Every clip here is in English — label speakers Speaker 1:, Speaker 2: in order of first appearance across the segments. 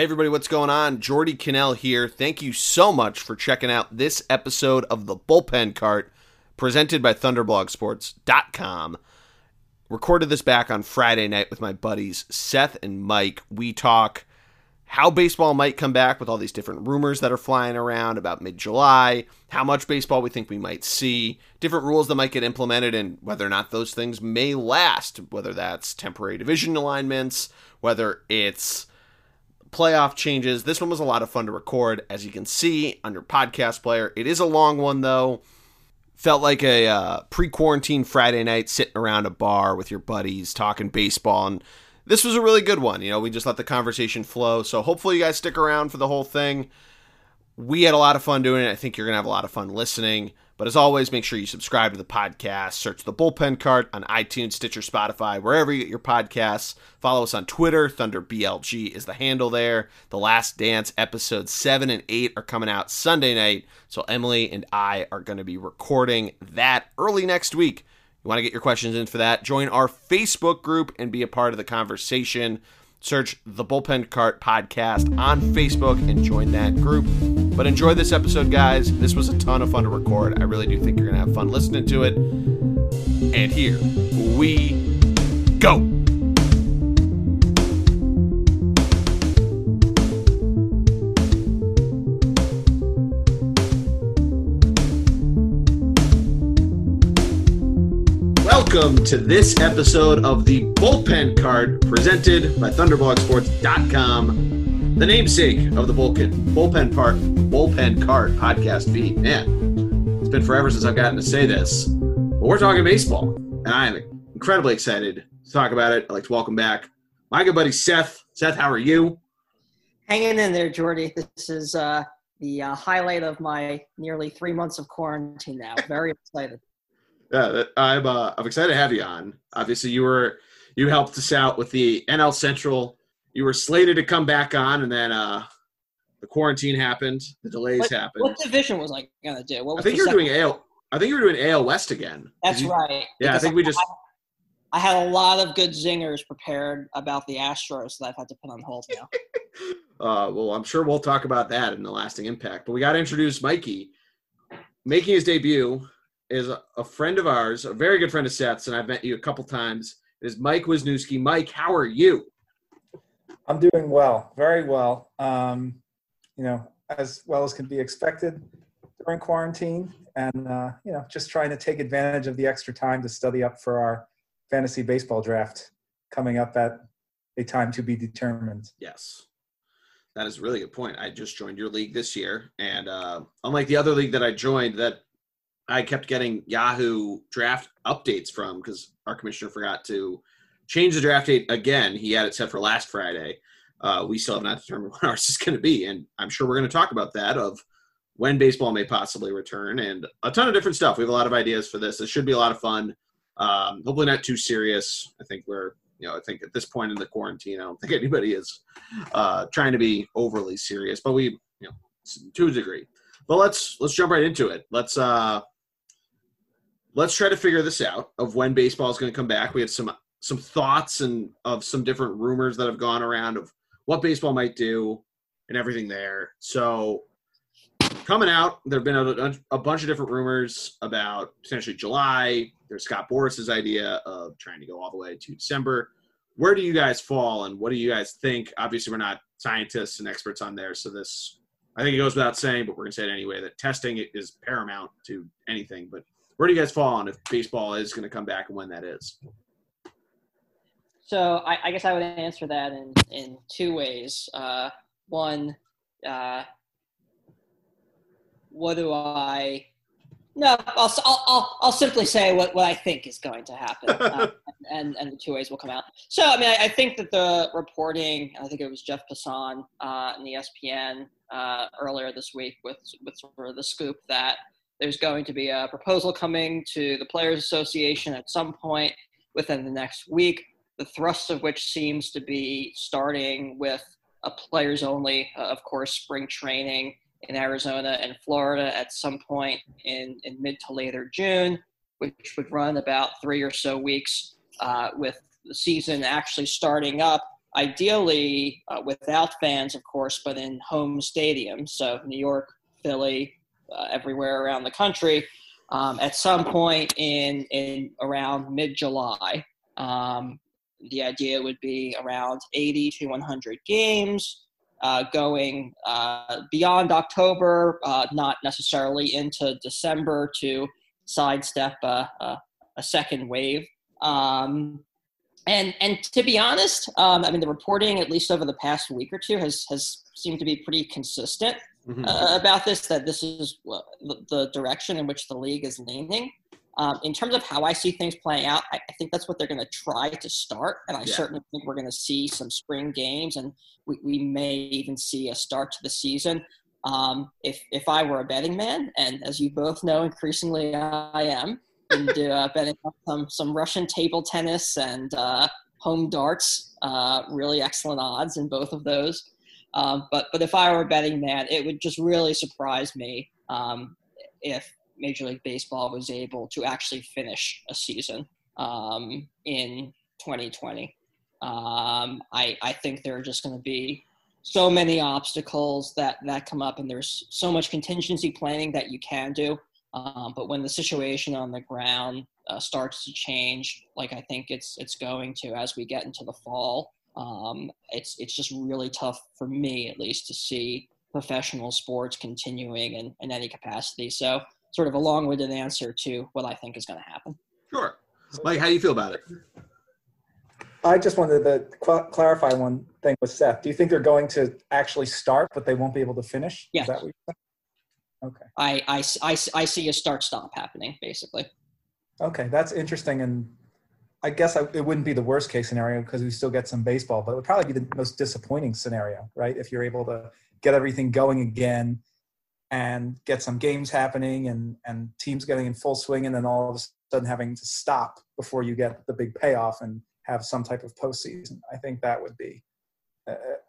Speaker 1: Hey, everybody, what's going on? Geordie Connell here. Thank you so much for checking out this episode of the Bullpen Cart presented by ThunderblogSports.com. Recorded this back on Friday night with my buddies Seth and Mike. We talk how baseball might come back with all these different rumors that are flying around about mid July, how much baseball we think we might see, different rules that might get implemented, and whether or not those things may last, whether that's temporary division alignments, whether it's playoff changes. This one was a lot of fun to record, as you can see on your podcast player. It is a long one, though. Felt like a uh, pre quarantine Friday night sitting around a bar with your buddies talking baseball. And this was a really good one. You know, we just let the conversation flow. So hopefully you guys stick around for the whole thing. We had a lot of fun doing it. I think you're going to have a lot of fun listening. But as always, make sure you subscribe to the podcast. Search the Bullpen Cart on iTunes, Stitcher, Spotify, wherever you get your podcasts. Follow us on Twitter. Thunder BLG is the handle there. The Last Dance episodes 7 and 8 are coming out Sunday night. So Emily and I are going to be recording that early next week. You want to get your questions in for that? Join our Facebook group and be a part of the conversation. Search the Bullpen Cart podcast on Facebook and join that group. But enjoy this episode, guys. This was a ton of fun to record. I really do think you're going to have fun listening to it. And here we go. Welcome to this episode of the Bullpen Cart presented by ThunderblogSports.com, the namesake of the Bullpen, Bullpen, Part, Bullpen Cart podcast feed. Man, it's been forever since I've gotten to say this, but we're talking baseball, and I am incredibly excited to talk about it. I'd like to welcome back my good buddy Seth. Seth, how are you?
Speaker 2: Hanging in there, Geordie. This is uh, the uh, highlight of my nearly three months of quarantine now. Very excited.
Speaker 1: Yeah, I'm uh, I'm excited to have you on. Obviously, you were you helped us out with the NL Central. You were slated to come back on, and then uh, the quarantine happened. The delays
Speaker 2: what,
Speaker 1: happened.
Speaker 2: What division was I gonna do?
Speaker 1: I think you were doing AL. I think you were doing AL West again.
Speaker 2: That's
Speaker 1: you,
Speaker 2: right.
Speaker 1: Yeah, I think we just.
Speaker 2: I, I had a lot of good zingers prepared about the Astros that I've had to put on hold now.
Speaker 1: uh, well, I'm sure we'll talk about that in the lasting impact. But we got to introduce Mikey, making his debut is a friend of ours, a very good friend of Seth's, and I've met you a couple times. It is Mike Wisniewski. Mike, how are you?
Speaker 3: I'm doing well, very well. Um, you know, as well as can be expected during quarantine, and uh, you know, just trying to take advantage of the extra time to study up for our fantasy baseball draft coming up at a time to be determined.
Speaker 1: Yes. That is a really good point. I just joined your league this year, and uh, unlike the other league that I joined, that I kept getting Yahoo draft updates from because our commissioner forgot to change the draft date again. He had it set for last Friday. Uh, we still have not determined when ours is going to be, and I'm sure we're going to talk about that of when baseball may possibly return and a ton of different stuff. We have a lot of ideas for this. This should be a lot of fun. Um, hopefully not too serious. I think we're you know I think at this point in the quarantine, I don't think anybody is uh, trying to be overly serious, but we you know to a degree. But let's let's jump right into it. Let's uh let's try to figure this out of when baseball is going to come back. We have some some thoughts and of some different rumors that have gone around of what baseball might do and everything there. So coming out, there have been a, a bunch of different rumors about potentially July. There's Scott Boras's idea of trying to go all the way to December. Where do you guys fall, and what do you guys think? Obviously, we're not scientists and experts on there, so this I think it goes without saying, but we're gonna say it anyway that testing is paramount to anything. But where do you guys fall on if baseball is going to come back and when that is?
Speaker 2: So I, I guess I would answer that in, in two ways. Uh, one, uh, what do I? No, I'll, I'll, I'll, simply say what, what I think is going to happen, uh, and, and the two ways will come out. So, I mean, I, I think that the reporting, I think it was Jeff Passan uh, in the ESPN uh, earlier this week with, with sort of the scoop that there's going to be a proposal coming to the Players Association at some point within the next week, the thrust of which seems to be starting with a players only, uh, of course, spring training in Arizona and Florida at some point in, in mid to later June, which would run about three or so weeks uh, with the season actually starting up ideally uh, without fans, of course, but in home stadiums. So New York, Philly, uh, everywhere around the country. Um, at some point in in around mid July, um, the idea would be around 80 to 100 games. Uh, going uh, beyond October, uh, not necessarily into December to sidestep a, a, a second wave. Um, and and to be honest, um, I mean the reporting, at least over the past week or two, has has seemed to be pretty consistent mm-hmm. uh, about this. That this is the direction in which the league is leaning. Um, in terms of how I see things playing out, I, I think that's what they're going to try to start, and I yeah. certainly think we're going to see some spring games, and we, we may even see a start to the season. Um, if if I were a betting man, and as you both know, increasingly I am, into uh, betting some some Russian table tennis and uh, home darts. Uh, really excellent odds in both of those. Um, but but if I were a betting man, it would just really surprise me um, if Major League Baseball was able to actually finish a season um, in 2020. Um, I I think there are just going to be so many obstacles that that come up, and there's so much contingency planning that you can do. Um, but when the situation on the ground uh, starts to change, like I think it's it's going to as we get into the fall, um, it's it's just really tough for me at least to see professional sports continuing in, in any capacity. So sort of a long-winded answer to what I think is going to happen.
Speaker 1: Sure, Mike, how do you feel about it?
Speaker 3: I just wanted to cl- clarify one thing with Seth. Do you think they're going to actually start, but they won't be able to finish?
Speaker 2: Yes.
Speaker 3: Okay.
Speaker 2: I, I, I, I see a start stop happening basically.
Speaker 3: Okay, that's interesting. And I guess I, it wouldn't be the worst case scenario because we still get some baseball, but it would probably be the most disappointing scenario, right? If you're able to get everything going again and get some games happening and, and teams getting in full swing and then all of a sudden having to stop before you get the big payoff and have some type of postseason. I think that would be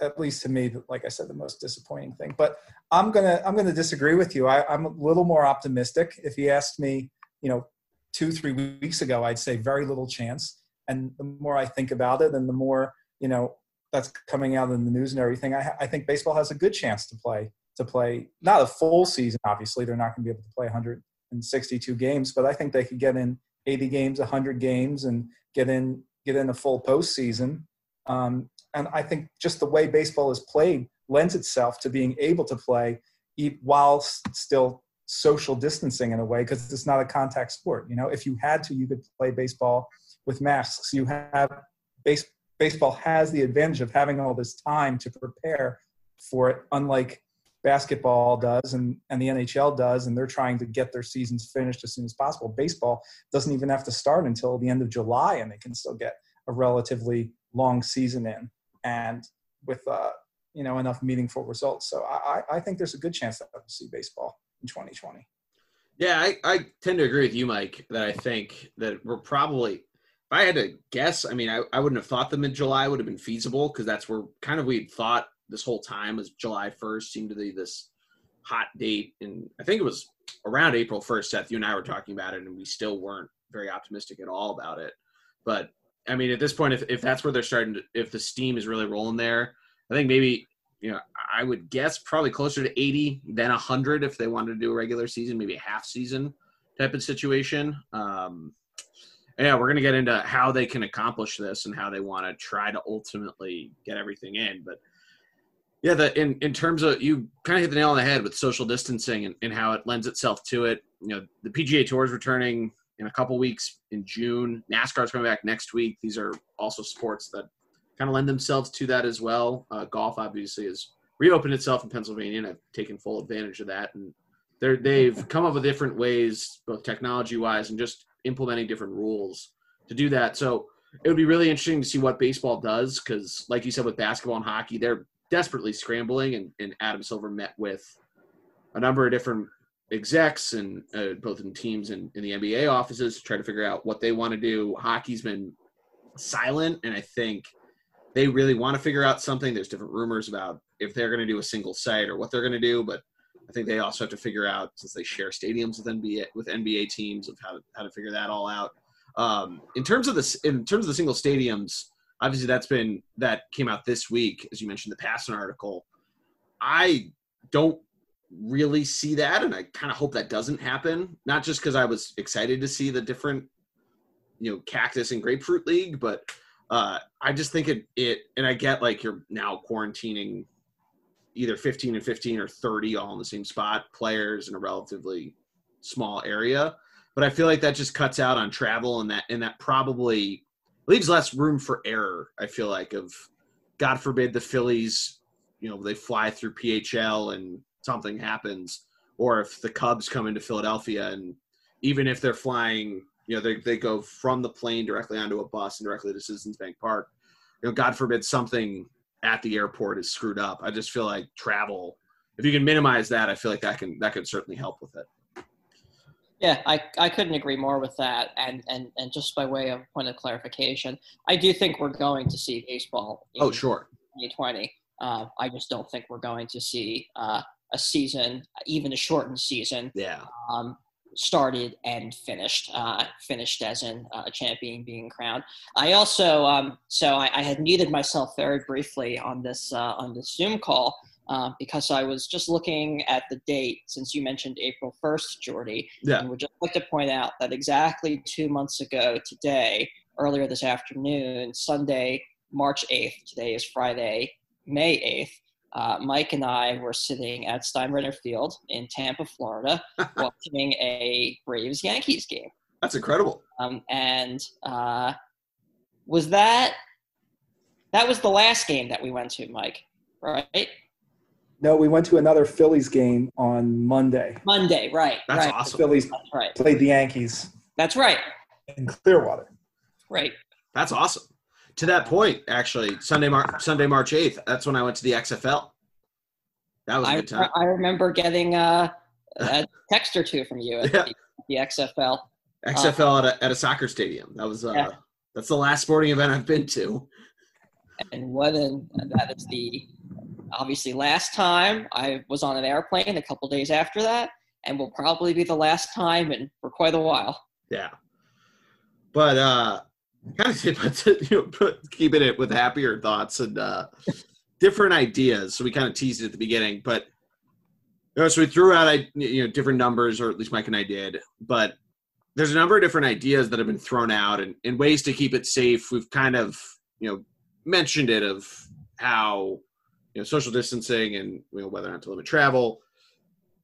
Speaker 3: at least to me, like I said, the most disappointing thing. But I'm gonna I'm gonna disagree with you. I, I'm a little more optimistic. If you asked me, you know, two three weeks ago, I'd say very little chance. And the more I think about it, and the more you know that's coming out in the news and everything, I, I think baseball has a good chance to play to play not a full season. Obviously, they're not going to be able to play 162 games, but I think they could get in 80 games, 100 games, and get in get in a full postseason. Um, and I think just the way baseball is played lends itself to being able to play while still social distancing in a way because it's not a contact sport. You know, if you had to, you could play baseball with masks. You have base, baseball has the advantage of having all this time to prepare for it, unlike basketball does and, and the NHL does, and they're trying to get their seasons finished as soon as possible. Baseball doesn't even have to start until the end of July, and they can still get a relatively long season in and with uh, you know enough meaningful results. So I, I think there's a good chance that we'll see baseball in 2020.
Speaker 1: Yeah, I, I tend to agree with you, Mike. That I think that we're probably. If I had to guess, I mean, I, I wouldn't have thought the mid July would have been feasible because that's where kind of we thought this whole time was July 1st seemed to be this hot date. And I think it was around April 1st, Seth, you and I were talking about it, and we still weren't very optimistic at all about it. But I mean, at this point, if, if that's where they're starting to, if the steam is really rolling there, I think maybe, you know, I would guess probably closer to 80 than 100 if they wanted to do a regular season, maybe a half season type of situation. Um, yeah, we're going to get into how they can accomplish this and how they want to try to ultimately get everything in. But yeah, the in, in terms of you kind of hit the nail on the head with social distancing and, and how it lends itself to it. You know, the PGA Tour is returning in a couple weeks in June. NASCAR's coming back next week. These are also sports that kind of lend themselves to that as well. Uh, golf obviously has reopened itself in Pennsylvania, and I've taken full advantage of that. And they're, they've come up with different ways, both technology-wise and just implementing different rules to do that. So it would be really interesting to see what baseball does, because like you said with basketball and hockey, they're desperately scrambling, and, and Adam Silver met with a number of different execs and uh, both in teams and in the NBA offices to try to figure out what they want to do. Hockey's been silent, and I think they really want to figure out something. There's different rumors about if they're going to do a single site or what they're going to do, but I think they also have to figure out since they share stadiums with NBA with NBA teams of how to, how to figure that all out. Um, in terms of this, in terms of the single stadiums, obviously that's been that came out this week, as you mentioned, the Passan article. I don't really see that, and I kind of hope that doesn't happen. Not just because I was excited to see the different, you know, cactus and grapefruit league, but uh, I just think it it, and I get like you're now quarantining either 15 and 15 or 30 all in the same spot, players in a relatively small area. But I feel like that just cuts out on travel, and that and that probably leaves less room for error. I feel like of God forbid the Phillies, you know, they fly through PHL and something happens, or if the Cubs come into Philadelphia and even if they're flying, you know, they they go from the plane directly onto a bus and directly to Citizens Bank Park. You know, God forbid something at the airport is screwed up. I just feel like travel, if you can minimize that, I feel like that can that can certainly help with it.
Speaker 2: Yeah, I, I couldn't agree more with that. And, and and just by way of point of clarification, I do think we're going to see baseball.
Speaker 1: oh, sure.
Speaker 2: 2020. Uh, I just don't think we're going to see uh, a season, even a shortened season,
Speaker 1: Yeah.
Speaker 2: um, started and finished. Uh, finished as in uh, a champion being crowned. I also, um, so I, I had muted myself very briefly on this uh, on this Zoom call uh, because I was just looking at the date since you mentioned April first, Geordie,
Speaker 1: Yeah.
Speaker 2: and would just like to point out that exactly two months ago today, earlier this afternoon, Sunday, March eighth. Today is Friday, May eighth uh, Mike and I were sitting at Steinbrenner Field in Tampa, Florida, watching a Braves Yankees game.
Speaker 1: That's incredible.
Speaker 2: Um, and uh, was that that was the last game that we went to, Mike? Right?
Speaker 3: No, we went to another Phillies game on Monday.
Speaker 2: Monday, right?
Speaker 1: That's
Speaker 2: right.
Speaker 3: The
Speaker 1: awesome.
Speaker 3: Phillies
Speaker 2: That's right.
Speaker 3: played the Yankees
Speaker 2: That's right.
Speaker 3: in Clearwater.
Speaker 2: Right.
Speaker 1: That's awesome. To that point, actually, Sunday, Mar- Sunday, March eighth. That's when I went to the XFL. That was a
Speaker 2: I,
Speaker 1: good time.
Speaker 2: I remember getting uh, a text or two from you at
Speaker 1: Yeah.
Speaker 2: the, the XFL.
Speaker 1: XFL at a, at a soccer stadium. That was uh,
Speaker 2: Yeah.
Speaker 1: that's the last sporting event I've been to.
Speaker 2: and what an, that is the obviously last time I was on an airplane a couple days after that, and will probably be the last time in for quite a while.
Speaker 1: Yeah, but uh, kind you know, keeping it with happier thoughts and uh, different ideas. So we kind of teased it at the beginning, but you know, so we threw out you know different numbers, or at least Mike and I did. But there's a number of different ideas that have been thrown out, and, and ways to keep it safe. We've kind of you know mentioned it of how you know social distancing and you know whether or not to limit travel.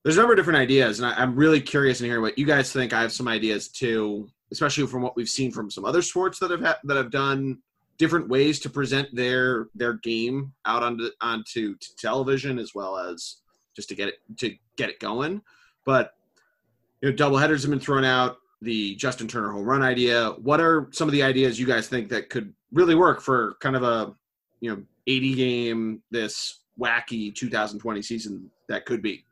Speaker 1: There's a number of different ideas, and I, I'm really curious in hearing what you guys think. I have some ideas too, especially from what we've seen from some other sports that have ha- that have done different ways to present their their game out onto onto television as well as just to get it to get it going. But you know, double headers have been thrown out. The Justin Turner home run idea. What are some of the ideas you guys think that could really work for kind of a you know 80 game this wacky 2020 season that could be?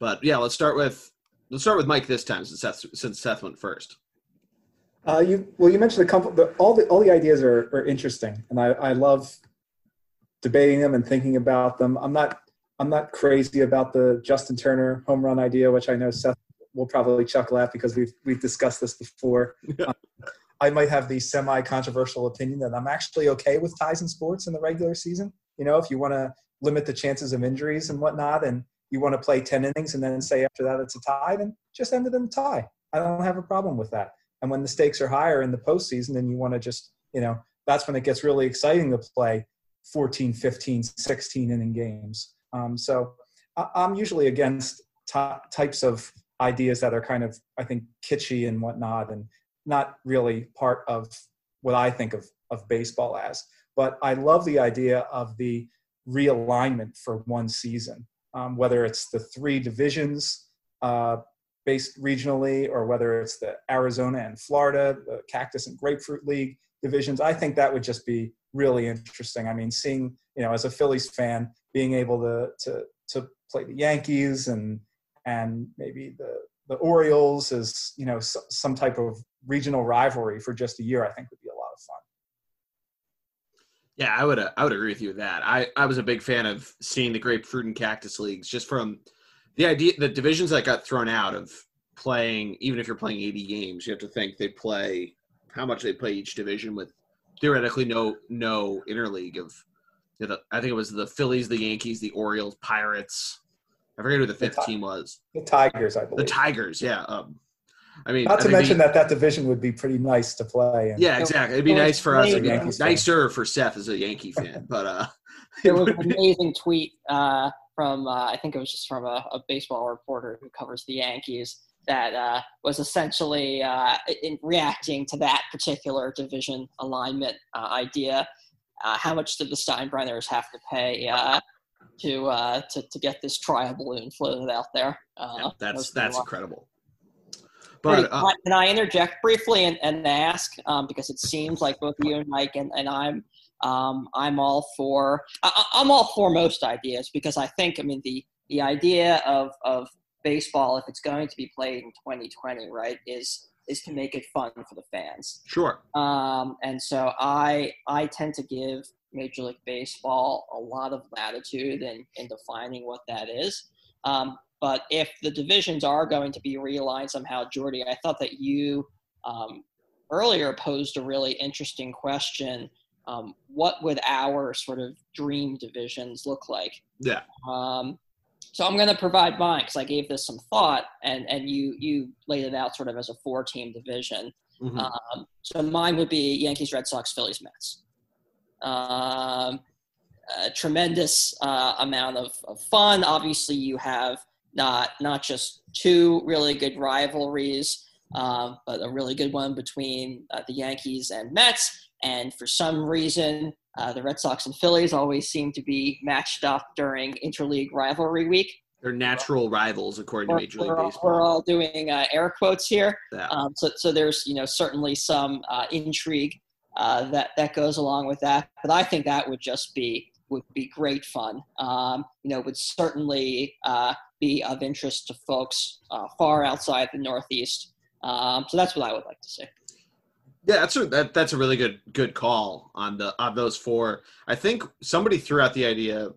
Speaker 1: But yeah, let's start with let's start with Mike this time since Seth, since Seth went first.
Speaker 3: Uh, you well, you mentioned the, comp- the all the all the ideas are, are interesting, and I, I love debating them and thinking about them. I'm not I'm not crazy about the Justin Turner home run idea, which I know Seth will probably chuckle at because we've we've discussed this before. Um, I might have the semi controversial opinion that I'm actually okay with ties in sports in the regular season. You know, if you want to limit the chances of injuries and whatnot, and you want to play ten innings and then say after that it's a tie, then just end it in a tie. I don't have a problem with that. And when the stakes are higher in the postseason and you want to just, you know, that's when it gets really exciting to play 14, 15, 16 inning games. Um, so I, I'm usually against ty- types of ideas that are kind of, I think, kitschy and whatnot and not really part of what I think of, of baseball as. But I love the idea of the realignment for one season, um, whether it's the three divisions. Uh, based regionally or whether it's the Arizona and Florida, the Cactus and Grapefruit League divisions. I think that would just be really interesting. I mean, seeing, you know, as a Phillies fan, being able to to to play the Yankees and and maybe the the Orioles as, you know, so, some type of regional rivalry for just a year, I think would be a lot of fun.
Speaker 1: Yeah, I would uh, I would agree with you with that. I I was a big fan of seeing the grapefruit and cactus leagues just from the idea the divisions that got thrown out of playing even if you're playing 80 games, you have to think they play how much they play each division with theoretically no no interleague of. You know, the, I think it was the Phillies, the Yankees, the Orioles, Pirates. I forget who the fifth
Speaker 3: Ti-
Speaker 1: team was.
Speaker 3: The Tigers, I believe. The.
Speaker 1: Tigers, yeah. Um, I mean,
Speaker 3: Not
Speaker 1: I
Speaker 3: to mention
Speaker 1: the-
Speaker 3: that that division would be pretty nice to play. in.
Speaker 1: Yeah, exactly. It'd be nice for us. It'd be
Speaker 3: Yankees fan.
Speaker 1: nicer for Seth as a Yankee fan, but uh,
Speaker 2: There
Speaker 1: it
Speaker 2: was an amazing tweet uh, from uh, I think it was just from a, a baseball reporter who covers the Yankees that uh, was essentially uh, in reacting to that particular division alignment uh, idea. Uh, how much did the Steinbrenners have to pay uh, to, uh, to to get this trial balloon floated out there? Uh,
Speaker 1: yeah, that's that's incredible. But uh,
Speaker 2: can I interject briefly and, and ask um, because it seems like both you and Mike and, and I'm um, I'm all for I, I'm all for most ideas because I think I mean the the idea of of baseball if it's going to be played in 2020 right is is to make it fun for the fans.
Speaker 1: Sure,
Speaker 2: um, and so I I tend to give Major League Baseball a lot of latitude in, in defining what that is. Um, but if the divisions are going to be realigned somehow, Geordie, I thought that you um, earlier posed a really interesting question. Um, what would our sort of dream divisions look like?
Speaker 1: yeah,
Speaker 2: Um, so I'm going to provide mine because I gave this some thought, and and you you laid it out sort of as a four team division.
Speaker 1: Mhm.
Speaker 2: Um, so mine would be Yankees, Red Sox, Phillies, Mets. Um, a tremendous uh, amount of, of fun. Obviously, you have not not just two really good rivalries, um, but a really good one between uh, the Yankees and Mets. And for some reason, uh, the Red Sox and Phillies always seem to be matched up during interleague rivalry week.
Speaker 1: they're natural rivals according to
Speaker 2: We're,
Speaker 1: Major League
Speaker 2: we're all,
Speaker 1: Baseball.
Speaker 2: we're all doing uh, air quotes here.
Speaker 1: Yeah.
Speaker 2: Um, so, so there's you know certainly some uh, intrigue uh, that that goes along with that. But I think that would just be would be great fun. Um, you know, would certainly uh, be of interest to folks uh, far outside the Northeast. Um, so that's what I would like to say.
Speaker 1: Yeah, that's a that, that's a really good good call on the on those four. I think somebody threw out the idea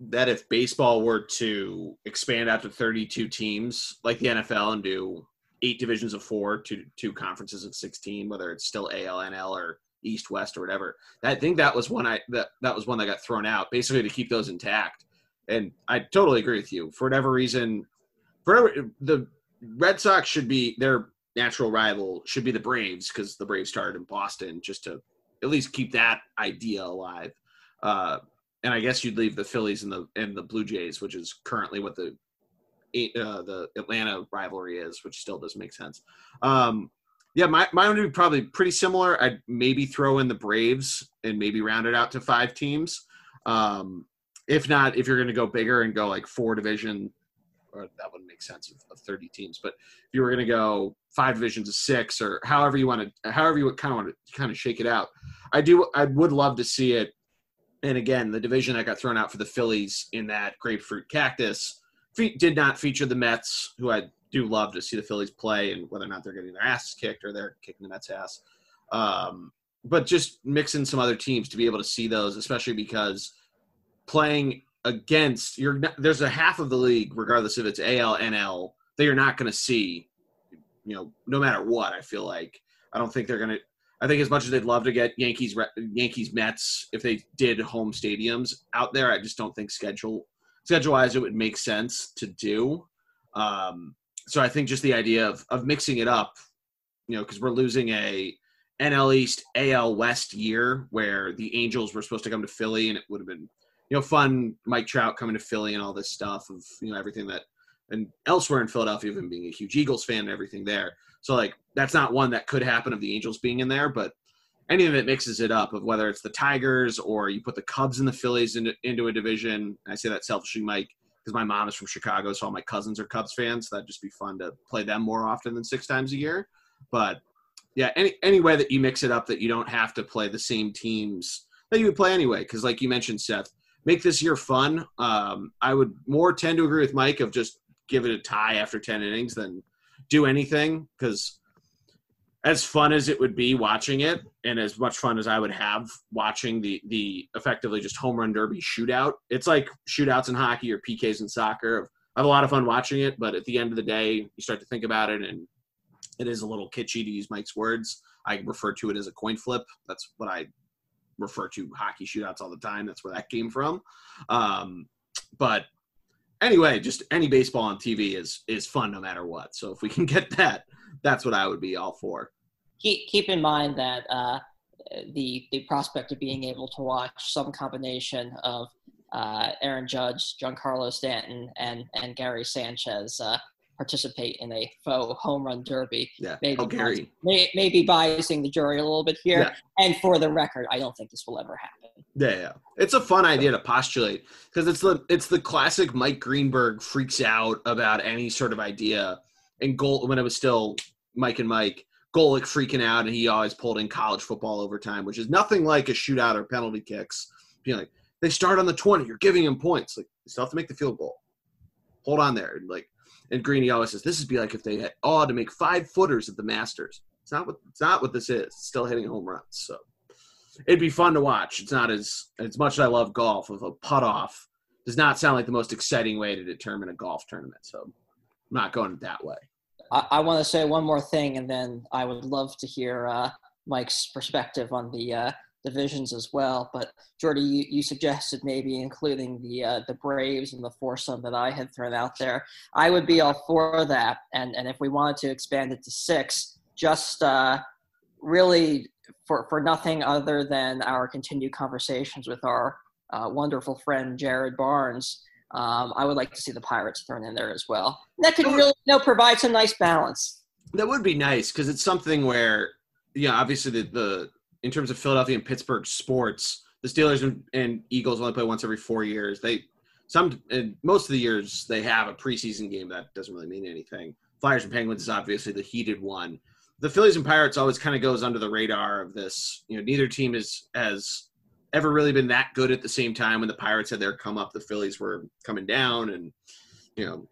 Speaker 1: that if baseball were to expand out to 32 teams like the NFL and do eight divisions of four, two two conferences of 16, whether it's still AL, NL, or East, West, or whatever. I think that was one I that that was one that got thrown out basically to keep those intact. And I totally agree with you. For whatever reason, for whatever, the Red Sox should be their natural rival should be the Braves because the Braves started in Boston just to at least keep that idea alive. Uh, and I guess you'd leave the Phillies and the and the Blue Jays, which is currently what the uh, the Atlanta rivalry is, which still doesn't make sense. Um, yeah, my mine would be probably pretty similar. I'd maybe throw in the Braves and maybe round it out to five teams. Um, if not, if you're going to go bigger and go like four division, or that wouldn't make sense of, of 30 teams. But if you were going to go five divisions of six, or however you want to, however you would kind of want to kind of shake it out, I do. I would love to see it. And again, the division that got thrown out for the Phillies in that grapefruit cactus fe- did not feature the Mets, who I do love to see the Phillies play, and whether or not they're getting their asses kicked or they're kicking the Mets' ass. Um, but just mixing some other teams to be able to see those, especially because playing against you're there's a half of the league, regardless if it's AL, NL, that you're not going to see. You know, no matter what. I feel like I don't think they're going to. I think as much as they'd love to get Yankees, Yankees, Mets, if they did home stadiums out there, I just don't think schedule schedule wise it would make sense to do. Um, so I think just the idea of of mixing it up, you know, because we're losing a NL East, AL West year where the Angels were supposed to come to Philly, and it would have been you know fun. Mike Trout coming to Philly and all this stuff of you know everything that and elsewhere in Philadelphia, him being a huge Eagles fan and everything there. So like that's not one that could happen of the Angels being in there, but anything that mixes it up of whether it's the Tigers or you put the Cubs and the Phillies into, into a division. I say that selfishly, Mike, because my mom is from Chicago, so all my cousins are Cubs fans. So that'd just be fun to play them more often than six times a year. But yeah, any any way that you mix it up that you don't have to play the same teams that you would play anyway. Because like you mentioned, Seth, make this year fun. Um, I would more tend to agree with Mike of just give it a tie after ten innings than do anything because as fun as it would be watching it and as much fun as I would have watching the the effectively just home run derby shootout it's like shootouts in hockey or PKs in soccer I have a lot of fun watching it but at the end of the day you start to think about it and it is a little kitschy to use Mike's words I refer to it as a coin flip. That's what I refer to hockey shootouts all the time. That's where that came from. Um, but anyway, just any baseball on TV is is fun no matter what. So if we can get that, that's what I would be all for.
Speaker 2: Keep keep in mind that uh, the the prospect of being able to watch some combination of uh, Aaron Judge, Giancarlo Stanton, and and Gary Sanchez uh, participate in a faux home run derby.
Speaker 1: Yeah.
Speaker 2: Maybe
Speaker 1: oh, Gary.
Speaker 2: May, maybe biasing the jury a little bit here.
Speaker 1: Yeah.
Speaker 2: And for the record, I don't think this will ever happen.
Speaker 1: Yeah, yeah. It's a fun idea to postulate because it's the it's the classic Mike Greenberg freaks out about any sort of idea. And goal when it was still Mike and Mike, Golic freaking out, and he always pulled in college football overtime, which is nothing like a shootout or penalty kicks. Being like, they start on the twenty, you're giving them points. Like you still have to make the field goal. Hold on there. Like and Greeny always says, this would be like if they had all to make five footers at the Masters. It's not what it's not what this is. It's still hitting home runs. So it'd be fun to watch. It's not as as much as I love golf Of a putt off. Does not sound like the most exciting way to determine a golf tournament. So I'm not going that way.
Speaker 2: I, I want to say one more thing, and then I would love to hear uh, Mike's perspective on the uh, divisions as well. But Geordie, you, you suggested maybe including the uh, the Braves and the foursome that I had thrown out there. I would be all for that, and and if we wanted to expand it to six, just uh, really for for nothing other than our continued conversations with our uh, wonderful friend Jared Barnes. Um, I would like to see the Pirates thrown in there as well. That could really you know, provide some nice balance.
Speaker 1: That would be nice because it's something where, yeah, obviously the, the in terms of Philadelphia and Pittsburgh sports, the Steelers and, and Eagles only play once every four years. They some and most of the years they have a preseason game that doesn't really mean anything. Flyers and Penguins is obviously the heated one. The Phillies and Pirates always kind of goes under the radar of this. You know, neither team is has ever really been that good at the same time. When the Pirates had their come up, the Phillies were coming down, and you know,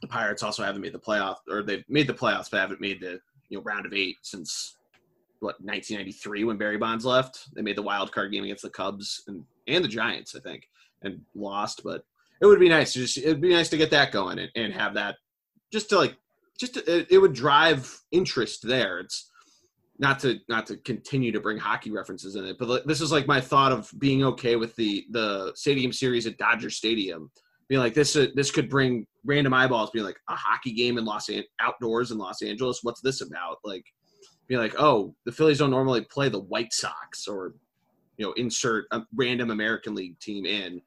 Speaker 1: the Pirates also haven't made the playoff or they've made the playoffs, but haven't made the you know round of eight since what 1993 when Barry Bonds left. They made the wild card game against the Cubs and and the Giants, I think, and lost. But it would be nice to just it'd be nice to get that going and, and have that just to like just to, it, it would drive interest there. It's not to not to continue to bring hockey references in it, but this is like my thought of being okay with the the stadium series at Dodger Stadium. Being like this, uh, this could bring random eyeballs. Being like a hockey game in Los An- outdoors in Los Angeles. What's this about? Like, be like, oh, the Phillies don't normally play the White Sox or, you know, insert a random American League team in.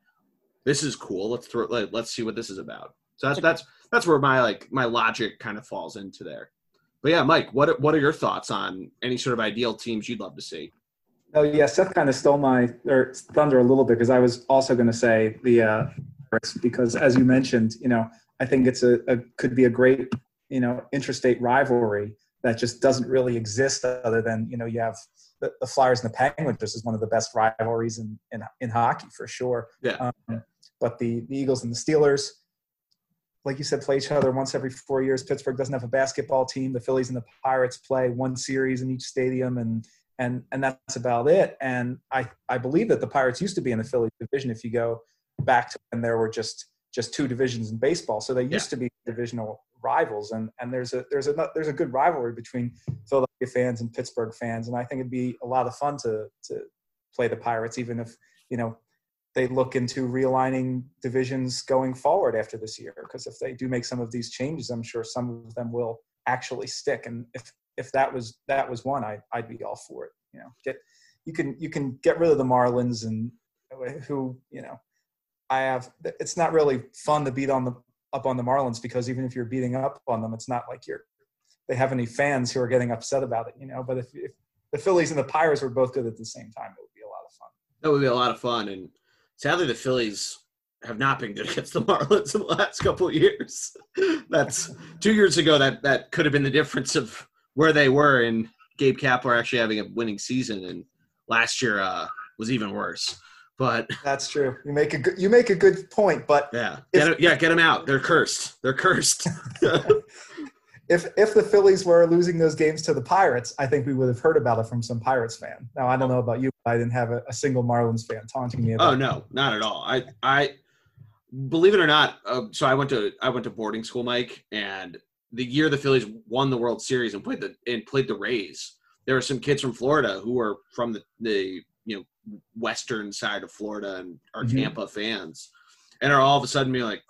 Speaker 1: This is cool. Let's throw. Let, let's see what this is about. So that's that's that's where my like my logic kind of falls into there. But yeah, Mike, what what are your thoughts on any sort of ideal teams you'd love to see?
Speaker 3: Oh yeah, Seth kind of stole my or thunder a little bit because I was also going to say the uh, because as you mentioned, you know, I think it's a, a could be a great you know interstate rivalry that just doesn't really exist other than you know you have the, the Flyers and the Penguins. This is one of the best rivalries in in, in hockey for sure.
Speaker 1: Yeah.
Speaker 3: Um, but the, the Eagles and the Steelers, like you said, play each other once every four years. Pittsburgh doesn't have a basketball team. The Phillies and the Pirates play one series in each stadium, and and and that's about it. And I I believe that the Pirates used to be in the Philly division. If you go back to when there were just just two divisions in baseball, so they used
Speaker 1: Yeah.
Speaker 3: to be divisional rivals. And and there's a there's a there's a good rivalry between Philadelphia fans and Pittsburgh fans, and I think it'd be a lot of fun to to play the Pirates, even if you know they look into realigning divisions going forward after this year. Because if they do make some of these changes, I'm sure some of them will actually stick. And if if that was that was one, I I'd be all for it. You know, get you can you can get rid of the Marlins and who you know. I have. It's not really fun to beat on the up on the Marlins because even if you're beating up on them, it's not like you're they have any fans who are getting upset about it, you know. But if, if the Phillies and the Pirates were both good at the same time, it would be a lot of fun.
Speaker 1: That would be a lot of fun. And sadly, the Phillies have not been good against the Marlins in the last couple years. That's two years ago. That that could have been the difference of where they were. And Gabe Kapler actually having a winning season, and last year uh, was even worse. But
Speaker 3: That's true. You make a good, you make a good point, but
Speaker 1: yeah, get it, yeah, get them out. They're cursed. They're cursed.
Speaker 3: if if the Phillies were losing those games to the Pirates, I think we would have heard about it from some Pirates fan. Now I don't know about you, but I didn't have a, a single Marlins fan taunting me about.
Speaker 1: Oh no, not at all. I I believe it or not. Uh, so I went to I went to boarding school, Mike, and the year the Phillies won the World Series and played the and played the Rays, there were some kids from Florida who were from the, the you know western side of Florida and are
Speaker 3: Mhm.
Speaker 1: Tampa fans, and are all of a sudden being like,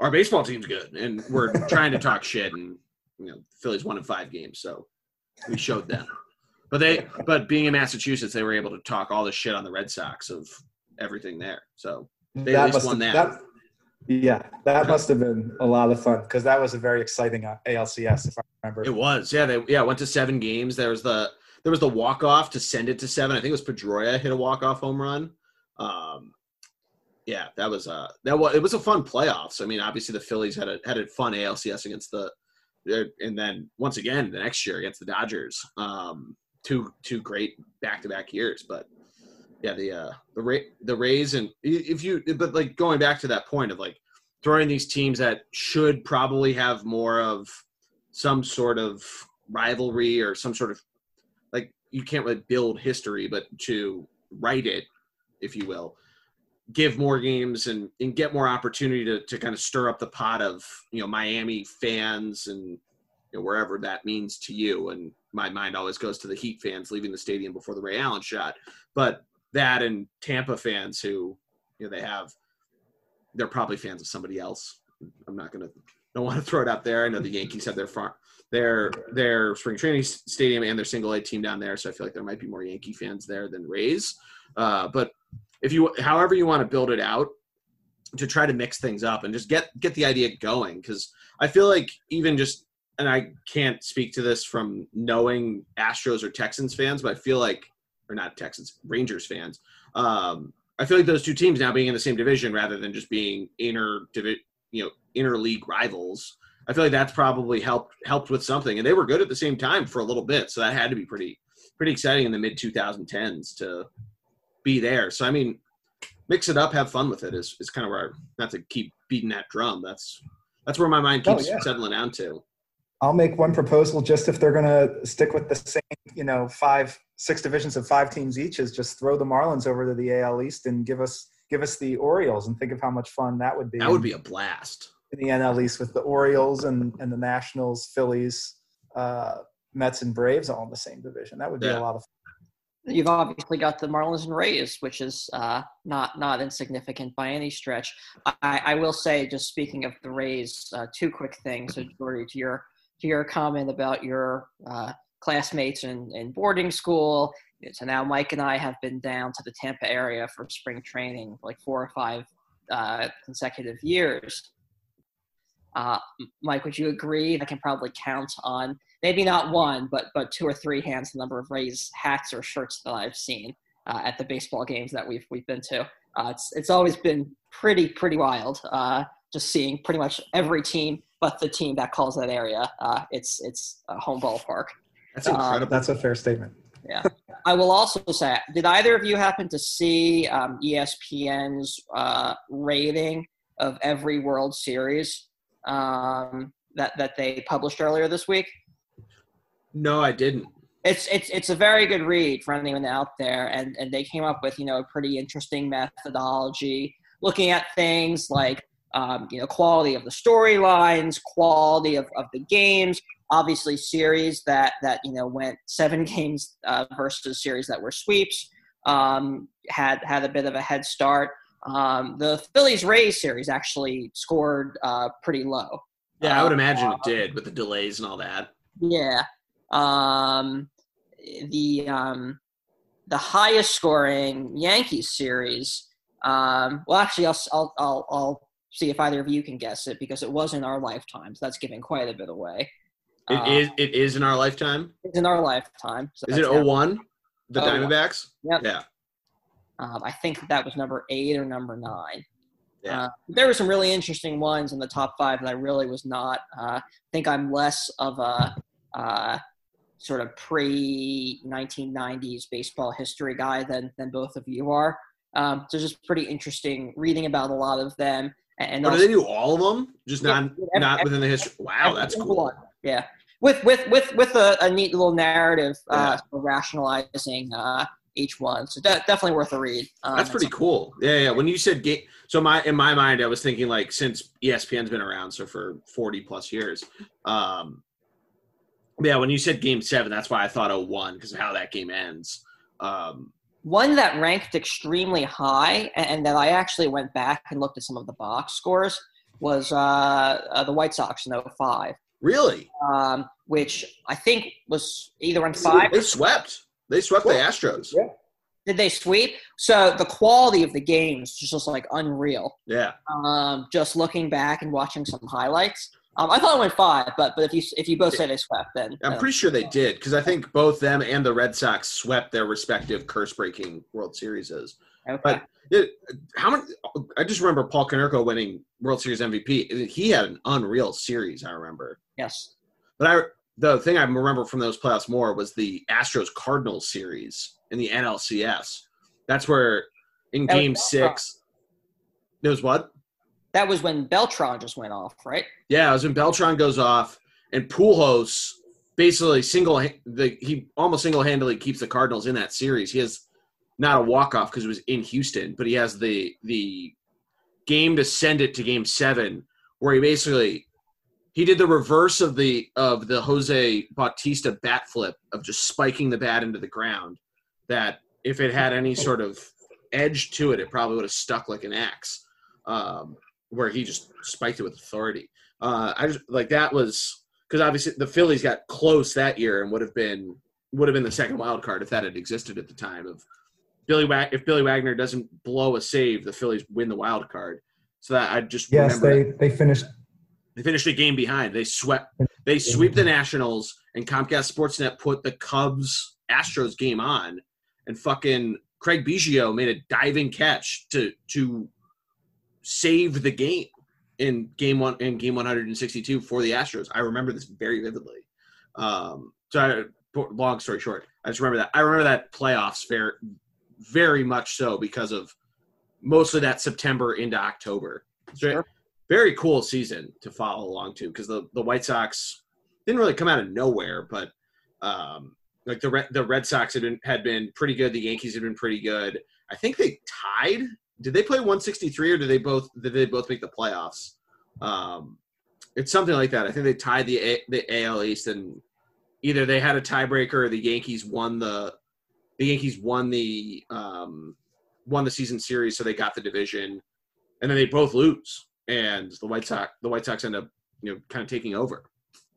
Speaker 1: "Our baseball team's good," and we're trying to talk shit, and you know, Phillies won in five games, so we showed them. But they, but being in Massachusetts, they were able to talk all the shit on the Red Sox of everything there. So They at least won
Speaker 3: have-
Speaker 1: that.
Speaker 3: Yeah, that must have been a lot of fun because that was a very exciting uh, ALCS, if I remember.
Speaker 1: It was, yeah. They yeah went to seven games. There was the there was the walk off to send it to seven. I think it was Pedroia hit a walk off home run. Um, yeah, that was uh that was it was a fun playoffs. I mean, obviously the Phillies had a had a fun ALCS against the, and then once again the next year against the Dodgers. Um, two two great back to back years, but yeah, the uh the Ra- the Rays and if you but like going back to that point of like throwing these teams that should probably have more of some sort of rivalry or some sort of like you can't really build history, but to write it, if you will, give more games and, and get more opportunity to, to kind of stir up the pot of you know Miami fans and you know, wherever that means to you. And my mind always goes to the Heat fans leaving the stadium before the Ray Allen shot, but that and Tampa fans who you know they have they're probably fans of somebody else. I'm not gonna don't want to throw it out there. I know the Yankees have their farm their their spring training stadium and their single A team down there, so I feel like there might be more Yankee fans there than Rays. Uh, but if you, however you want to build it out, to try to mix things up and just get get the idea going, because I feel like even just and I can't speak to this from knowing Astros or Texans fans, but I feel like or not Texans Rangers fans. Um, I feel like those two teams now being in the same division rather than just being inner you know interleague rivals. I feel like that's probably helped helped with something, and they were good at the same time for a little bit, so that had to be pretty pretty exciting in the mid 2010s to be there. So I mean, mix it up, have fun with it is is kind of where I, not to keep beating that drum. That's that's where my mind
Speaker 3: Oh,
Speaker 1: keeps
Speaker 3: yeah.
Speaker 1: settling down to.
Speaker 3: I'll make one proposal just if they're going to stick with the same, you know, five, six divisions of five teams each is just throw the Marlins over to the AL East and give us give us the Orioles and think of how much fun that would be.
Speaker 1: That would be a blast.
Speaker 3: In the NL East with the Orioles and, and the Nationals, Phillies, uh, Mets, and Braves all in the same division. That would be
Speaker 1: Yeah.
Speaker 3: a lot of fun.
Speaker 2: You've obviously got the Marlins and Rays, which is uh, not not insignificant by any stretch. I, I will say, just speaking of the Rays, uh, two quick things. So, Geordie, to your to your comment about your uh, classmates in, in boarding school. So now Mike and I have been down to the Tampa area for spring training, like four or five uh, consecutive years. Uh, Mike, would you agree? That I can probably count on maybe not one, but but two or three hands the number of Rays hats or shirts that I've seen uh, at the baseball games that we've we've been to. Uh, it's it's always been pretty pretty wild. Uh, just seeing pretty much every team but the team that calls that area. Uh, it's it's a home ballpark.
Speaker 1: That's
Speaker 2: Uh,
Speaker 1: incredible.
Speaker 3: That's a fair statement.
Speaker 2: Yeah, I will also say, did either of you happen to see um, ESPN's uh, rating of every World Series um, that that they published earlier this week?
Speaker 1: no, I didn't.
Speaker 2: it's it's it's a very good read for anyone out there, and and they came up with you know a pretty interesting methodology, looking at things like um, you know quality of the storylines, quality of, of the games, obviously series that that you know went seven games uh, versus series that were sweeps um, had had a bit of a head start. Um, the Phillies Rays series actually scored uh, pretty low.
Speaker 1: Yeah, I would
Speaker 2: Uh,
Speaker 1: imagine it did with the delays and all that.
Speaker 2: Yeah. Um, the um, the highest scoring Yankees series. Um, well, actually, I'll, I'll I'll I'll see if either of you can guess it because it was in our lifetimes. That's giving quite a bit away.
Speaker 1: It
Speaker 2: Uh,
Speaker 1: is. It is in our lifetime.
Speaker 2: It's in our lifetime. So
Speaker 1: Is it
Speaker 2: that's now-
Speaker 1: 01? The
Speaker 2: 01.
Speaker 1: Diamondbacks.
Speaker 2: Yep.
Speaker 1: Yeah.
Speaker 2: Um, I think that was number eight or number nine.
Speaker 1: Yeah.
Speaker 2: Uh, there were some really interesting ones in the top five that I really was not. Uh, I think I'm less of a uh, sort of pre 1990s baseball history guy than than both of you are. Um, so it's just pretty interesting reading about a lot of them. And
Speaker 1: Or do they do all of them? Just
Speaker 2: Yeah,
Speaker 1: not
Speaker 2: every-
Speaker 1: not within the history. Wow, that's cool.
Speaker 2: one. Yeah, with with with with a, a neat little narrative uh,
Speaker 1: Yeah.
Speaker 2: rationalizing uh, each one. So de- definitely worth a read. Um,
Speaker 1: That's pretty cool. Yeah, yeah. When you said game, so my in my mind, I was thinking like since ESPN's been around, so for forty plus years, um, Yeah, when you said Game Seven, that's why I thought oh one because of how that game ends. Um,
Speaker 2: One that ranked extremely high, and, that I actually went back and looked at some of the box scores, was uh, uh, the White Sox in 05,
Speaker 1: really,
Speaker 2: um, which I think was either in five.
Speaker 1: they swept. They swept the Astros.
Speaker 3: Yeah.
Speaker 2: Did they sweep? So the quality of the games just was like unreal.
Speaker 1: Yeah,
Speaker 2: Um, just looking back and watching some highlights, um, I thought it went five, but but if you if you both say they swept, then
Speaker 1: I'm
Speaker 2: uh,
Speaker 1: pretty sure they did because I think both them and the Red Sox swept their respective curse-breaking World Series.
Speaker 2: okay.
Speaker 1: But it, how many? I just remember Paul Konerko winning World Series MVP. He had an unreal series. I remember.
Speaker 2: yes,
Speaker 1: But I the thing I remember from those playoffs more was the Astros Cardinals series in the NLCS. That's where in
Speaker 2: That
Speaker 1: Game Six, it was what?
Speaker 2: that was when Beltran just went off, right?
Speaker 1: Yeah, it was when Beltran goes off and Pujols basically single the he almost single handedly keeps the Cardinals in that series. He has not a walk off because it was in Houston, but he has the the game to send it to Game Seven, where he basically he did the reverse of the of the Jose Bautista bat flip of just spiking the bat into the ground. That if it had any sort of edge to it, it probably would have stuck like an axe. Um, where he just spiked it with authority. Uh, I just like that was because obviously the Phillies got close that year and would have been would have been the second wild card if that had existed at the time of Billy Wag- if Billy Wagner doesn't blow a save, the Phillies win the wild card. So that I just
Speaker 3: Yes,
Speaker 1: remember
Speaker 3: they,
Speaker 1: that.
Speaker 3: they finished.
Speaker 1: They finished a game behind. They swept they sweep the Nationals and Comcast Sportsnet put the Cubs Astros game on and fucking Craig Biggio made a diving catch to to save the game in game one in game 162 for the Astros. I remember this very vividly. Um, so I, long story short, I just remember that. I remember that playoffs very, very much so because of mostly that September into October. So
Speaker 2: Sure.
Speaker 1: Very cool season to follow along to because the, the White Sox didn't really come out of nowhere, but um, like the the Red Sox had been, had been pretty good. The Yankees had been pretty good. I think they tied. Did they play 163 or did they both did they both make the playoffs? Um, it's something like that. I think they tied the A, the AL East and either they had a tiebreaker or the Yankees won the the Yankees won the um, won the season series, so they got the division, and then they both lose, and the White Sox the White Sox end up you know kind of taking over.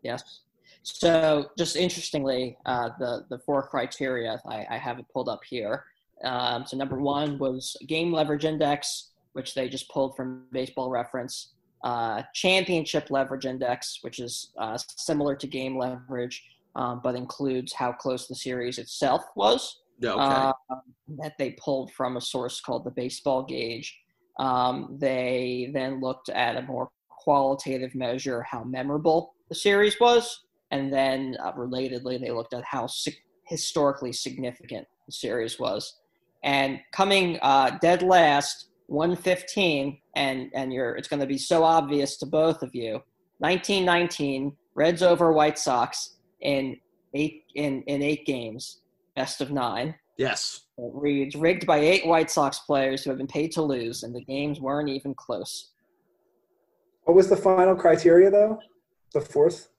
Speaker 2: Yes. So, just interestingly, uh, the the four criteria I, I have it pulled up here. Um, so, number one was game leverage index, which they just pulled from Baseball Reference. Uh, championship leverage index, which is uh, similar to game leverage, um, but includes how close the series itself was.
Speaker 1: Okay.
Speaker 2: uh, that they pulled from a source called the Baseball Gauge. Um, they then looked at a more qualitative measure, how memorable the series was, and then uh, relatedly, they looked at how sig- historically significant the series was. And coming uh, dead last, 115, and and you're it's going to be so obvious to both of you. 1919, Reds over White Sox in eight in in eight games, best of nine.
Speaker 1: yes.
Speaker 2: It reads rigged by eight White Sox players who have been paid to lose, and the games weren't even close.
Speaker 3: What was the final criteria, though? The fourth?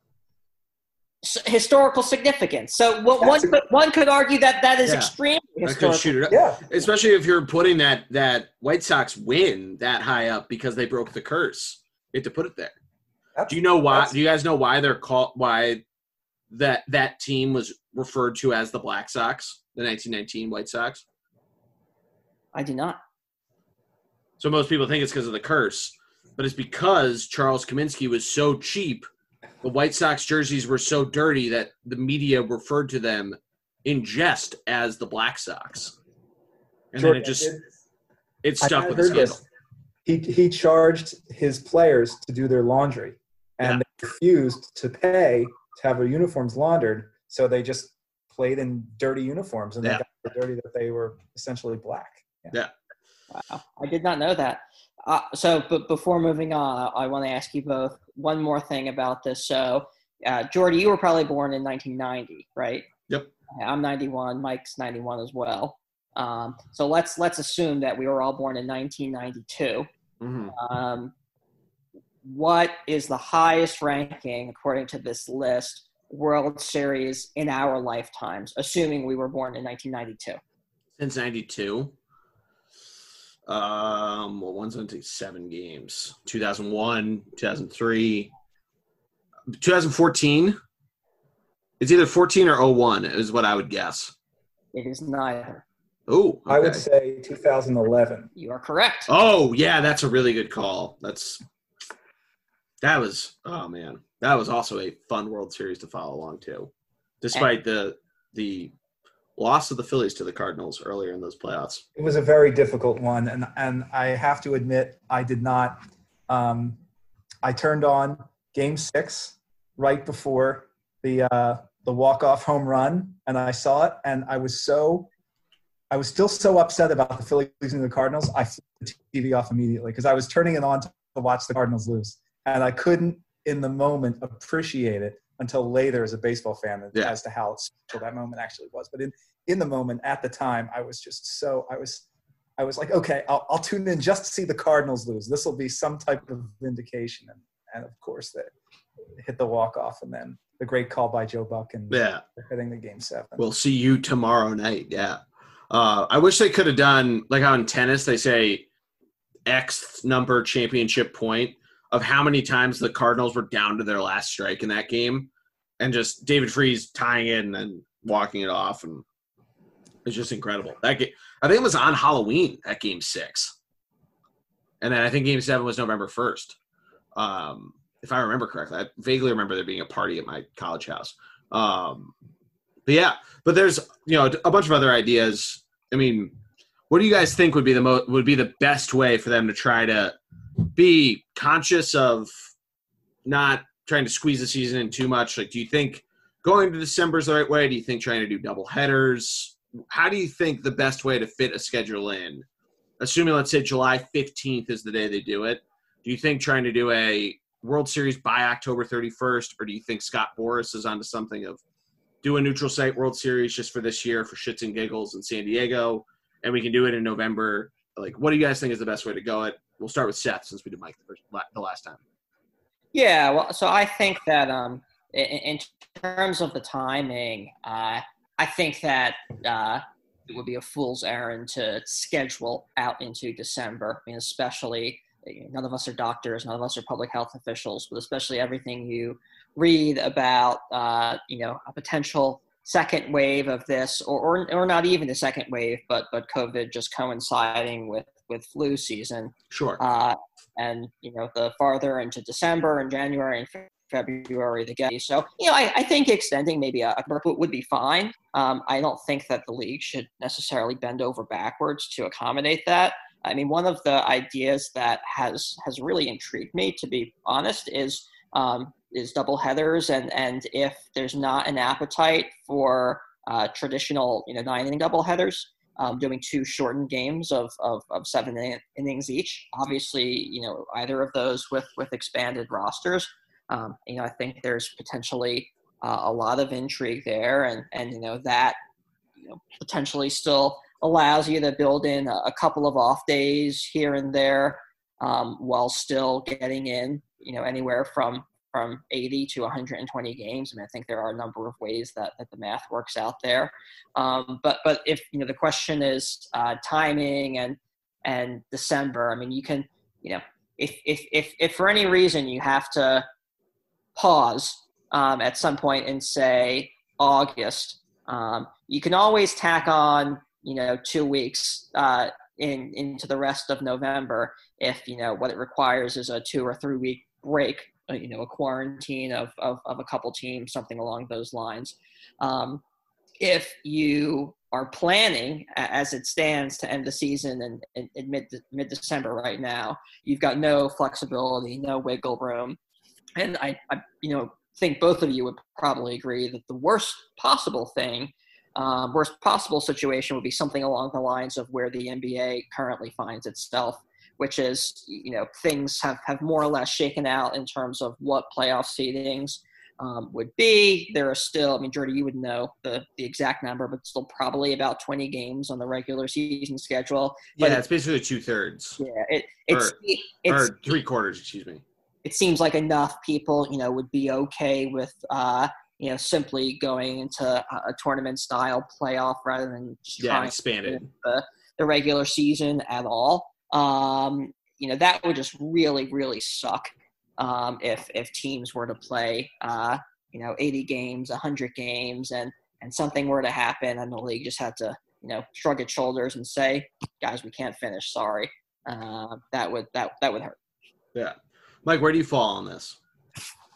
Speaker 2: S historical significance. So what, one
Speaker 3: a-
Speaker 2: could, one could argue that that is
Speaker 1: Yeah.
Speaker 2: extremely
Speaker 1: I could
Speaker 2: historical.
Speaker 1: shoot it up.
Speaker 3: Yeah.
Speaker 1: Especially if you're putting that that White Sox win that high up because they broke the curse. You have to put it there.
Speaker 3: That's-
Speaker 1: Do you know why? Do you guys know why they're called? Why that that team was referred to as the Black Sox, the 1919 White Sox?
Speaker 2: I do not.
Speaker 1: So most people think it's because of the curse, but it's because Charles Comiskey was so cheap. The White Sox jerseys were so dirty that the media referred to them in jest as the Black Sox, and
Speaker 3: Jordan,
Speaker 1: then it just
Speaker 3: did-
Speaker 1: it stuck
Speaker 3: had
Speaker 1: with the
Speaker 3: heard
Speaker 1: scandal.
Speaker 3: this. He he charged his players to do their laundry, and they refused to pay to have their uniforms laundered. So they just played in dirty uniforms, and
Speaker 1: Yeah.
Speaker 3: they got so dirty that they were essentially black. Yeah.
Speaker 2: Wow, I did not know that. Uh, so, but before moving on, I, I want to ask you both one more thing about this. So, uh, Geordie, you were probably born in 1990, right?
Speaker 1: Yep.
Speaker 2: I'm 91. Mike's 91 as well. Um, so let's let's assume that we were all born in 1992.
Speaker 1: Mhm.
Speaker 2: Um, what is the highest ranking according to this list World Series in our lifetimes, assuming we were born in 1992?
Speaker 1: Since 92. Um, well, one's going to take seven games 2001, 2003, 2014. It's either 14 or 01, is what I would guess.
Speaker 2: It is neither.
Speaker 1: Oh,
Speaker 3: I would say 2011.
Speaker 2: You are correct.
Speaker 1: Oh, yeah, that's a really good call. That's that was oh man, that was also a fun World Series to follow along to, despite the the loss of the Phillies to the Cardinals earlier in those playoffs.
Speaker 3: It was a very difficult one, and and I have to admit I did not. Um, I turned on Game Six right before the uh, the walk off home run, and I saw it, and I was so. I was still so upset about the Phillies losing the Cardinals. I flipped the TV off immediately because I was turning it on to watch the Cardinals lose, and I couldn't in the moment appreciate it until later as a baseball fan
Speaker 1: Yeah.
Speaker 3: as to how special that moment actually was. But in in the moment at the time, I was just so I was I was like, okay, I'll, I'll tune in just to see the Cardinals lose. This will be some type of vindication, and and of course they hit the walk off, and then the great call by Joe Buck and
Speaker 1: Yeah.
Speaker 3: hitting the game seven.
Speaker 1: We'll see you tomorrow night. Yeah. Uh, I wish they could have done like on tennis they say X number championship point of how many times the Cardinals were down to their last strike in that game, and just David Freese tying it and then walking it off, and it's just incredible. That game, I think it was on Halloween. That game six, and then I think game seven was November first, um, if I remember correctly. I vaguely remember there being a party at my college house. Um, but yeah, but there's you know a bunch of other ideas. I mean, what do you guys think would be the mo- would be the best way for them to try to be conscious of not trying to squeeze the season in too much? Like, do you think going to December is the right way? Do you think trying to do double headers? How do you think the best way to fit a schedule in? Assuming, let's say July 15th is the day they do it. Do you think trying to do a World Series by October 31st, or do you think Scott Boras is onto something of do a neutral site World Series just for this year for shits and giggles in San Diego, and we can do it in November? Like, what do you guys think is the best way to go? It. We'll start with Seth since we did Mike the, first, the last time.
Speaker 2: Yeah, well, so I think that um, in, in terms of the timing, uh, I think that uh, it would be a fool's errand to schedule out into December. I mean, especially none of us are doctors, none of us are public health officials, but especially everything you read about, uh, you know, a potential second wave of this, or, or or not even the second wave, but but COVID just coinciding with with flu season.
Speaker 1: Sure.
Speaker 2: Uh, and you know, the farther into December and January and February the get. So you know, I, I think extending maybe a, a would- would be fine. Um, I don't think that the league should necessarily bend over backwards to accommodate that. I mean, one of the ideas that has has really intrigued me, to be honest, is um, is double headers, and and if there's not an appetite for uh, traditional, you know, nine inning double headers, um, doing two shortened games of, of, of seven in- innings each. Obviously, you know, either of those with, with expanded rosters. Um, you know, I think there's potentially uh, a lot of intrigue there, and, and you know, that you know, potentially still allows you to build in a, a couple of off days here and there um, while still getting in, you know, anywhere from from 80 to 120 games. I mean, I think there are a number of ways that, that the math works out there. Um, but but if you know the question is uh, timing and and December, I mean, you can you know if if if if for any reason you have to pause um, at some point and say August, um, you can always tack on you know two weeks uh, in into the rest of November if you know what it requires is a two or three week break uh, you know a quarantine of, of, of a couple teams something along those lines. Um, if you are planning as it stands to end the season in, in, in mid mid December right now, you've got no flexibility, no wiggle room, and I, I you know think both of you would probably agree that the worst possible thing, um, worst possible situation would be something along the lines of where the NBA currently finds itself, which is you know things have have more or less shaken out in terms of what playoff seedings um, would be. There are still, I mean, Geordie, you would know the, the exact number, but still probably about 20 games on the regular season schedule. But
Speaker 1: Yeah, it's basically two thirds
Speaker 2: Yeah, it, it's,
Speaker 1: Or-
Speaker 2: it's,
Speaker 1: or three quarters. Excuse me.
Speaker 2: it seems like enough people, you know, would be okay with, uh, you know, simply going into a tournament style playoff rather than just
Speaker 1: yeah,
Speaker 2: trying
Speaker 1: expanded
Speaker 2: the, the regular season at all. Um, you know, that would just really, really suck um, if if teams were to play, uh, you know, 80 games, 100 games, and and something were to happen, and the league just had to, you know, shrug its shoulders and say, "Guys, we can't finish. Sorry." Uh, that would that that would hurt.
Speaker 1: Yeah, Mike, where do you fall on this?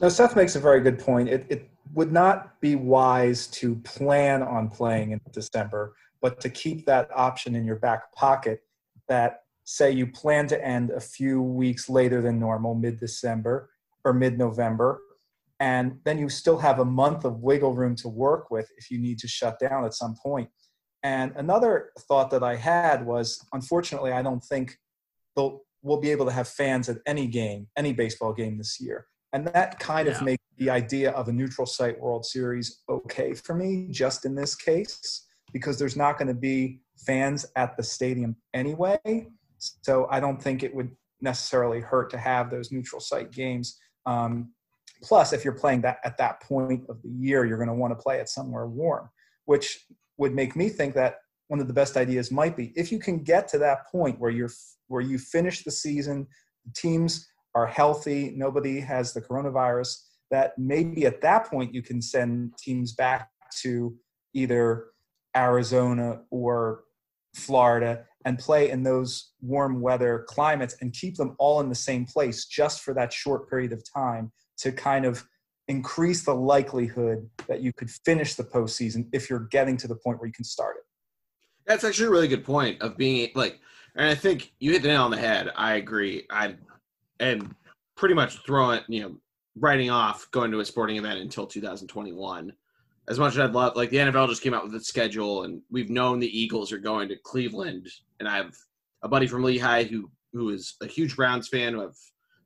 Speaker 3: No, Seth makes a very good point. It, it would not be wise to plan on playing in December, but to keep that option in your back pocket that say you plan to end a few weeks later than normal, mid December or mid November, and then you still have a month of wiggle room to work with if you need to shut down at some point. And another thought that I had was unfortunately, I don't think we'll be able to have fans at any game, any baseball game this year. And that kind yeah. of makes the idea of a neutral site World Series okay for me, just in this case, because there's not going to be fans at the stadium anyway. So I don't think it would necessarily hurt to have those neutral site games. Um, plus, if you're playing that at that point of the year, you're going to want to play it somewhere warm, which would make me think that one of the best ideas might be if you can get to that point where you're where you finish the season, the teams are healthy, nobody has the coronavirus, that maybe at that point you can send teams back to either Arizona or Florida and play in those warm weather climates and keep them all in the same place just for that short period of time to kind of increase the likelihood that you could finish the postseason if you're getting to the point where you can start it.
Speaker 1: That's actually a really good point of being like, and I think you hit the nail on the head. I agree. I and pretty much throwing, you know, writing off going to a sporting event until 2021. As much as I'd love, like the NFL just came out with its schedule, and we've known the Eagles are going to Cleveland, and I have a buddy from Lehigh who who is a huge Browns fan who have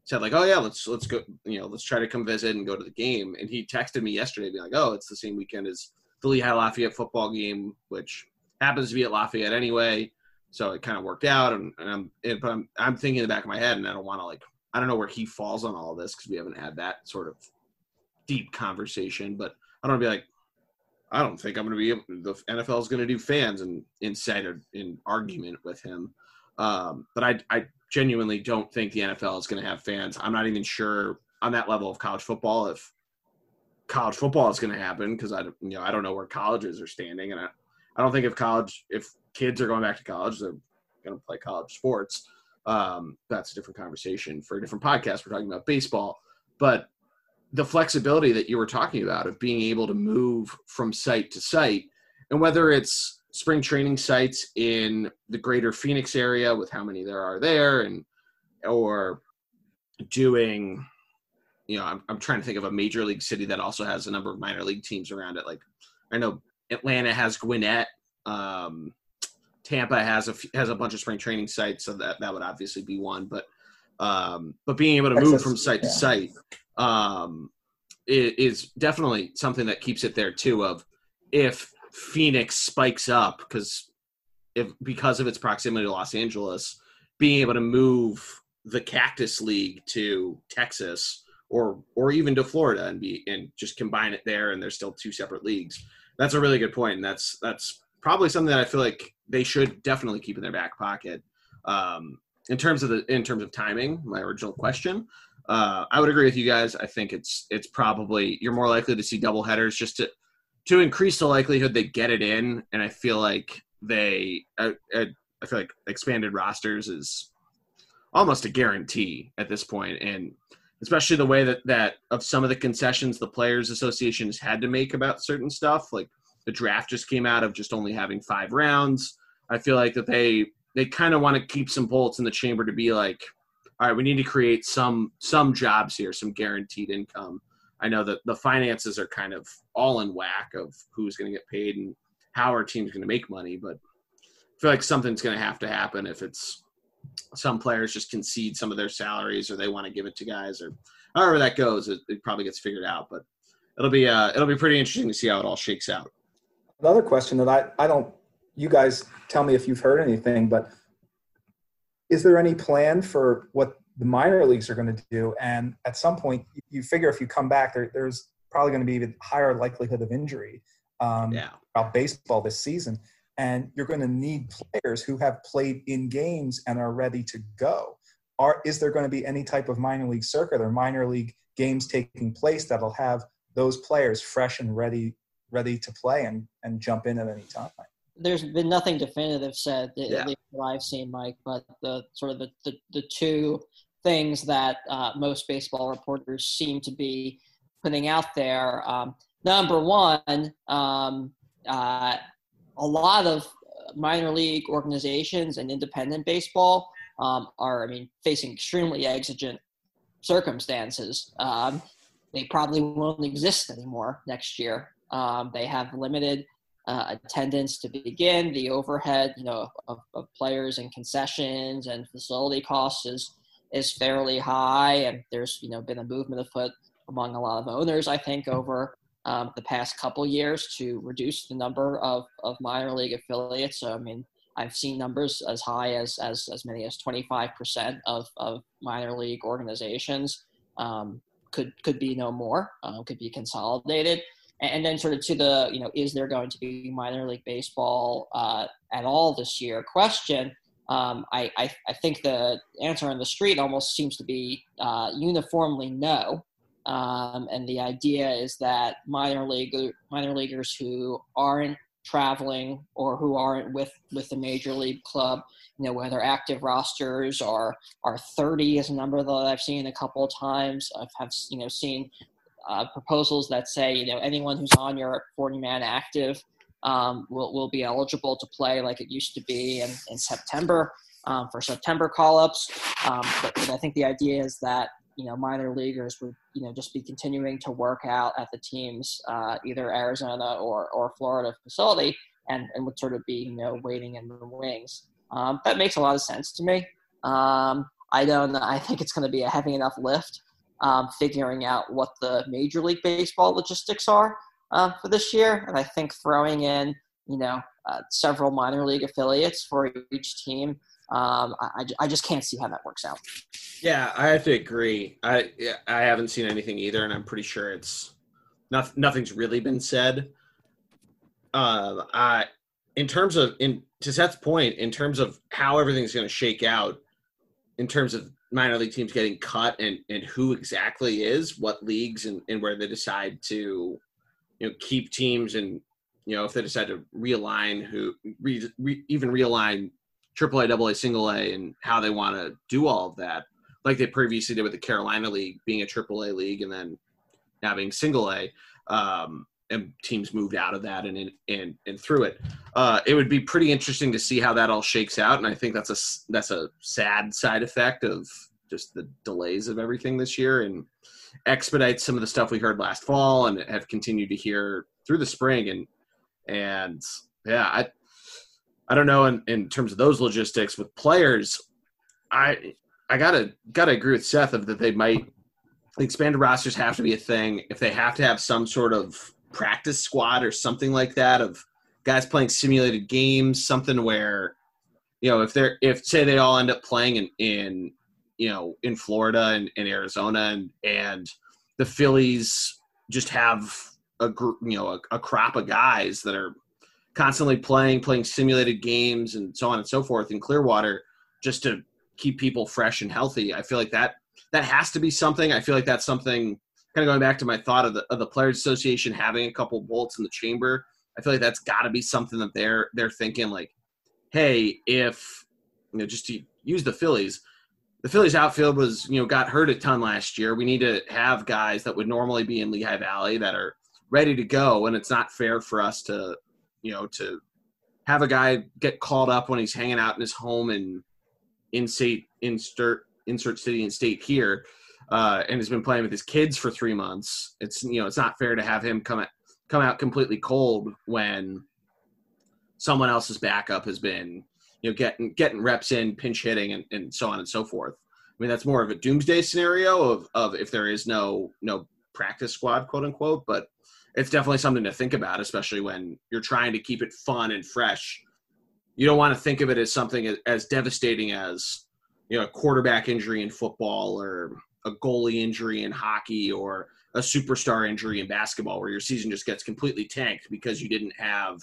Speaker 1: said like, oh yeah, let's let's go, you know, let's try to come visit and go to the game. And he texted me yesterday, being like, oh, it's the same weekend as the Lehigh Lafayette football game, which happens to be at Lafayette anyway. So it kind of worked out, and, and I'm, but I'm, I'm thinking in the back of my head, and I don't want to like, I don't know where he falls on all of this because we haven't had that sort of deep conversation. But I don't want to be like, I don't think I'm going to be able. the NFL is going to do fans and inside in argument with him. Um, but I, I genuinely don't think the NFL is going to have fans. I'm not even sure on that level of college football if college football is going to happen because I, you know, I don't know where colleges are standing, and I, I don't think if college, if kids are going back to college, they're going to play college sports. Um, that's a different conversation for a different podcast. We're talking about baseball, but the flexibility that you were talking about of being able to move from site to site, and whether it's spring training sites in the greater Phoenix area with how many there are there, and or doing, you know, I'm, I'm trying to think of a major league city that also has a number of minor league teams around it. Like I know Atlanta has Gwinnett. Um, Tampa has a has a bunch of spring training sites, so that that would obviously be one. But um, but being able to move from site to site um, is definitely something that keeps it there too. Of if Phoenix spikes up because if because of its proximity to Los Angeles, being able to move the Cactus League to Texas or or even to Florida and be and just combine it there, and there's still two separate leagues that's a really good point, and that's that's probably something that I feel like they should definitely keep in their back pocket. Um, in terms of the in terms of timing, my original question, uh, I would agree with you guys. I think it's it's probably you're more likely to see double headers just to to increase the likelihood they get it in, and I feel like they I, I, I feel like expanded rosters is almost a guarantee at this point, and especially the way that that of some of the concessions the players association has had to make about certain stuff like the draft just came out of just only having five rounds. I feel like that they they kind of want to keep some bullets in the chamber to be like all right we need to create some some jobs here some guaranteed income. I know that the finances are kind of all in whack of who's going to get paid and how our team's going to make money but i feel like something's going to have to happen if it's some players just concede some of their salaries or they want to give it to guys or however that goes it, it probably gets figured out but it'll be uh, it'll be pretty interesting to see how it all shakes out.
Speaker 3: Another question that i i don't you guys tell me if you've heard anything but is there any plan for what the minor leagues are going to do and at some point you figure if you come back there, there's probably going to be even higher likelihood of injury um,
Speaker 1: Yeah.
Speaker 3: about baseball this season. And you're going to need players who have played in games and are ready to go. Are, is there going to be any type of minor league circuit or minor league games taking place that'll have those players fresh and ready ready to play and, and jump in at any time?
Speaker 2: There's been nothing definitive said that,
Speaker 1: Yeah.
Speaker 2: at least that I've seen, Mike. But the sort of the the, the two things that uh, most baseball reporters seem to be putting out there. Um, number one, um, uh, a lot of minor league organizations and independent baseball um, are, I mean, facing extremely exigent circumstances. Um, they probably won't exist anymore next year. Um, they have limited uh, attendance to begin. The overhead, you know, of, of players and concessions and facility costs is is fairly high, and there's you know been a movement afoot among a lot of owners, I think, over um, the past couple years to reduce the number of, of minor league affiliates. So I mean, I've seen numbers as high as as, as many as 25% of, of minor league organizations um, could could be no more, um, could be consolidated and then sort of to the you know is there going to be minor league baseball uh, at all this year question um, I, I, I think the answer on the street almost seems to be uh, uniformly no. Um, and the idea is that minor league minor leaguers who aren't traveling or who aren't with with the major league club you know whether active rosters are are 30 is a number that i've seen a couple of times. I've have you know seen uh, proposals that say you know anyone who's on your 40 man active um, will, will be eligible to play like it used to be in, in September um, for September call ups. Um, but, but, I think the idea is that you know minor leaguers would you know just be continuing to work out at the team's uh, either Arizona or, or Florida facility and, and would sort of be you know waiting in the wings. Um, that makes a lot of sense to me. Um, I don't. I think it's going to be a heavy enough lift um, figuring out what the Major League Baseball logistics are uh, for this year. And I think throwing in, you know, uh, several minor league affiliates for each team, um, I, I just can't see how that works out.
Speaker 1: Yeah, I have to agree. I I haven't seen anything either, and I'm pretty sure it's not, nothing's really been said. Uh, I, in terms of in to Seth's point, in terms of how everything's going to shake out, in terms of minor league teams getting cut and and who exactly is what leagues and, and where they decide to you know keep teams and you know if they decide to realign who re, re, even realign triple A, double A, single A, and how they want to do all of that, like they previously did with the Carolina League being a triple A league and then now being single A, um, and teams moved out of that and and and through it. Uh, it would be pretty interesting to see how that all shakes out, and I think that's a that's a sad side effect of just the delays of everything this year and expedite some of the stuff we heard last fall and have continued to hear through the spring and and yeah i i don't know in, in terms of those logistics with players i i gotta gotta agree with seth of that they might expanded rosters have to be a thing if they have to have some sort of practice squad or something like that of guys playing simulated games something where you know if they're if say they all end up playing in in you know in Florida and in Arizona and and the Phillies just have a group you know a, a, crop of guys that are constantly playing playing simulated games and so on and so forth in Clearwater just to keep people fresh and healthy I feel like that that has to be something. I feel like that's something kind of going back to my thought of the of the players association having a couple bolts in the chamber I feel like that's got to be something that they're they're thinking like hey if you know just to use the Phillies the Phillies outfield was, you know, got hurt a ton last year. We need to have guys that would normally be in Lehigh Valley that are ready to go. And it's not fair for us to, you know, to have a guy get called up when he's hanging out in his home in in state insert insert city and state here, uh, and has been playing with his kids for three months. It's you know, it's not fair to have him come out come out completely cold when someone else's backup has been you know, getting getting reps in, pinch hitting, and, and so on and so forth. I mean, that's more of a doomsday scenario of, of if there is no no practice squad, quote unquote. But it's definitely something to think about, especially when you're trying to keep it fun and fresh. You don't want to think of it as something as, as devastating as you know a quarterback injury in football or a goalie injury in hockey or a superstar injury in basketball where your season just gets completely tanked because you didn't have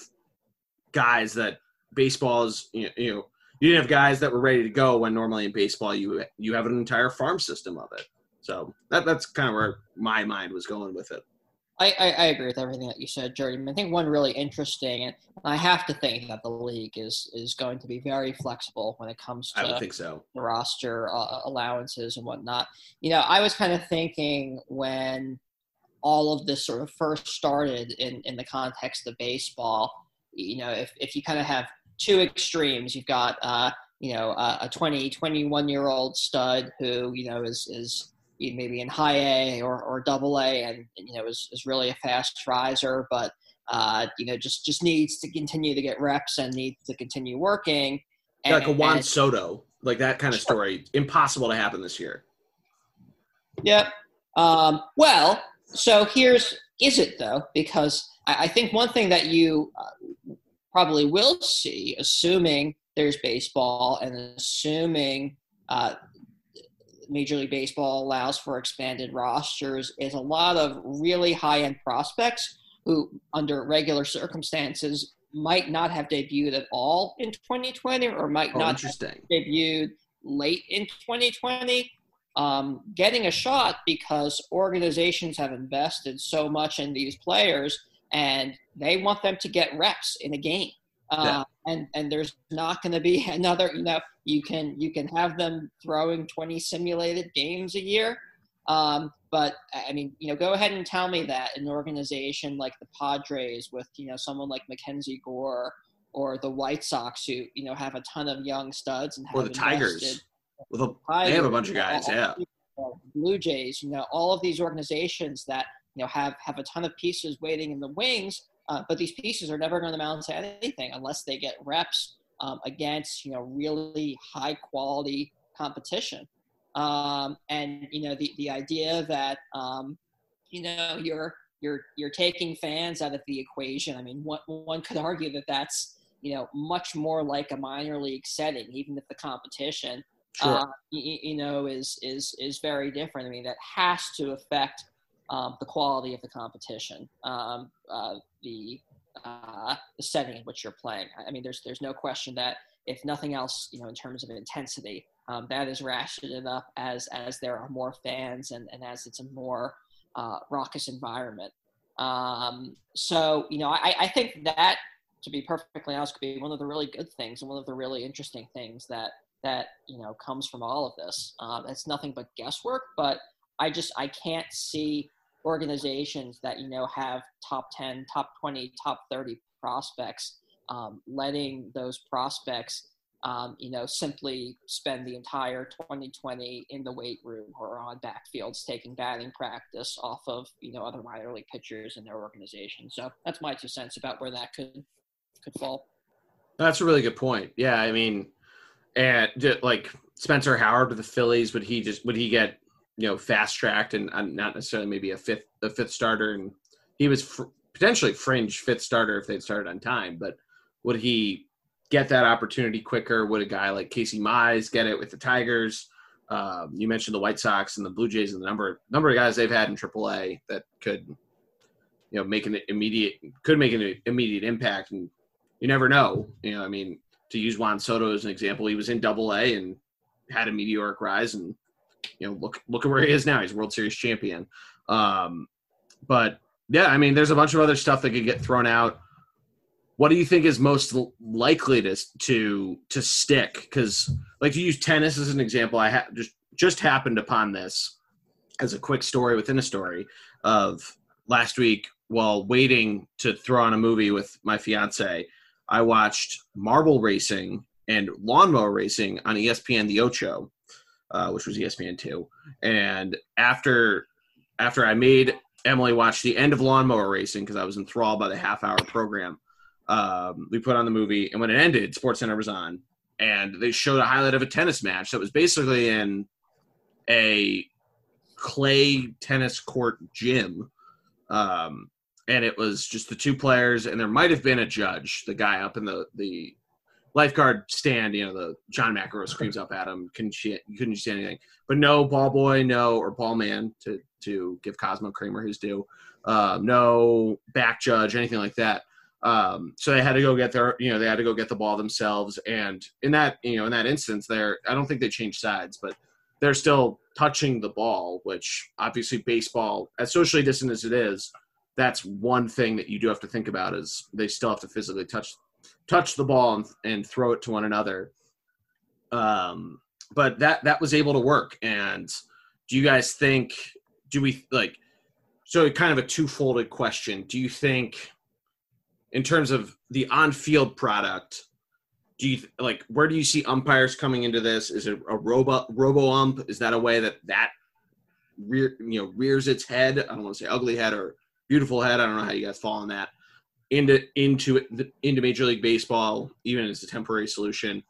Speaker 1: guys that baseball is you know, you know you didn't have guys that were ready to go when normally in baseball you you have an entire farm system of it. So that that's kind of where my mind was going with it.
Speaker 2: I, I, I, agree with everything that you said, Jordan. I think one really interesting, and I have to think that the league is is going to be very flexible when it comes to
Speaker 1: I would think so.
Speaker 2: roster uh, allowances and whatnot. You know, I was kind of thinking when all of this sort of first started in, in the context of baseball, you know, if, if you kind of have two extremes, you've got, uh, you know, a 20, 21 year old stud who, you know, is, is maybe in high A or, or double A and, you know, is, is really a fast riser, but, uh, you know, just, just needs to continue to get reps and needs to continue working.
Speaker 1: And, like a Juan and, Soto, like that kind of story. Impossible to happen this year.
Speaker 2: Yep. Um, well, so here's is it though? Because I, I think one thing that you uh, probably will see, assuming there's baseball and assuming uh, Major League Baseball allows for expanded rosters, is a lot of really high end prospects who, under regular circumstances, might not have debuted at all in 2020 or might
Speaker 1: oh,
Speaker 2: not have debuted late in 2020 um, getting a shot because organizations have invested so much in these players and they want them to get reps in a game. Uh, yeah. and and there's not going to be another you know you can you can have them throwing 20 simulated games a year. Um, but i mean you know go ahead and tell me that an organization like the padres with you know someone like mackenzie gore or the white sox who you know have a ton of young studs and
Speaker 1: or the tigers. With a, Tigers, they have a bunch of guys yeah.
Speaker 2: blue jays you know all of these organizations that you know have have a ton of pieces waiting in the wings uh, but these pieces are never going to amount to anything unless they get reps um, against you know really high quality competition. Um, and you know the the idea that um, you know you're you're you're taking fans out of the equation. I mean, one one could argue that that's you know much more like a minor league setting, even if the competition sure. uh, you, you know is is is very different. I mean, that has to affect um, the quality of the competition, um, uh, the uh, the setting in which you're playing. I mean, there's there's no question that if nothing else, you know, in terms of intensity, um, that is ratcheted up as as there are more fans and, and as it's a more uh, raucous environment. Um, so you know, I, I think that to be perfectly honest, could be one of the really good things and one of the really interesting things that that you know comes from all of this. Um, it's nothing but guesswork, but I just I can't see organizations that you know have top 10 top 20 top 30 prospects um, letting those prospects um, you know simply spend the entire 2020 in the weight room or on backfields taking batting practice off of you know other minor league pitchers in their organization. So that's my two cents about where that could could fall.
Speaker 1: That's a really good point. Yeah i mean and like spencer howard with the phillies would he just would he get you know fast tracked and not necessarily maybe a fifth a fifth starter. And he was fr- potentially fringe fifth starter if they'd started on time but would he get that opportunity quicker? Would a guy like casey mize get it with the tigers? Um, you mentioned the white sox and the blue jays and the number number of guys they've had in aaa that could you know make an immediate could make an immediate impact. And you never know. You know i mean to use juan soto as an example he was in double a and had a meteoric rise and you know, look look at where he is now. He's World Series champion. Um, but yeah, I mean, there's a bunch of other stuff that could get thrown out. What do you think is most likely to to to stick? Because, like, to use tennis as an example, I ha- just just happened upon this as a quick story within a story of last week while waiting to throw on a movie with my fiance. I watched marble racing and lawnmower racing on ESPN The Ocho uh, which was ESPN two. And after after I made Emily watch the end of Lawnmower Racing because I was enthralled by the half hour program, um, we put on the movie, and when it ended, Sports Center was on, and they showed a highlight of a tennis match that was basically in a clay tennis court gym. Um, and it was just the two players, and there might have been a judge, the guy up in the the lifeguard stand, you know, the John McEnroe screams up at him, couldn't you, couldn't see anything? But no ball boy, no, or ball man to, to give Cosmo Kramer his due. Um, no back judge, anything like that. Um, so they had to go get their, you know, they had to go get the ball themselves. And in that, you know, in that instance there, I don't think they changed sides, but they're still touching the ball, which obviously baseball, as socially distant as it is, that's one thing that you do have to think about is they still have to physically touch touch the ball and, and throw it to one another. Um, but that that was able to work. And do you guys think? Do we like? So kind of a two-folded question. Do you think, in terms of the on-field product, do you like where do you see umpires coming into this? Is it a robo robo ump? Is that a way that that rear you know rears its head? I don't want to say ugly head or beautiful head. I don't know how you guys fall on that into into into Major League Baseball, even as a temporary solution,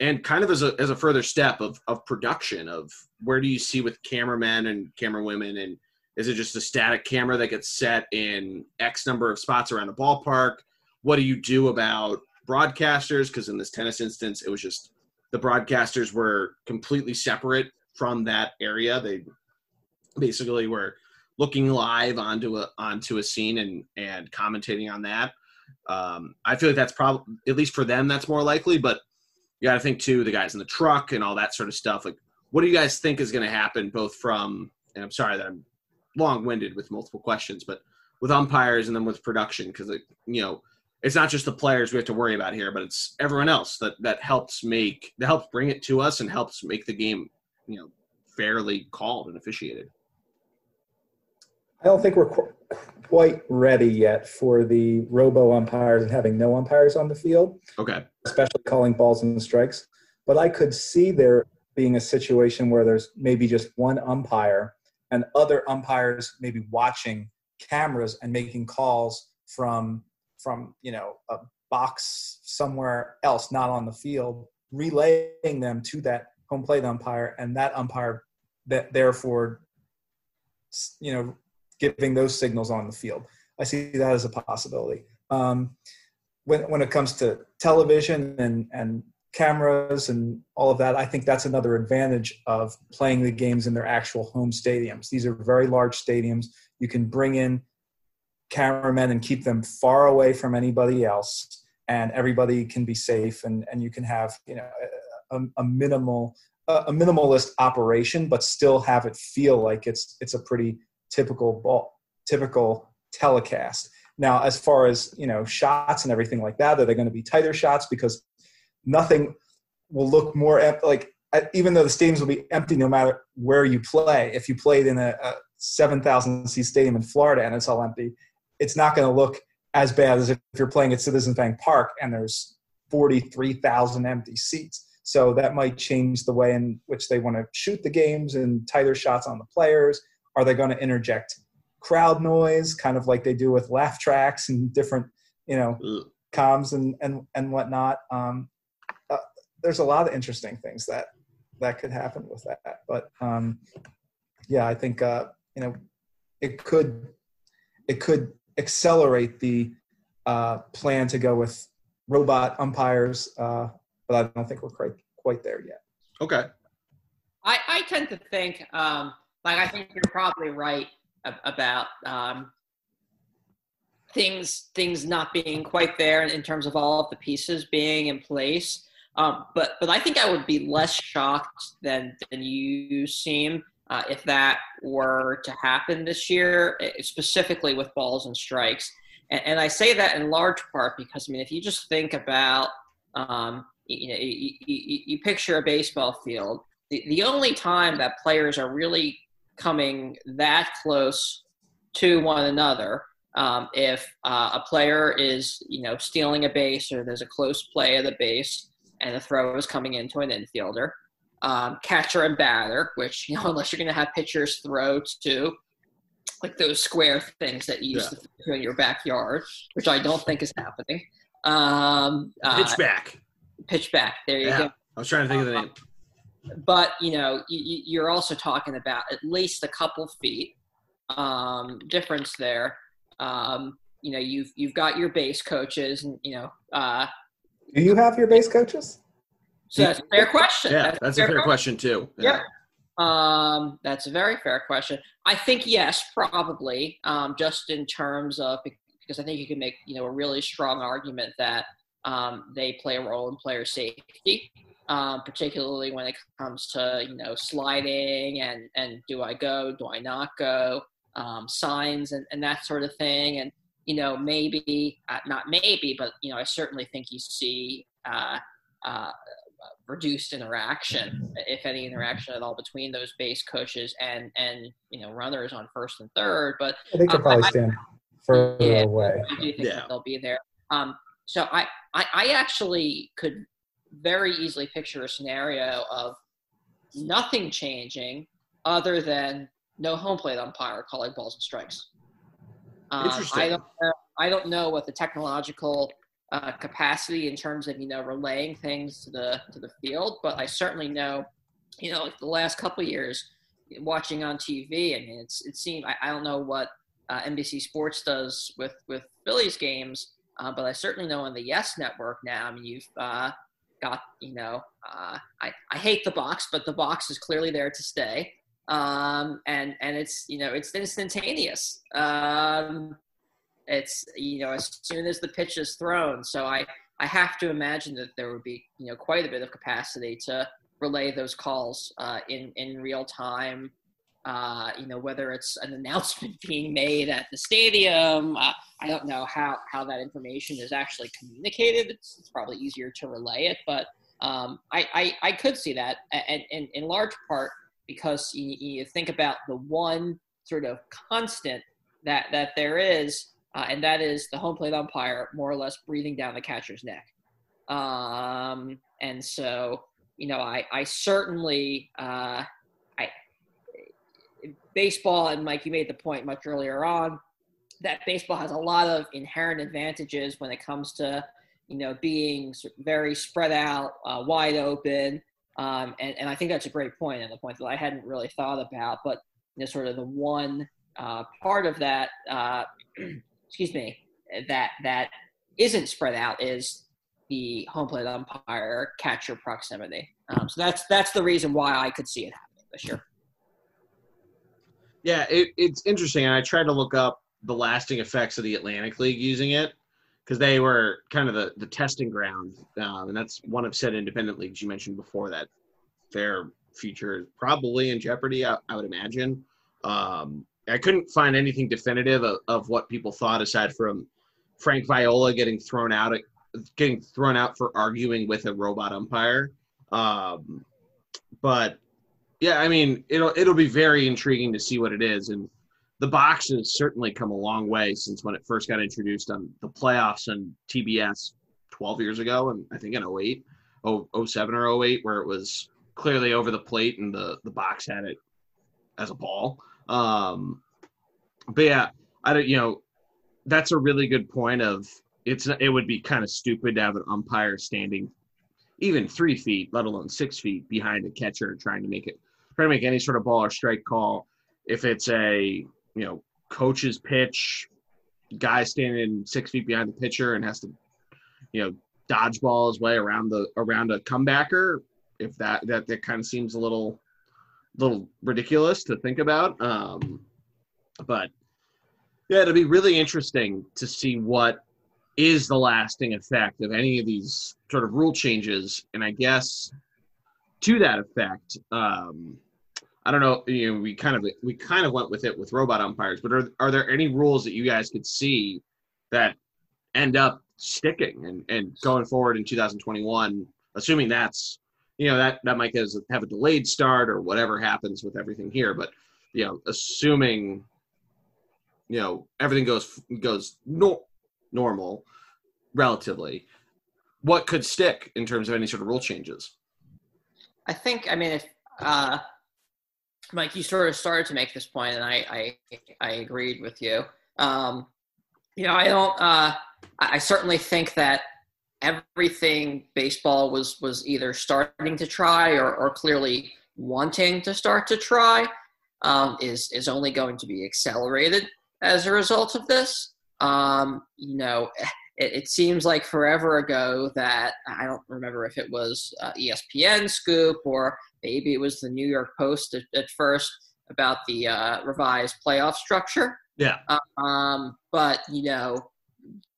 Speaker 1: and kind of as a as a further step of of production of where do you see with cameramen and camera women and is it just a static camera that gets set in X number of spots around a ballpark? What do you do about broadcasters? Because in this tennis instance, it was just the broadcasters were completely separate from that area. They basically were looking live onto a onto a scene and and commentating on that. Um, I feel like that's probably at least for them that's more likely, but you got to think too the guys in the truck and all that sort of stuff. Like, what do you guys think is going to happen? Both from and I'm sorry that I'm long winded with multiple questions, but with umpires and then with production because you know it's not just the players we have to worry about here, but it's everyone else that that helps make that helps bring it to us and helps make the game you know fairly called and officiated.
Speaker 3: I don't think we're qu- quite ready yet for the robo umpires and having no umpires on the field.
Speaker 1: Okay.
Speaker 3: Especially calling balls and strikes. But I could see there being a situation where there's maybe just one umpire and other umpires maybe watching cameras and making calls from from you know a box somewhere else not on the field relaying them to that home plate umpire and that umpire that therefore you know giving those signals on the field. I see that as a possibility. Um, when, when it comes to television and, and cameras and all of that, I think that's another advantage of playing the games in their actual home stadiums. These are very large stadiums. You can bring in cameramen and keep them far away from anybody else, and everybody can be safe, and, and you can have you know a, a minimal a minimalist operation, but still have it feel like it's it's a pretty typical ball, typical telecast. Now, as far as you know, shots and everything like that, are they going to be tighter shots? Because nothing will look more like even though the stadiums will be empty no matter where you play. If you played in a, a 7,000 seat stadium in Florida and it's all empty, it's not going to look as bad as if you're playing at Citizens Bank Park and there's 43,000 empty seats. So that might change the way in which they want to shoot the games and tighter shots on the players. Are they going to interject crowd noise, kind of like they do with laugh tracks and different, you know, comms and and and whatnot? Um, uh, there's a lot of interesting things that that could happen with that. But um, yeah, I think uh, you know it could it could accelerate the uh, plan to go with robot umpires, uh, but I don't think we're quite quite there yet.
Speaker 1: Okay.
Speaker 2: I, I tend to think um, like I think you're probably right about um, things things not being quite there in terms of all of the pieces being in place. Um, but but I think I would be less shocked than than you seem uh, if that were to happen this year, specifically with balls and strikes. And, and, I say that in large part because I mean, if you just think about um, you know, you, you, you picture a baseball field. The, the only time that players are really coming that close to one another. Um, if uh, a player is, you know, stealing a base or there's a close play of the base and the throw is coming into an infielder, um, catcher and batter, which you know, unless you're going to have pitchers throw to like those square things that you used yeah. to throw in your backyard, which I don't think is happening. Um,
Speaker 1: uh, pitch back.
Speaker 2: Pitch back. There you yeah. go.
Speaker 1: I was trying to think of the name
Speaker 2: but you know you, are also talking about at least a couple feet um, difference there. Um, you know you've you've got your base coaches and you know uh,
Speaker 3: Do you have your base coaches?
Speaker 2: So that's a fair question.
Speaker 1: Yeah, that's, a fair, question, too.
Speaker 2: Yeah. Um, that's a very fair question. I think yes, probably. Um, just in terms of because I think you can make you know a really strong argument that um, they play a role in player safety, um, particularly when it comes to you know sliding and and do I go, do I not go, um, signs and, and that sort of thing, and you know maybe uh, not maybe, but you know I certainly think you see. Uh, uh, reduced interaction, if any interaction at all, between those base coaches and and you know runners on first and third. But I think
Speaker 3: they could um, probably I, stand further
Speaker 2: yeah,
Speaker 3: away.
Speaker 2: I do think yeah. that they'll be there. Um, so I, I, I actually could very easily picture a scenario of nothing changing other than no home plate umpire calling balls and strikes. Um, Interesting. I don't, know, I don't know what the technological uh, capacity in terms of you know relaying things to the to the field, but I certainly know, you know, like the last couple years, watching on TV. I mean, it's it seemed I, I don't know what uh, NBC Sports does with with Phillies games, uh, but I certainly know on the Yes Network now. I mean, you've uh, got you know, uh, I I hate the box, but the box is clearly there to stay, um, and and it's you know it's instantaneous. Um, it's you know as soon as the pitch is thrown, so I I have to imagine that there would be you know quite a bit of capacity to relay those calls uh, in in real time uh, you know, whether it's an announcement being made at the stadium. Uh, I don't know how, how that information is actually communicated. It's, it's probably easier to relay it, but um, I, I, I, could see that, and, and in large part because you, you, think about the one sort of constant that, that there is, uh, and that is the home plate umpire more or less breathing down the catcher's neck. Um, and so, you know, I, I certainly, uh, baseball, and Mike, you made the point much earlier on that baseball has a lot of inherent advantages when it comes to you know being very spread out, uh, wide open, um, and and I think that's a great point and the point that I hadn't really thought about, but you know, sort of the one uh, part of that, uh, excuse me, that that isn't spread out is the home plate umpire catcher proximity. Um, so that's that's the reason why I could see it happening this year.
Speaker 1: Yeah, it, it's interesting. And I tried to look up the lasting effects of the Atlantic League using it because they were kind of the, the testing ground. Um, and that's one of said independent leagues you mentioned before that their future is probably in jeopardy, I, I would imagine. Um, I couldn't find anything definitive of, of what people thought aside from Frank Viola getting thrown out, getting thrown out for arguing with a robot umpire. Um, but yeah, I mean, it'll it'll be very intriguing to see what it is, and the box has certainly come a long way since when it first got introduced on the playoffs on TBS 12 years ago, and I think in 08, 07 or 08, where it was clearly over the plate and the the box had it as a ball. Um, but yeah, I don't, you know, that's a really good point. Of it's it would be kind of stupid to have an umpire standing even three feet, let alone six feet behind a catcher trying to make it trying to make any sort of ball or strike call. If it's a you know coach's pitch, guy standing six feet behind the pitcher and has to you know dodgeball his way around the around a comebacker. If that that that kind of seems a little little ridiculous to think about, um, but yeah, it'll be really interesting to see what is the lasting effect of any of these sort of rule changes. And I guess to that effect, um, I don't know. You know, we kind of we kind of went with it with robot umpires, but are are there any rules that you guys could see that end up sticking and, and going forward in 2021? Assuming that's you know that that might have a delayed start or whatever happens with everything here, but you know, assuming you know everything goes goes no, normal relatively, what could stick in terms of any sort of rule changes?
Speaker 2: I think, I mean, if uh, Mike, you sort of started to make this point, and I I, I agreed with you. Um, you know, I don't. Uh, I certainly think that everything baseball was was either starting to try or, or clearly wanting to start to try um, is is only going to be accelerated as a result of this. Um, you know, it, it, seems like forever ago that I don't remember if it was uh, ESPN scoop or maybe it was the New York Post at, at first about the uh, revised playoff structure.
Speaker 1: Yeah.
Speaker 2: Um, but you know,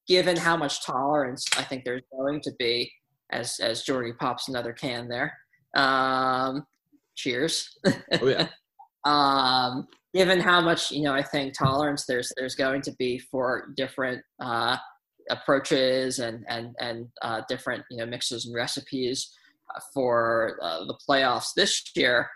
Speaker 2: given how much tolerance I think there's going to be, as as Geordie pops another can there. Um, cheers.
Speaker 1: Oh yeah.
Speaker 2: um, given how much you know, I think tolerance there's there's going to be for different uh, approaches and and and uh, different you know mixes and recipes uh, for uh, the playoffs this year.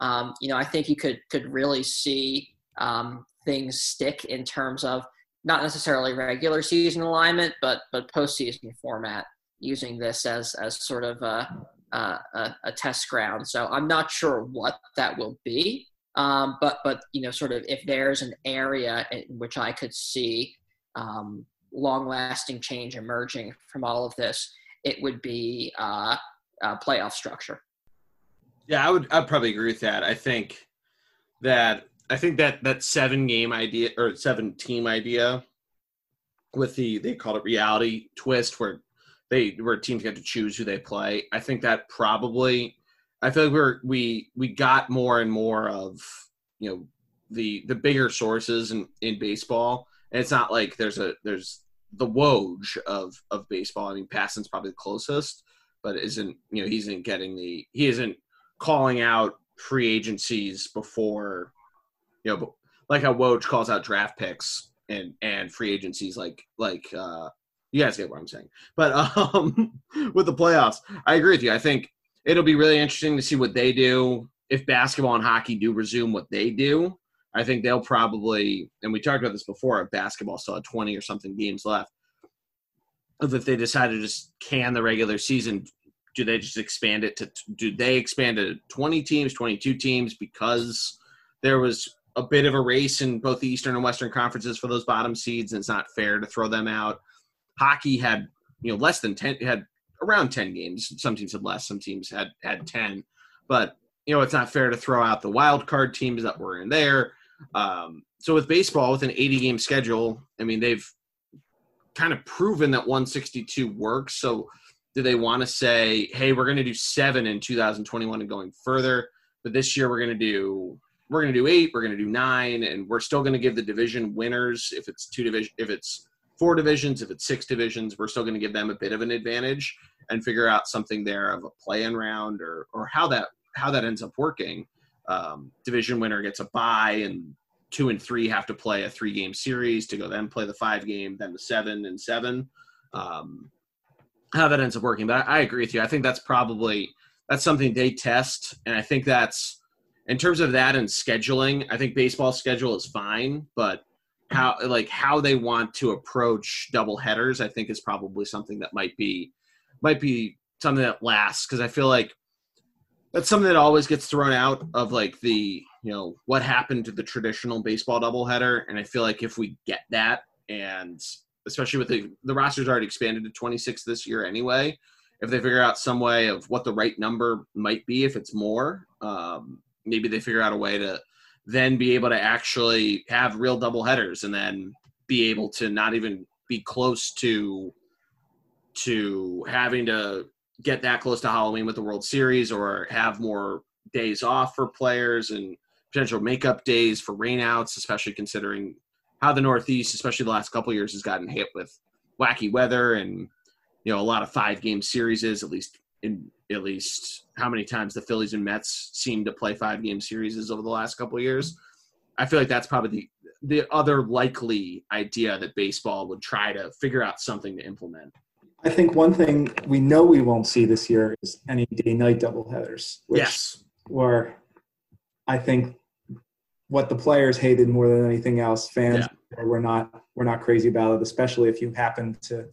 Speaker 2: Um, you know, I think you could could really see um, things stick in terms of not necessarily regular season alignment, but but postseason format using this as as sort of a, a, a test ground. So I'm not sure what that will be, um, but but you know, sort of if there's an area in which I could see um, long-lasting change emerging from all of this, it would be uh, playoff structure.
Speaker 1: Yeah, I would. I'd probably agree with that. I think that I think that that seven game idea or seven team idea with the they call it reality twist where they where teams get to choose who they play. I think that probably I feel like we're we we got more and more of you know the the bigger sources in in baseball. And it's not like there's a there's the Woj of of baseball. I mean, Passan's probably the closest, but isn't you know he isn't getting the he isn't calling out free agencies before you know like how Woj calls out draft picks and and free agencies like like uh you guys get what I'm saying. But um with the playoffs, I agree with you. I think it'll be really interesting to see what they do if basketball and hockey do resume what they do. I think they'll probably, and we talked about this before, if basketball still had 20 or something games left, if they decide to just can the regular season, do they just expand it to, do they expand to 20 teams, 22 teams because there was a bit of a race in both the Eastern and Western conferences for those bottom seeds, and it's not fair to throw them out. Hockey had, you know, less than 10, had around 10 games. Some teams had less, some teams had, had 10. But, you know, it's not fair to throw out the wild card teams that were in there. Um, so with baseball, with an 80 game schedule, I mean, they've kind of proven that 162 works. So do they want to say, hey, we're going to do seven in 2021 and going further, but this year we're going to do we're going to do eight, we're going to do nine, and we're still going to give the division winners if it's two division, if it's four divisions, if it's six divisions, we're still going to give them a bit of an advantage and figure out something there of a play-in round or or how that how that ends up working um, division winner gets a bye and two and three have to play a three game series to go then play the five game then the seven and seven. Um, how that ends up working but I, I, agree with you. I think that's probably that's something they test. And i think that's in terms of that and scheduling i think baseball schedule is fine but how like how they want to approach double headers i think is probably something that might be might be something that lasts. Because i feel like that's something that always gets thrown out of like the you know what happened to the traditional baseball doubleheader, and I feel like if we get that, and especially with the the roster's already expanded to 26 this year anyway, if they figure out some way of what the right number might be, if it's more, um, maybe they figure out a way to then be able to actually have real double headers and then be able to not even be close to to having to get that close to Halloween with the World Series or have more days off for players and potential makeup days for rainouts, especially considering how the Northeast, especially the last couple years, has gotten hit with wacky weather and you know a lot of five game series at least in at least how many times the Phillies and Mets seem to play five game series over the last couple years. I feel like that's probably the the other likely idea that baseball would try to figure out something to implement.
Speaker 3: I think one thing we know we won't see this year is any day-night doubleheaders.
Speaker 1: Which yes.
Speaker 3: Were, I think, what the players hated more than anything else. Fans yeah. were not were not crazy about it, especially if you happen to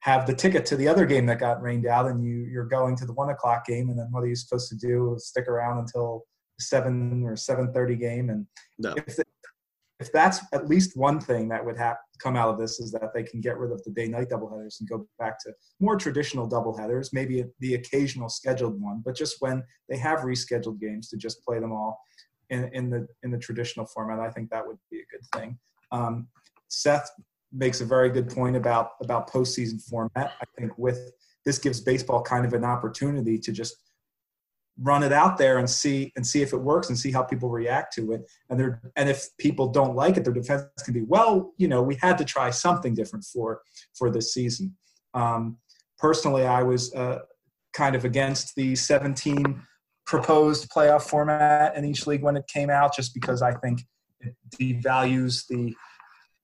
Speaker 3: have the ticket to the other game that got rained out, and you you're going to the one o'clock game, and then what are you supposed to do? Stick around until seven or seven thirty game, and
Speaker 1: no.
Speaker 3: if if that's at least one thing that would have come out of this is that they can get rid of the day night doubleheaders and go back to more traditional doubleheaders, maybe the occasional scheduled one, but just when they have rescheduled games to just play them all in, in the in the traditional format. I think that would be a good thing. Um, Seth makes a very good point about about postseason format. I think with this gives baseball kind of an opportunity to just run it out there and see and see if it works and see how people react to it. And they and if people don't like it, their defense can be, well, you know, we had to try something different for for this season. Um, personally, I was uh, kind of against the 17 proposed playoff format in each league when it came out, just because I think it devalues the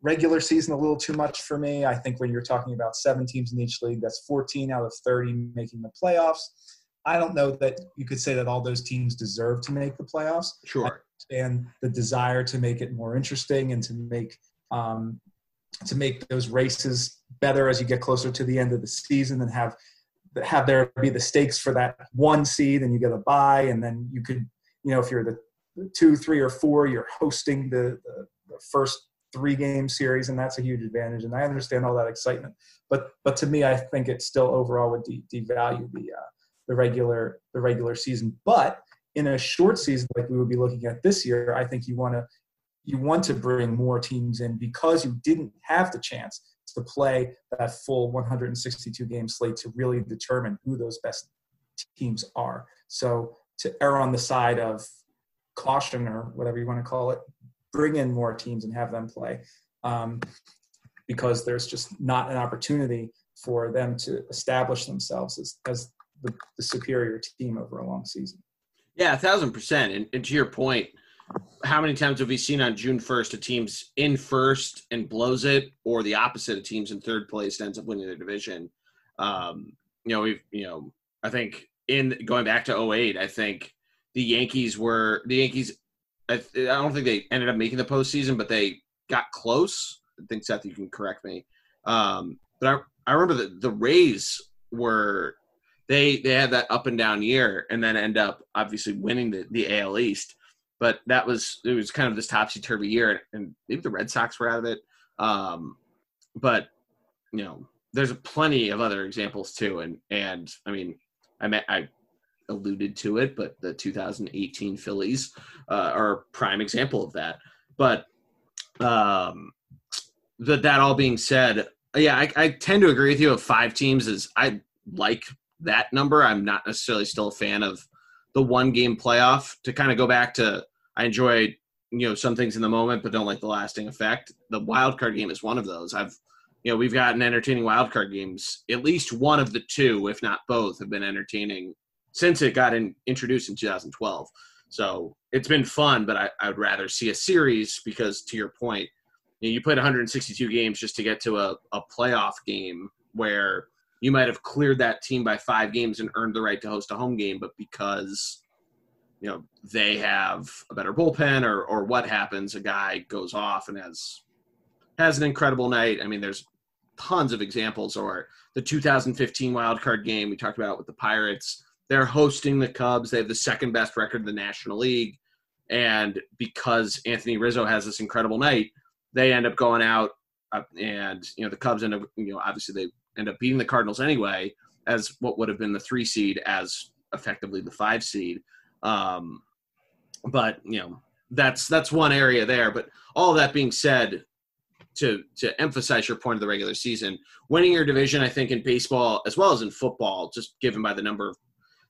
Speaker 3: regular season a little too much for me. I think when you're talking about seven teams in each league, that's 14 out of 30 making the playoffs. I don't know that you could say that all those teams deserve to make the playoffs.
Speaker 1: Sure.
Speaker 3: And the desire to make it more interesting and to make um, to make those races better as you get closer to the end of the season and have have there be the stakes for that one seed and you get a bye and then you could you know if you're the two three or four you're hosting the, the, the first three game series and that's a huge advantage and i understand all that excitement but but to me i think it still overall would de- devalue the uh, the regular the regular season but in a short season like we would be looking at this year i think you want to you want to bring more teams in because you didn't have the chance to play that full 162 game slate to really determine who those best teams are. So to err on the side of caution or whatever you want to call it, bring in more teams and have them play um, because there's just not an opportunity for them to establish themselves as, as the, the superior team over a long season.
Speaker 1: Yeah, a thousand percent. And, and to your point, how many times have we seen on June 1st a team's in first and blows it, or the opposite, of teams in third place ends up winning the division? Um, you know, we've, you know, I think in going back to 08, I think the Yankees were, the Yankees, I, I don't think they ended up making the postseason, but they got close. I think, Seth, you can correct me. Um, but I, I remember that the Rays were, they, they had that up and down year and then end up obviously winning the, the AL East but that was it was kind of this topsy turvy year, and maybe the Red Sox were out of it. Um, but you know, there's plenty of other examples too, and and I mean, I met I alluded to it, but the 2018 Phillies uh, are a prime example of that. But um, that that all being said, yeah, I, I tend to agree with you. Of five teams is I like that number. I'm not necessarily still a fan of the one game playoff to kind of go back to I enjoy you know some things in the moment but don't like the lasting effect. The wild card game is one of those. I've you know we've gotten entertaining wild card games. At least one of the two, if not both, have been entertaining since it got in, introduced in 2012. So it's been fun, but I, I would rather see a series because to your point, you, know, you played 162 games just to get to a, a playoff game where you might have cleared that team by five games and earned the right to host a home game, but because you know they have a better bullpen or or what happens, a guy goes off and has has an incredible night. I mean, there's tons of examples. Or the 2015 wild card game we talked about with the Pirates. They're hosting the Cubs. They have the second best record in the National League, and because Anthony Rizzo has this incredible night, they end up going out uh, and you know the Cubs end up you know obviously they end up beating the Cardinals anyway as what would have been the three seed as effectively the five seed. Um, but you know that's that's one area there. But all that being said, to to emphasize your point of the regular season, winning your division, I think in baseball as well as in football, just given by the number of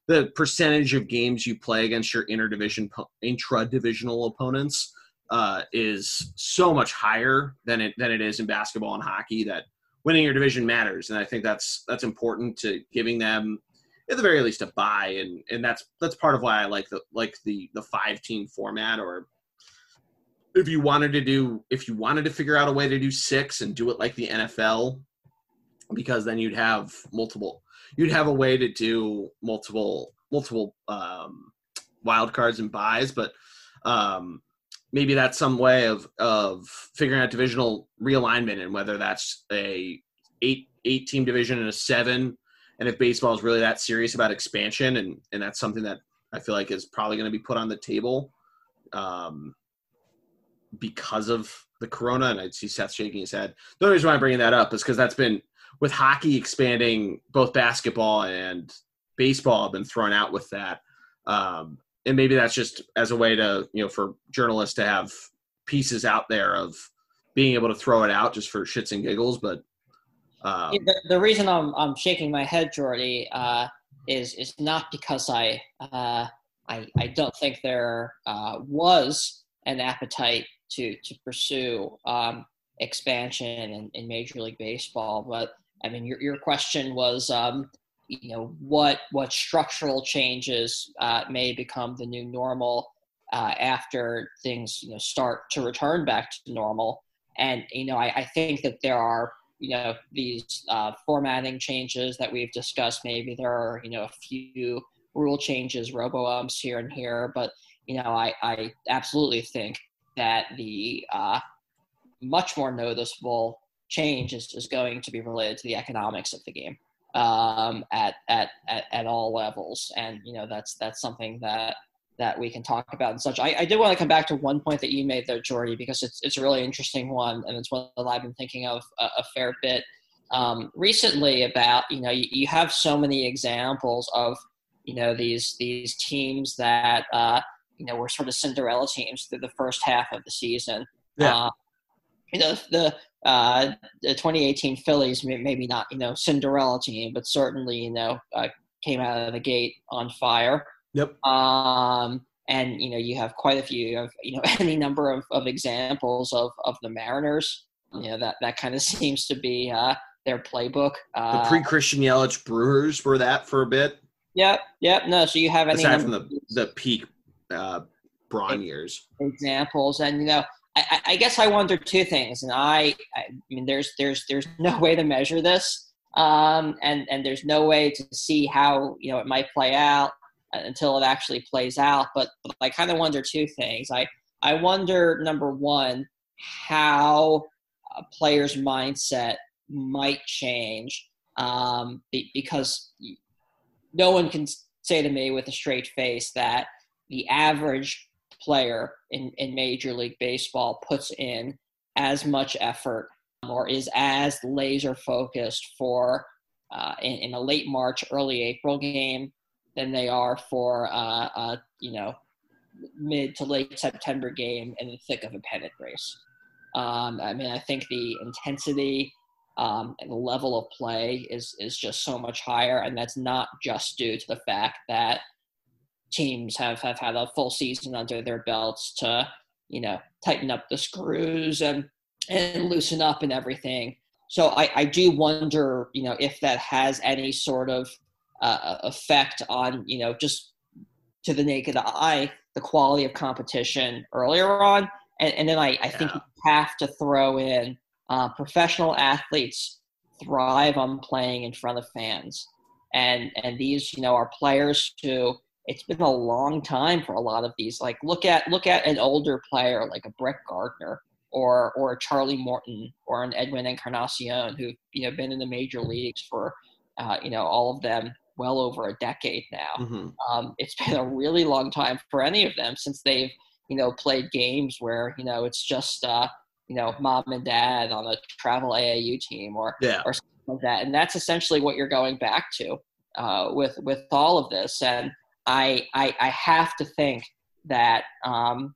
Speaker 1: the percentage of games you play against your interdivision intra divisional opponents uh, is so much higher than it than it is in basketball and hockey that winning your division matters, and I think that's that's important to giving them at the very least a buy, and and that's that's part of why I like the like the the five team format or if you wanted to do if you wanted to figure out a way to do six and do it like the NFL because then you'd have multiple you'd have a way to do multiple multiple um, wild cards and buys but um, maybe that's some way of of figuring out divisional realignment and whether that's a eight eight team division and a seven and if baseball is really that serious about expansion and and that's something that i feel like is probably going to be put on the table um, because of the corona and i see seth shaking his head. The only reason why i'm bringing that up is because that's been with hockey expanding both basketball and baseball have been thrown out with that um, and maybe that's just as a way to you know for journalists to have pieces out there of being able to throw it out just for shits and giggles. But
Speaker 2: um, the, the, reason I'm I'm shaking my head, Geordie, uh, is is not because I uh, I I don't think there uh, was an appetite to to pursue um, expansion in, in Major League Baseball, but I mean your your question was um, you know what what structural changes uh, may become the new normal uh, after things you know start to return back to normal. And you know I, I think that there are you know these uh, formatting changes that we've discussed. Maybe there are you know a few rule changes robo umps here and here. But you know i, I absolutely think that the uh, much more noticeable change is, is going to be related to the economics of the game um, at, at, at, at all levels. And, you know, that's, that's something that, that we can talk about and such. I, I did want to come back to one point that you made there, Geordie, because it's, it's a really interesting one. And it's one that I've been thinking of a, a fair bit um, recently about, you know, you, you have so many examples of, you know, these, these teams that, uh, you know, were sort of Cinderella teams through the first half of the season. Yeah. Uh, you know, the uh, the 2018 Phillies, maybe not, you know, Cinderella team, but certainly, you know, uh, came out of the gate on fire.
Speaker 1: Yep.
Speaker 2: Um, and you know, you have quite a few of you know any number of, of examples of of the Mariners. You know that that kind of seems to be uh, their playbook.
Speaker 1: Uh, the pre Christian Yelich Brewers were that for a bit.
Speaker 2: Yep. Yep. No. So you have any
Speaker 1: aside from the the peak uh, Braun years
Speaker 2: examples, and you know I, I, guess I wonder two things, and I, I mean, there's there's there's no way to measure this, um, and and there's no way to see how you know it might play out until it actually plays out. But, but I kind of wonder two things. I I wonder number one how a player's mindset might change um, because no one can say to me with a straight face that the average player in, in Major League Baseball puts in as much effort or is as laser focused for uh, in, in, a late March, early April game than they are for uh, a you know mid to late September game in the thick of a pennant race. Um, I mean, I think the intensity um, and the level of play is is just so much higher, and that's not just due to the fact that teams have, have had a full season under their belts to, you know, tighten up the screws and and loosen up and everything. So I, I do wonder, you know, if that has any sort of uh, effect on, you know, just to the naked eye, the quality of competition earlier on. And, and then I, I think you have to throw in uh, professional athletes thrive on playing in front of fans. And, and these, you know, are players who it's been a long time for a lot of these. Like look at look at an older player like a Brett Gardner or or a Charlie Morton or an Edwin Encarnacion who you know been in the major leagues for uh, you know all of them well over a decade now. Mm-hmm. Um, it's been a really long time for any of them since they've you know played games where you know it's just uh, you know mom and dad on a travel AAU team or
Speaker 1: yeah.
Speaker 2: or something like that, and that's essentially what you're going back to uh, with with all of this and I, I, I have to think that, um,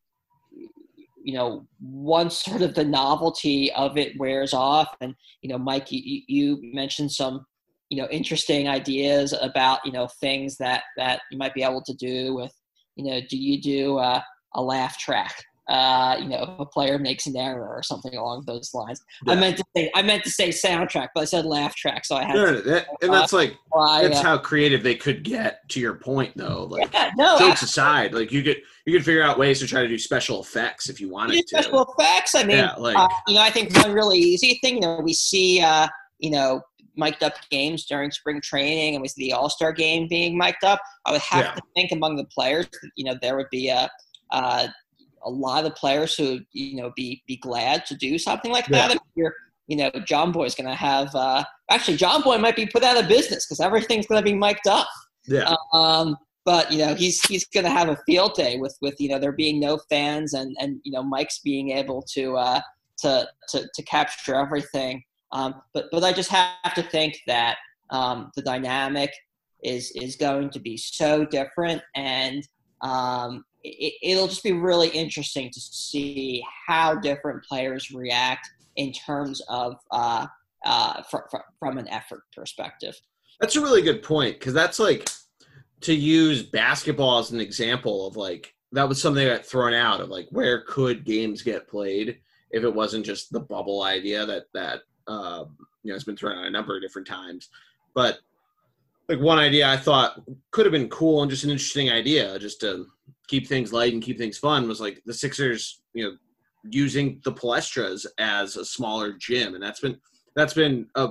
Speaker 2: you know, once sort of the novelty of it wears off, and you know, Mike, you, you mentioned some, you know, interesting ideas about you know things that that you might be able to do with, you know, do you do a, a laugh track? Uh, you know, if a player makes an error or something along those lines. Yeah. I meant to say I meant to say soundtrack, but I said laugh track, so I had.
Speaker 1: No,
Speaker 2: to,
Speaker 1: that, and that's like uh, that's how creative they could get. To your point, though, like
Speaker 2: yeah, no,
Speaker 1: jokes aside, like you could you could figure out ways to try to do special effects if you wanted to.
Speaker 2: Special effects. I mean, yeah, like uh, you know, I think one really easy thing. You know, we see uh, you know mic'd up games during spring training and we see the All Star game being mic'd up. I would have yeah. to think among the players, you know, there would be a uh, a lot of players who you know be be glad to do something like that. If you're, you know, Jomboy's going to have uh, actually Boy might be put out of business because everything's going to be mic'd up.
Speaker 1: Yeah.
Speaker 2: Um, but you know he's he's going to have a field day with with you know there being no fans and and you know mics being able to uh, to, to to capture everything. Um, but but I just have to think that um, the dynamic is is going to be so different and um, it, it'll just be really interesting to see how different players react in terms of uh, uh, fr- fr- from an effort perspective.
Speaker 1: That's a really good point because that's like to use basketball as an example of like that was something that got thrown out of like where could games get played if it wasn't just the bubble idea that that um, you know has been thrown out a number of different times. But like one idea I thought could have been cool and just an interesting idea, just to keep things light and keep things fun, was like the Sixers, you know, using the Palestras as a smaller gym, and that's been that's been a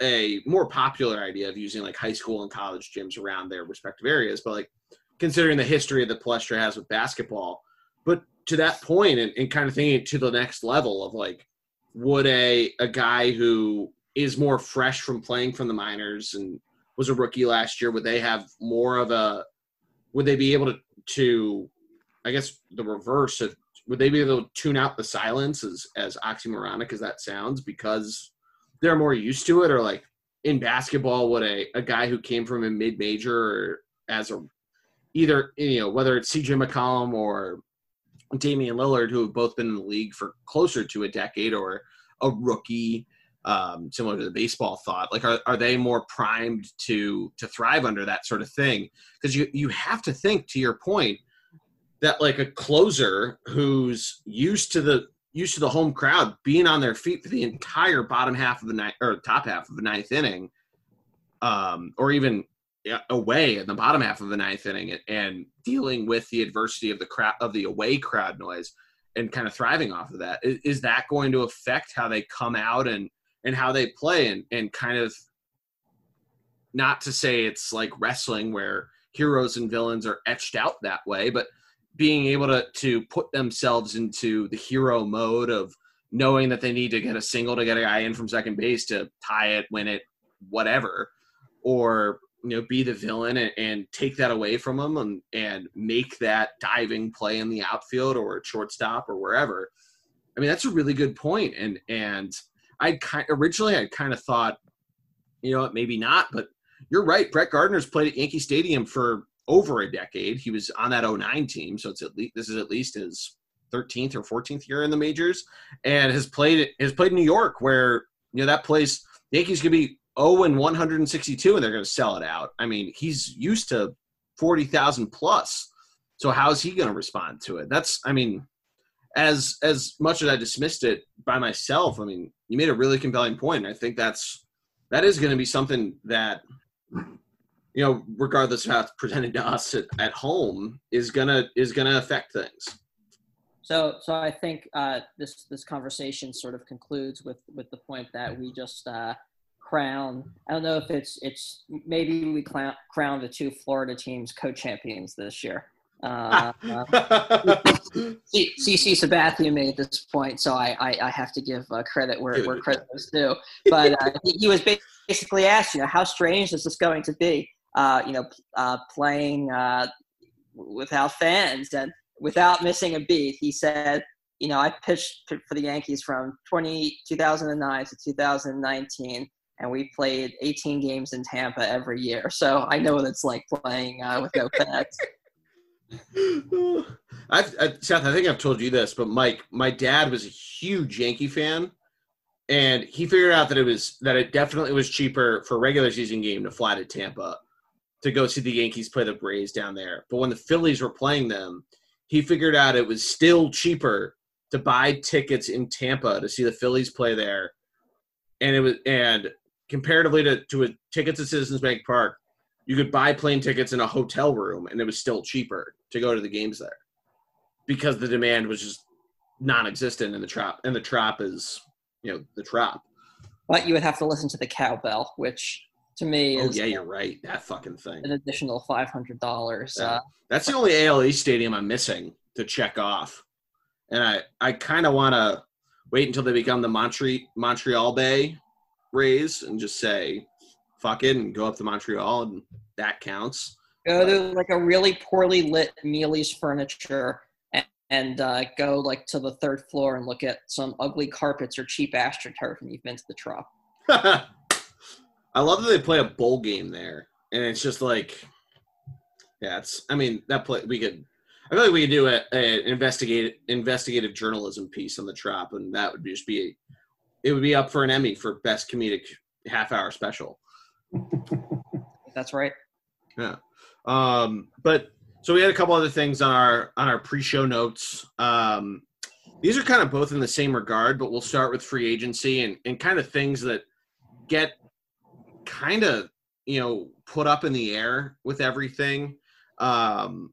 Speaker 1: a more popular idea of using like high school and college gyms around their respective areas. But like considering the history that Palestra has with basketball, but to that point and, and kind of thinking to the next level of like, would a a guy who is more fresh from playing from the minors and was a rookie last year, would they have more of a would they be able to to I guess the reverse of would they be able to tune out the silence as as oxymoronic as that sounds because they're more used to it? Or like in basketball would a, a guy who came from a mid major or as a either you know whether it's CJ McCollum or Damian Lillard who have both been in the league for closer to a decade or a rookie um, similar to the baseball thought like are, are they more primed to to thrive under that sort of thing because you you have to think to your point that like a closer who's used to the used to the home crowd being on their feet for the entire bottom half of the night or top half of the ninth inning, um, or even away in the bottom half of the ninth inning, and dealing with the adversity of the crowd of the away crowd noise, and kind of thriving off of that. Is, is that going to affect how they come out and and how they play and and kind of not to say it's like wrestling where heroes and villains are etched out that way, but being able to to put themselves into the hero mode of knowing that they need to get a single to get a guy in from second base to tie it, win it, whatever, or you know be the villain and, and take that away from them and and make that diving play in the outfield or shortstop or wherever. I mean that's a really good point, and and I kind originally I kind of thought, you know, maybe not, but you're right. Brett Gardner's played at Yankee Stadium for over a decade. He was on that 09 team, so it's at least this is at least his 13th or 14th year in the majors, and has played has played New York, where you know that place Yankees could be 0 and 162, and they're going to sell it out. I mean, he's used to 40,000 plus. So how's he going to respond to it? That's, I mean, as as much as I dismissed it by myself, I mean, you made a really compelling point. I think that's that is going to be something that you know, regardless of how it's presented to us at, at home, is gonna is gonna affect things.
Speaker 2: So, so I think uh, this this conversation sort of concludes with with the point that we just uh, crown. I don't know if it's it's maybe we crown, crown the two Florida teams co-champions this year. Uh, CC Sabathia made this point, so I, I, I have to give uh, credit where, where credit is due. But uh, he, he was basically asked, you know, how strange is this going to be? uh, you know, uh, playing uh, without fans and without missing a beat. He said, you know, I pitched for the Yankees from 20, 2009 to 2019, and we played 18 games in Tampa every year. So I know what it's like playing uh, with no fans.
Speaker 1: I've, I, Seth, I think I've told you this, but Mike, my dad was a huge Yankee fan, and he figured out that it was that it definitely was cheaper for a regular season game to fly to Tampa to go see the Yankees play the Braves down there. But when the Phillies were playing them, he figured out it was still cheaper to buy tickets in Tampa to see the Phillies play there. And it was and comparatively to, to a tickets at Citizens Bank Park, you could buy plane tickets in a hotel room and it was still cheaper to go to the games there. Because the demand was just non existent in the Trop and the Trop is you know, the Trop
Speaker 2: But you would have to listen to the cowbell, which to me.
Speaker 1: Oh yeah, you're right. That fucking thing.
Speaker 2: An additional five hundred dollars. Yeah. Uh,
Speaker 1: That's the only ALE stadium I'm missing to check off, and I I kind of want to wait until they become the Montreal Montreal Bay Rays and just say fuck it and go up to Montreal and that counts.
Speaker 2: Go to like a really poorly lit Mealey's furniture and, and uh, go like to the third floor and look at some ugly carpets or cheap astroturf and you've been to the Trop.
Speaker 1: I love that they play a bowl game there, and it's just like, yeah, it's. I mean, that play we could. I feel like we could do a, a investigative investigative journalism piece on the Trop, and that would just be it would be up for an Emmy for best comedic half hour special.
Speaker 2: That's right.
Speaker 1: Yeah. Um, but so we had a couple other things on our on our pre-show notes. Um, these are kind of both in the same regard, but we'll start with free agency and, and kind of things that get kind of you know put up in the air with everything. Um,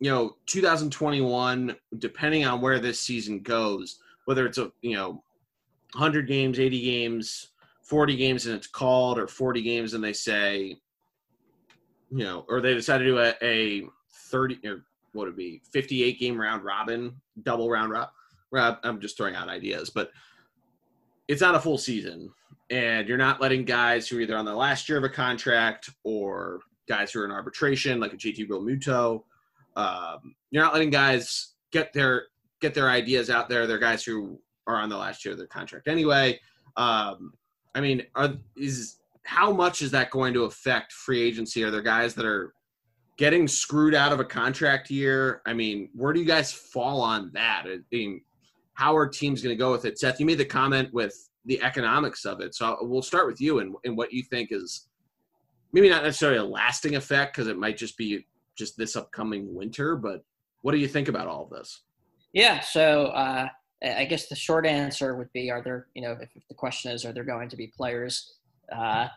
Speaker 1: you know, 2021, depending on where this season goes, whether it's a you know 100 games, 80 games, 40 games and it's called, or 40 games and they say, you know, or they decide to do a, a 30 or what would be 58 game round robin, double round robin. I'm just throwing out ideas, but it's not a full season, and you're not letting guys who are either on the last year of a contract or guys who are in arbitration, like a JT Realmuto. Um, you're not letting guys get their get their ideas out there. They're guys who are on the last year of their contract anyway. Um, I mean, are, is how much is that going to affect free agency? Are there guys that are getting screwed out of a contract year? I mean, where do you guys fall on that? I mean, how are teams going to go with it? Seth, you made the comment with the economics of it, so we'll start with you and, and what you think is maybe not necessarily a lasting effect because it might just be just this upcoming winter. But what do you think about all of this?
Speaker 2: Yeah, so uh, I guess the short answer would be: Are there, you know, if, if the question is, are there going to be players uh,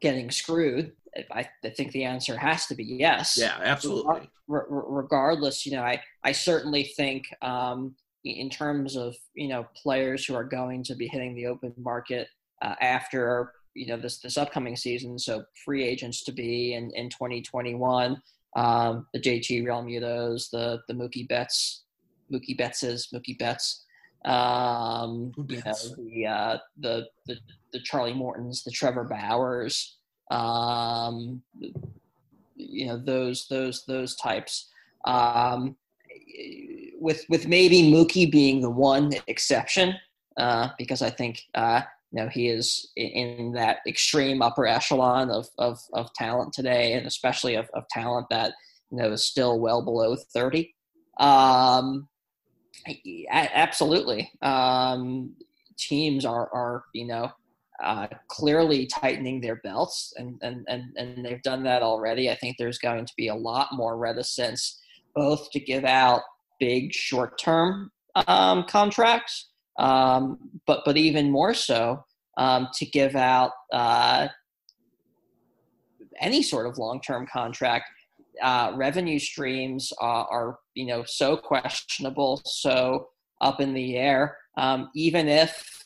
Speaker 2: getting screwed? I, I, think the answer has to be yes.
Speaker 1: Yeah, absolutely.
Speaker 2: Re- regardless, you know, I I certainly think um, in terms of you know players who are going to be hitting the open market uh, after you know this this upcoming season, so free agents to be in in 2021. Um, the JT Realmutos, the the Mookie Betts, Mookie Bettses, Mookie Betts, um, you know, the, uh, the, the, the Charlie Mortons, the Trevor Bauers, um, you know, those, those, those types. Um, with, with maybe Mookie being the one exception, uh, because I think, uh, you know, he is in that extreme upper echelon of, of, of talent today, and especially of, of talent that, you know, is still well below 30. Um, Absolutely. Um, teams are, are, you know, uh, clearly tightening their belts, and, and, and, and they've done that already. I think there's going to be a lot more reticence both to give out big short term um, contracts, um, but, but even more so um, to give out uh, any sort of long term contract uh, revenue streams are, are, you know so questionable, so up in the air. Um, even if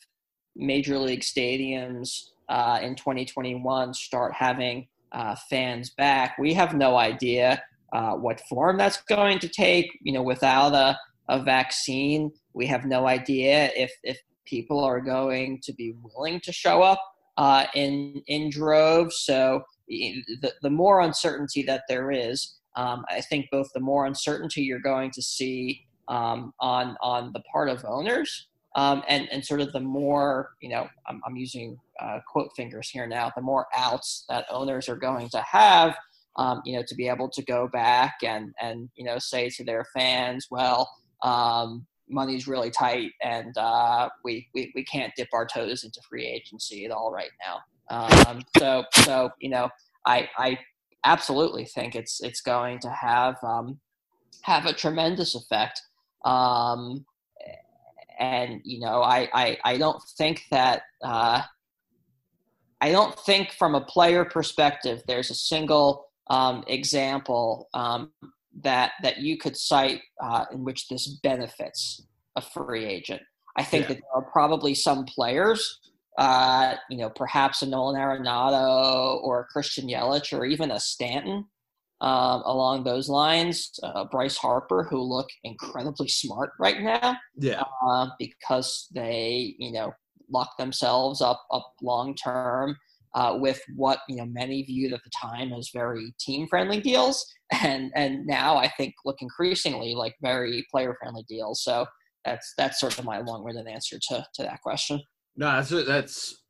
Speaker 2: major league stadiums uh, in 2021 start having uh, fans back, we have no idea uh, what form that's going to take. You know, without a, a vaccine, we have no idea if if people are going to be willing to show up uh, in in droves. So the, the more uncertainty that there is, um, I think both the more uncertainty you're going to see um, on on the part of owners, um, and and sort of the more you know, I'm, I'm using uh, quote fingers here now, the more outs that owners are going to have, um, you know, to be able to go back and and you know say to their fans, well, um, money's really tight, and uh, we, we we can't dip our toes into free agency at all right now. Um, so so you know I, I absolutely think it's it's going to have um, have a tremendous effect. Um, and you know, I, I, I don't think that uh, I don't think from a player perspective there's a single um, example um, that that you could cite uh, in which this benefits a free agent. I think yeah. that there are probably some players uh, you know, perhaps a Nolan Arenado or a Christian Yelich or even a Stanton um, along those lines. Uh, Bryce Harper, who look incredibly smart right now,
Speaker 1: yeah,
Speaker 2: uh, because they you know lock themselves up up long term. Uh, with what you know many viewed at the time as very team friendly deals, and and now I think look increasingly like very player friendly deals. So that's that's sort of my long winded answer to to that question.
Speaker 1: No, that's that's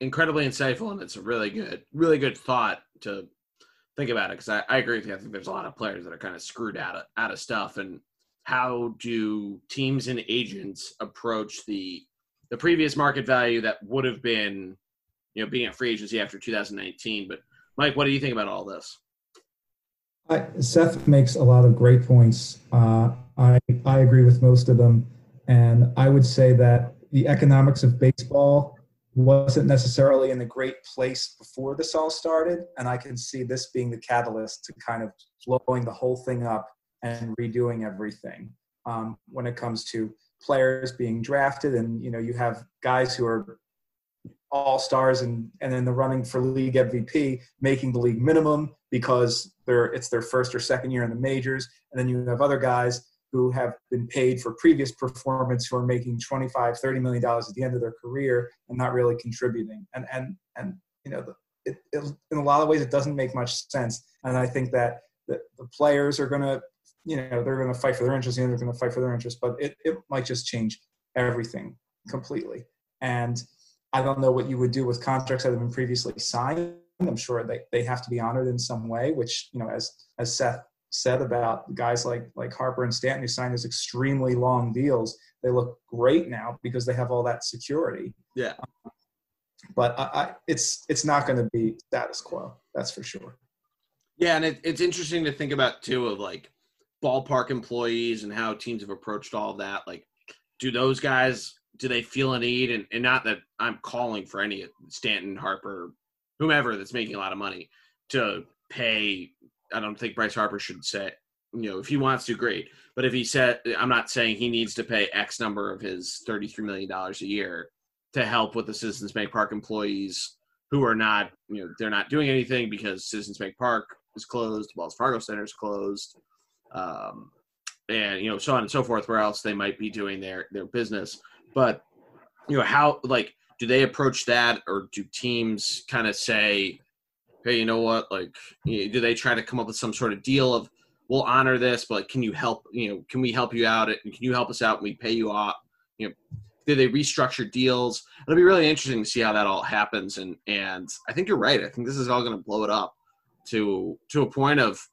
Speaker 1: incredibly insightful, and it's a really good, really good thought to think about it. Because I, I agree with you. I think there's a lot of players that are kind of screwed out of out of stuff, and how do teams and agents approach the the previous market value that would have been, you know, being a free agency after 2019. But Mike, what do you think about all this?
Speaker 3: I, Seth makes a lot of great points. Uh, I I agree with most of them, and I would say that the economics of baseball wasn't necessarily in a great place before this all started, and I can see this being the catalyst to kind of blowing the whole thing up and redoing everything um, when it comes to players being drafted, and you know you have guys who are all stars and and in the running for league MVP, making the league minimum because they're it's their first or second year in the majors, and then you have other guys who have been paid for previous performance who are making 25 30 million dollars at the end of their career and not really contributing. And and and you know it, it, in a lot of ways it doesn't make much sense. And i think that the, the players are going to you know they're going to fight for their interests and they're going to fight for their interests but it, it might just change everything completely. And i don't know what you would do with contracts that have been previously signed. I'm sure they, they have to be honored in some way which you know as as seth said about guys like like harper and stanton who signed those extremely long deals they look great now because they have all that security.
Speaker 1: Yeah.
Speaker 3: Um, but I, I, it's it's not going to be status quo that's for sure.
Speaker 1: Yeah and it, it's interesting to think about too of like ballpark employees and how teams have approached all of that. Like do those guys do they feel a need? And, and not that i'm calling for any stanton harper whomever that's making a lot of money to pay i don't think bryce harper should say you know if he wants to great. But if he said i'm not saying he needs to pay x number of his 33 million dollars a year to help with the citizens bank park employees who are not you know they're not doing anything because citizens bank park is closed wells fargo center is closed um, and you know so on and so forth where else they might be doing their their business. But you know how like do they approach that or do teams kind of say hey you know what? Like do they try to come up with some sort of deal of we'll honor this but can you help you know can we help you out? And can you help us out and we pay you off? You know do they restructure deals? It'll be really interesting to see how that all happens. And and i think you're right. I think this is all going to blow it up to to a point of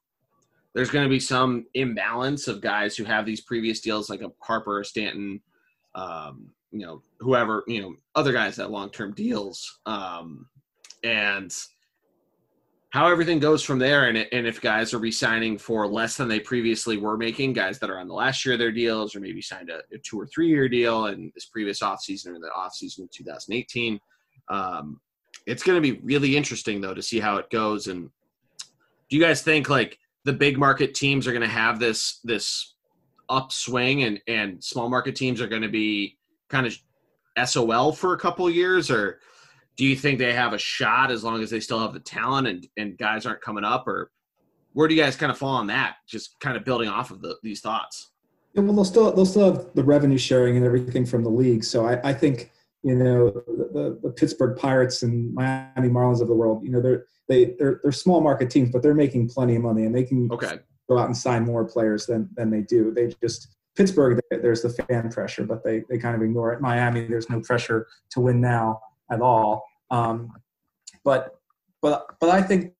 Speaker 1: there's going to be some imbalance of guys who have these previous deals, like a Harper or Stanton, um, you know, whoever, you know, other guys that long term deals, um, and how everything goes from there. And, and if guys are resigning for less than they previously were making, guys that are on the last year of their deals, or maybe signed a, a two or three year deal in this previous offseason or the offseason of 2018. Um, it's going to be really interesting though to see how it goes. And do you guys think like the big market teams are going to have this this upswing and and small market teams are going to be kind of SOL for a couple years or do you think they have a shot as long as they still have the talent and and guys aren't coming up or where do you guys kind of fall on that just kind of building off of the, these thoughts
Speaker 3: yeah, well they'll still they'll still have the revenue sharing and everything from the league so I, I think you know the, the Pittsburgh Pirates and Miami Marlins of the world. You know they're they they're they're small market teams, but they're making plenty of money and they can
Speaker 1: okay.
Speaker 3: go out and sign more players than than they do. They just Pittsburgh there's the fan pressure, but they they kind of ignore it. Miami there's no pressure to win now at all. Um, but but but I think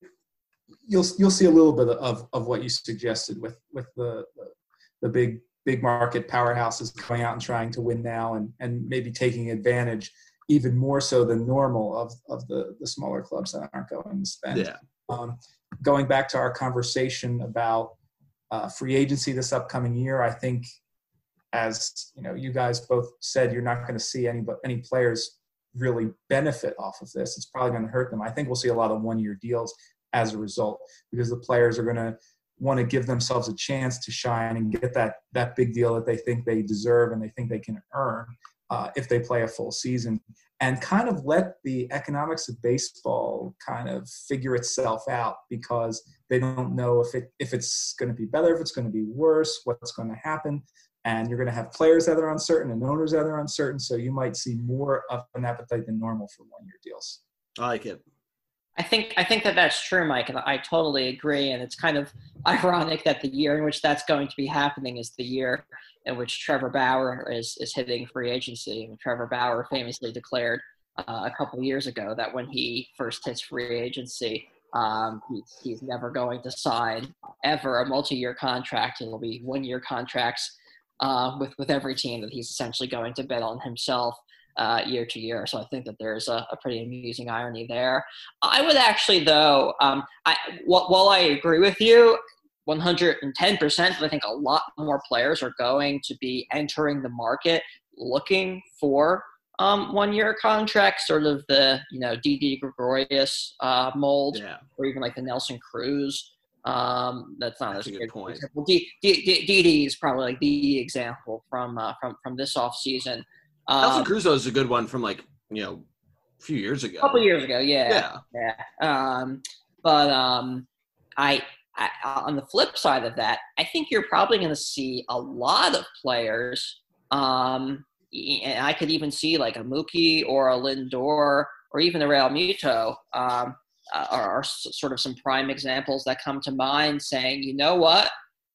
Speaker 3: you'll you'll see a little bit of of what you suggested with with the the, big big market powerhouses going out and trying to win now and, and maybe taking advantage even more so than normal of, of the, the smaller clubs that aren't going to spend.
Speaker 1: Yeah.
Speaker 3: Um, going back to our conversation about uh, free agency this upcoming year, I think as you know, you guys both said, you're not going to see any but any players really benefit off of this. It's probably going to hurt them. I think we'll see a lot of one year deals as a result because the players are going to want to give themselves a chance to shine and get that that big deal that they think they deserve and they think they can earn uh, if they play a full season and kind of let the economics of baseball kind of figure itself out because they don't know if it if it's going to be better if it's going to be worse what's going to happen and you're going to have players that are uncertain and owners that are uncertain so you might see more of an appetite than normal for one year deals
Speaker 1: i like it
Speaker 2: I think I think that that's true, Mike, and I totally agree. And it's kind of ironic that the year in which that's going to be happening is the year in which Trevor Bauer is is hitting free agency. And Trevor Bauer famously declared uh, a couple years ago that when he first hits free agency, um, he's, he's never going to sign ever a multi-year contract. It'll be one-year contracts uh, with with every team that he's essentially going to bet on himself uh, year to year. So I think that there's a, a, pretty amusing irony there. I would actually, though, um, I, while I agree with you, 110%, I think a lot more players are going to be entering the market looking for um, one-year contracts, sort of the you know Didi Gregorius uh, mold, yeah. or even like the Nelson Cruz. Um, that's not
Speaker 1: that's a good point.
Speaker 2: Example. D, D, D, D, is probably like the example from uh, from from this off season.
Speaker 1: Um, Nelson Cruz is a good one from like you know a few years ago.
Speaker 2: A couple years ago, yeah, yeah. yeah. Um, but um, I, I on the flip side of that, I think you're probably going to see a lot of players. Um, and I could even see like a Mookie or a Lindor or even a Realmuto um, uh, are, are, sort of some prime examples that come to mind saying, you know what,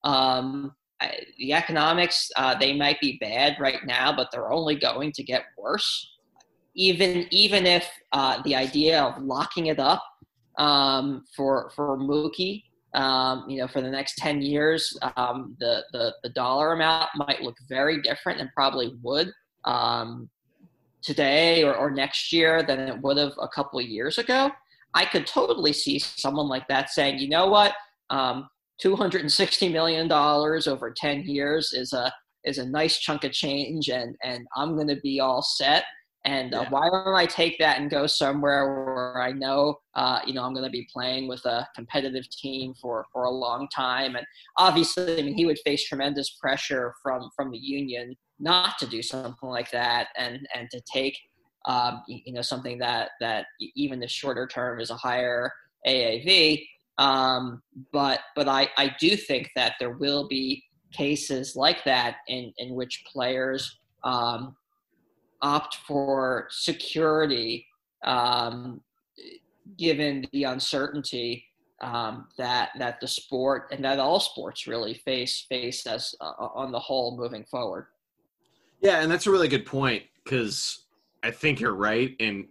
Speaker 2: um, I, the economics, uh, they might be bad right now, but they're only going to get worse. Even, even if uh, the idea of locking it up um, for, for Mookie um, you know, for the next 10 years, um, the, the, the dollar amount might look very different and probably would um, today or, or next year than it would have a couple of years ago. I could totally see someone like that saying, you know what, um, $260 million over 10 years is a, is a nice chunk of change and, and I'm going to be all set. And uh, yeah. why don't I take that and go somewhere where I know, uh, you know, I'm going to be playing with a competitive team for, for a long time. And obviously, I mean, he would face tremendous pressure from from the union not to do something like that and and to take um, you know something that that even the shorter term is a higher AAV. Um, but but I, I do think that there will be cases like that in, in which players um, opt for security um, given the uncertainty um, that that the sport and that all sports really face face as uh, on the whole moving forward.
Speaker 1: Yeah, and that's a really good point because I think you're right in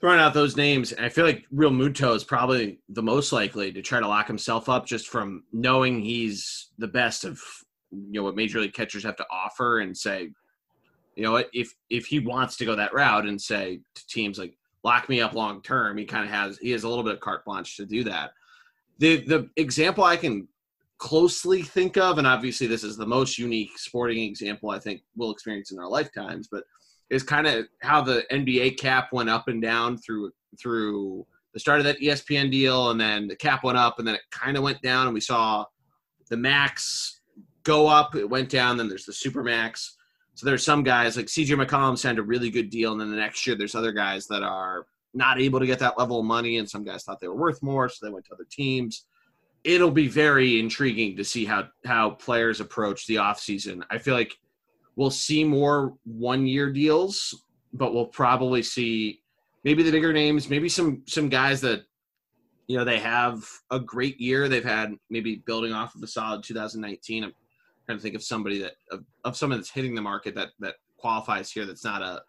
Speaker 1: throwing out those names. I feel like Realmuto is probably the most likely to try to lock himself up just from knowing he's the best of you know what major league catchers have to offer and say, you know if if he wants to go that route and say to teams like lock me up long term, he kind of has he has a little bit of carte blanche to do that. The the example I can closely think of, and obviously this is the most unique sporting example I think we'll experience in our lifetimes, but is kind of how the NBA cap went up and down through through the start of that ESPN deal, and then the cap went up, and then it kind of went down, and we saw the max go up, it went down, then there's the super max. So there's some guys like CJ McCollum signed a really good deal, and then the next year there's other guys that are not able to get that level of money, and some guys thought they were worth more, so they went to other teams it'll be very intriguing to see how how players approach the offseason. I feel like we'll see more one year deals, but we'll probably see maybe the bigger names, maybe some some guys that you know they have a great year. They've had maybe building off of a solid 2019. I'm trying to think of somebody that of, of someone that's hitting the market that that qualifies here. That's not a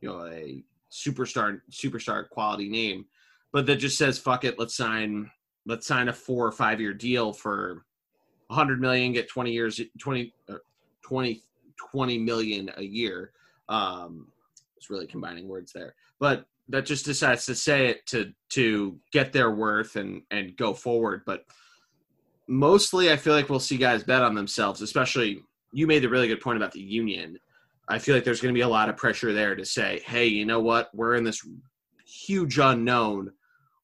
Speaker 1: you know a superstar superstar quality name, but that just says fuck it, let's sign let's sign a four or five year deal for 100 million, get 20 years, 20, uh, 20, 20 million a year. Um, it's really combining words there, but that just decides to say it to to get their worth and and go forward. But mostly, I feel like we'll see guys bet on themselves. Especially, you made the really good point about the union. I feel like there's going to be a lot of pressure there to say, hey, you know what? We're in this huge unknown.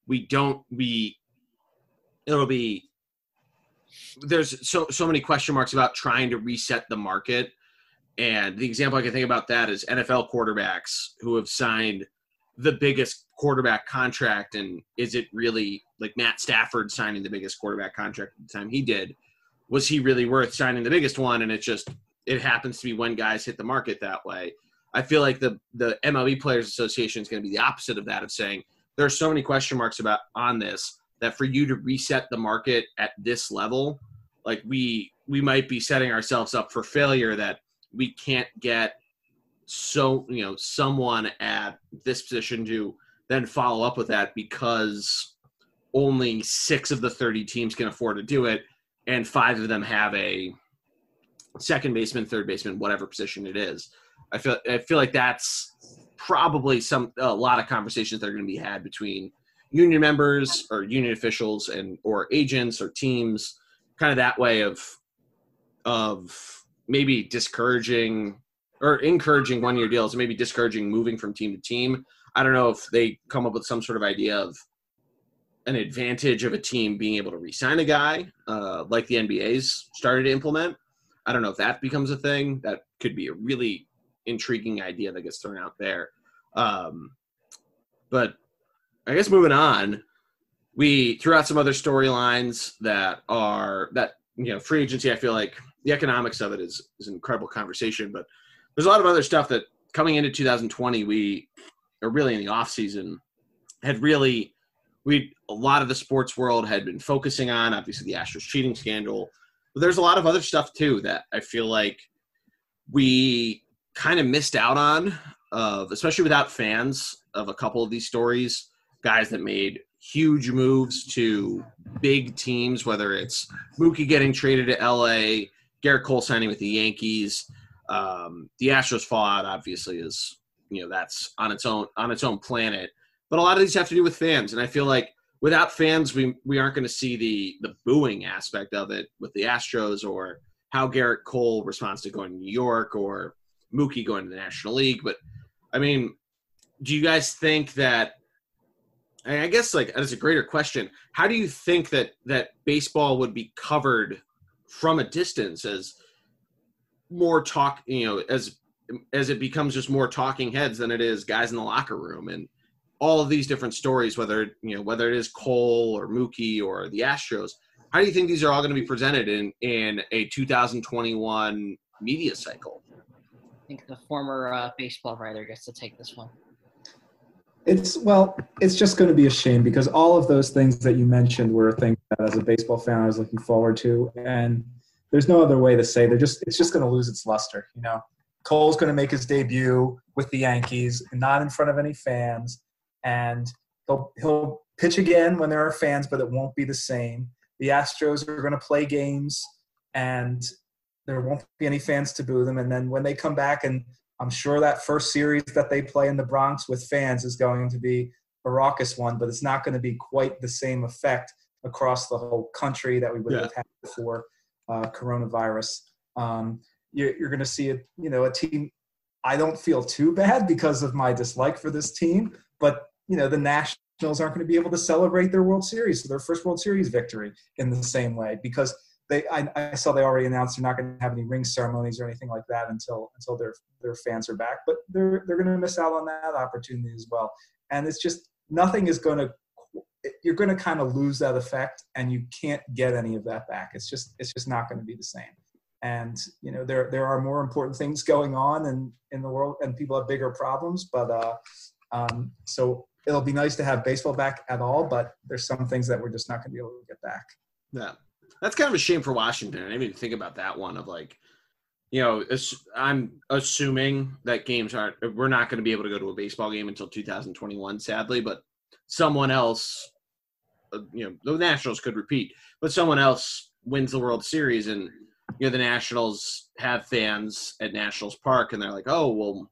Speaker 1: We don't we it'll be there's so so many question marks about trying to reset the market. And the example I can think about that is NFL quarterbacks who have signed the biggest quarterback contract. And is it really like Matt Stafford signing the biggest quarterback contract at the time he did? Was he really worth signing the biggest one? And it just it happens to be when guys hit the market that way. I feel like the the MLB Players Association is going to be the opposite of that of saying there are so many question marks about on this that for you to reset the market at this level, like we we might be setting ourselves up for failure that we can't get so you know someone at this position to then follow up with that because only six of the 30 teams can afford to do it and five of them have a second baseman, third baseman, whatever position it is. I feel I feel like that's probably some a lot of conversations that are going to be had between union members or union officials and or agents or teams, kind of that way of of maybe discouraging or encouraging one year deals, maybe discouraging moving from team to team. I don't know if they come up with some sort of idea of an advantage of a team being able to re-sign a guy, uh, like the NBA's started to implement. I don't know if that becomes a thing. That could be a really intriguing idea that gets thrown out there. Um, but I guess moving on, we threw out some other storylines that are that you know free agency. I feel like the economics of it is is an incredible conversation, but there's a lot of other stuff that coming into 2020 we are really in the off season had really we a lot of the sports world had been focusing on obviously the Astros cheating scandal, but there's a lot of other stuff too that I feel like we kind of missed out on of especially without fans of a couple of these stories, guys that made huge moves to big teams, whether it's Mookie getting traded to LA, Gerrit Cole signing with the Yankees, um, the Astros fallout obviously is you know that's on its own on its own planet. But a lot of these have to do with fans, and I feel like without fans, we we aren't going to see the the booing aspect of it with the Astros or how Gerrit Cole responds to going to New York or Mookie going to the National League. But I mean, do you guys think that? I guess like as a greater question, how do you think that that baseball would be covered from a distance as more talk, you know, as as it becomes just more talking heads than it is guys in the locker room and all of these different stories, whether you know whether it is Cole or Mookie or the Astros. How do you think these are all going to be presented in in a 2021 media cycle?
Speaker 2: I think the former uh, baseball writer gets to take this one.
Speaker 3: It's well, it's just going to be a shame because all of those things that you mentioned were things that, as a baseball fan, I was looking forward to, and there's no other way to say they're just. It's just going to lose its luster. You know, Cole's going to make his debut with the Yankees, not in front of any fans, and he'll he'll pitch again when there are fans, but it won't be the same. The Astros are going to play games, and there won't be any fans to boo them. And then when they come back, and I'm sure that first series that they play in the Bronx with fans is going to be a raucous one, but it's not going to be quite the same effect across the whole country that we would yeah. have had before uh, coronavirus. Um, you're, you're going to see a you know a team. I don't feel too bad because of my dislike for this team, but you know the Nationals aren't going to be able to celebrate their World Series, their first World Series victory in the same way because they I, I, saw they already announced they're not going to have any ring ceremonies or anything like that until until their their fans are back. But they're they're going to miss out on that opportunity as well. And it's just nothing is going to you're going to kind of lose that effect, and you can't get any of that back. It's just it's just not going to be the same. And you know there there are more important things going on in in the world, and people have bigger problems. But uh, um, so it'll be nice to have baseball back at all. But there's some things that we're just not going to be able to get back.
Speaker 1: Yeah that's kind of a shame for Washington. I didn't even think about that one of like, you know, I'm assuming that games aren't. We're not going to be able to go to a baseball game until 2021, sadly. But someone else, uh, you know, the Nationals could repeat, but someone else wins the World Series, and you know, the Nationals have fans at Nationals Park, and they're like, oh, well,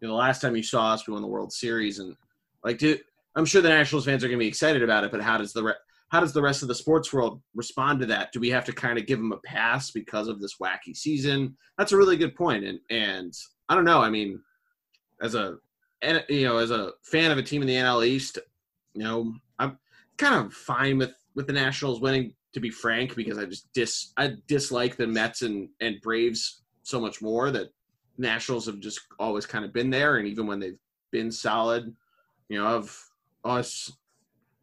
Speaker 1: you know, the last time you saw us, we won the World Series, and like, dude, I'm sure the Nationals fans are going to be excited about it, but how does the re- how does the rest of the sports world respond to that? Do we have to kind of give them a pass because of this wacky season? That's a really good. And and I don't know. I mean, as a you know, as a fan of a team in the NL East, you know, I'm kind of fine with with the Nationals winning. To be frank, because I just dis I dislike the Mets and and Braves so much more that Nationals have just always kind of been there, and even when they've been solid, you know, of us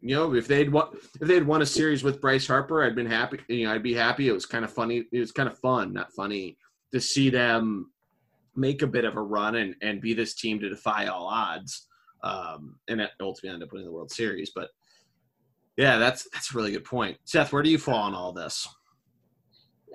Speaker 1: you know, if they'd won, if they'd won a series with Bryce Harper, I'd been happy. You know, I'd be happy. It was kind of funny. It was kind of fun, not funny, to see them make a bit of a run and, and be this team to defy all odds. Um, and ultimately end up winning the World Series. But yeah, that's that's a really good point. Seth, where do you fall on all this?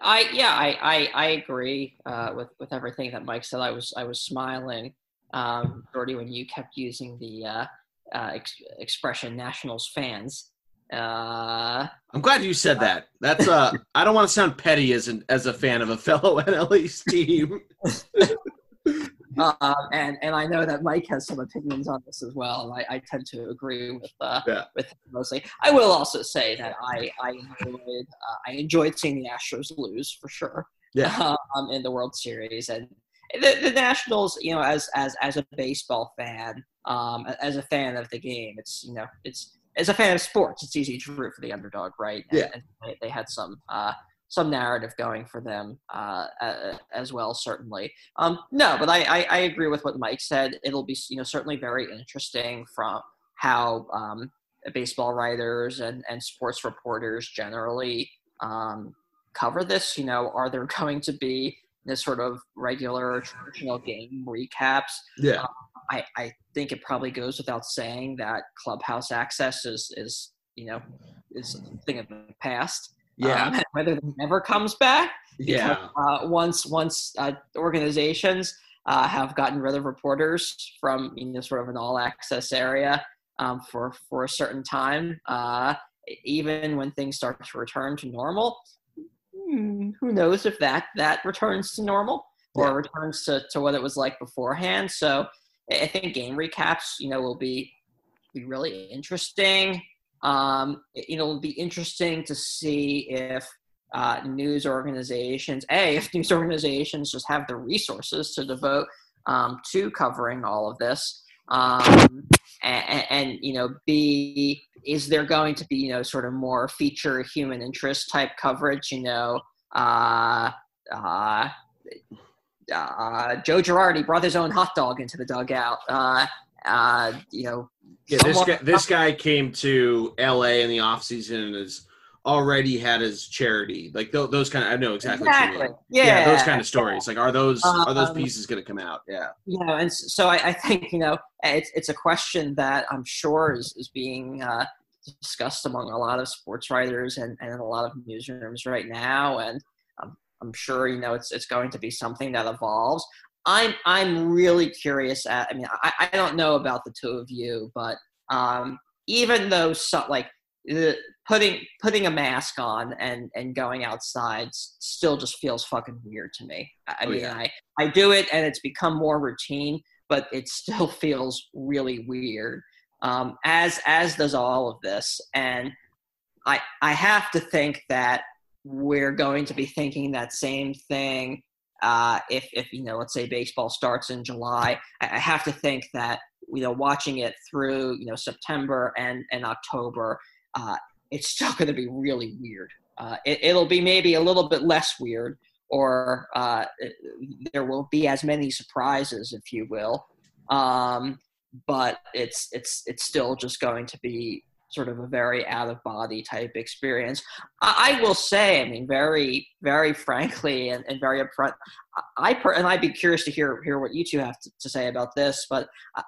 Speaker 2: I yeah, I I, I agree uh, with with everything that Mike said. I was I was smiling, um, Geordie, when you kept using the uh, uh, ex- expression Nationals fans Uh,
Speaker 1: I'm glad you said that. That's uh, I don't want to sound petty as an, as a fan of a fellow NL East team.
Speaker 2: um, and and I know that Mike has some opinions on this as well, and I, I tend to agree with uh,
Speaker 1: Yeah.
Speaker 2: with him mostly. I will also say that I I enjoyed uh, I enjoyed seeing the Astros lose for sure.
Speaker 1: Yeah.
Speaker 2: um, in the World Series and the, the Nationals, you know, as as as a baseball fan, um, as a fan of the game, it's you know, it's as a fan of sports, it's easy to root for the underdog, right? And,
Speaker 1: Yeah.
Speaker 2: and they, they had some uh, some narrative going for them uh, as well, certainly. Um, no, but I, I I agree with what Mike said. It'll be you know certainly very interesting from how um, baseball writers and and sports reporters generally um, cover this. You know, are there going to be this sort of regular traditional game recaps?
Speaker 1: Yeah.
Speaker 2: I, I think it probably goes without saying that clubhouse access is is you know is a thing of the past.
Speaker 1: Yeah.
Speaker 2: Um, whether it never comes back,
Speaker 1: Yeah.
Speaker 2: uh, once once uh, organizations uh, have gotten rid of reporters from you know sort of an all access area um, for for a certain time, uh, even when things start to return to normal, hmm, who knows if that that returns to normal or
Speaker 1: Yeah.
Speaker 2: returns to, to what it was like beforehand. So I think game recaps, you know, will be be really interesting. Um, it- you know, it'll be interesting to see if uh, news organizations, a, if news organizations just have the resources to devote um, to covering all of this, um, and, and you know, b, is there going to be you know sort of more feature human interest type coverage? You know, uh, uh, uh, Joe Girardi brought his own hot dog into the dugout. Uh, uh, you know,
Speaker 1: Yeah, this guy, this guy came to LA in the offseason and has already had his charity. Like th- those kind of, I know exactly,
Speaker 2: exactly.
Speaker 1: mean.
Speaker 2: Yeah,
Speaker 1: those kind of stories. Like, are those are those
Speaker 2: Um,
Speaker 1: pieces going to come out? Yeah,
Speaker 2: you know, and so I, I think you know it's it's a question that I'm sure is is being uh, discussed among a lot of sports writers and, and in a lot of newsrooms right now, and I'm sure you know it's it's going to be something that evolves. I'm I'm really curious at. I mean, I, I don't know about the two of you, but um, even though some like uh, putting putting a mask on and and going outside still just feels fucking weird to me. I, I
Speaker 1: Oh,
Speaker 2: mean,
Speaker 1: yeah.
Speaker 2: I I do it and it's become more routine, but it still feels really weird. Um, as as does all of this, and I I have to think that we're going to be thinking that same thing. Uh, if if you know, let's say baseball starts in July, I, I have to think that you know, watching it through you know September and and October, uh, it's still going to be really weird. Uh, it, it'll be maybe a little bit less weird, or uh, there won't be as many surprises, if you will. Um, but it's it's it's still just going to be sort of a very out of body type experience. I, I will say, I mean, very very frankly and, and very upfront, I- per, and I'd be curious to hear hear what you two have to, to say about this, but I,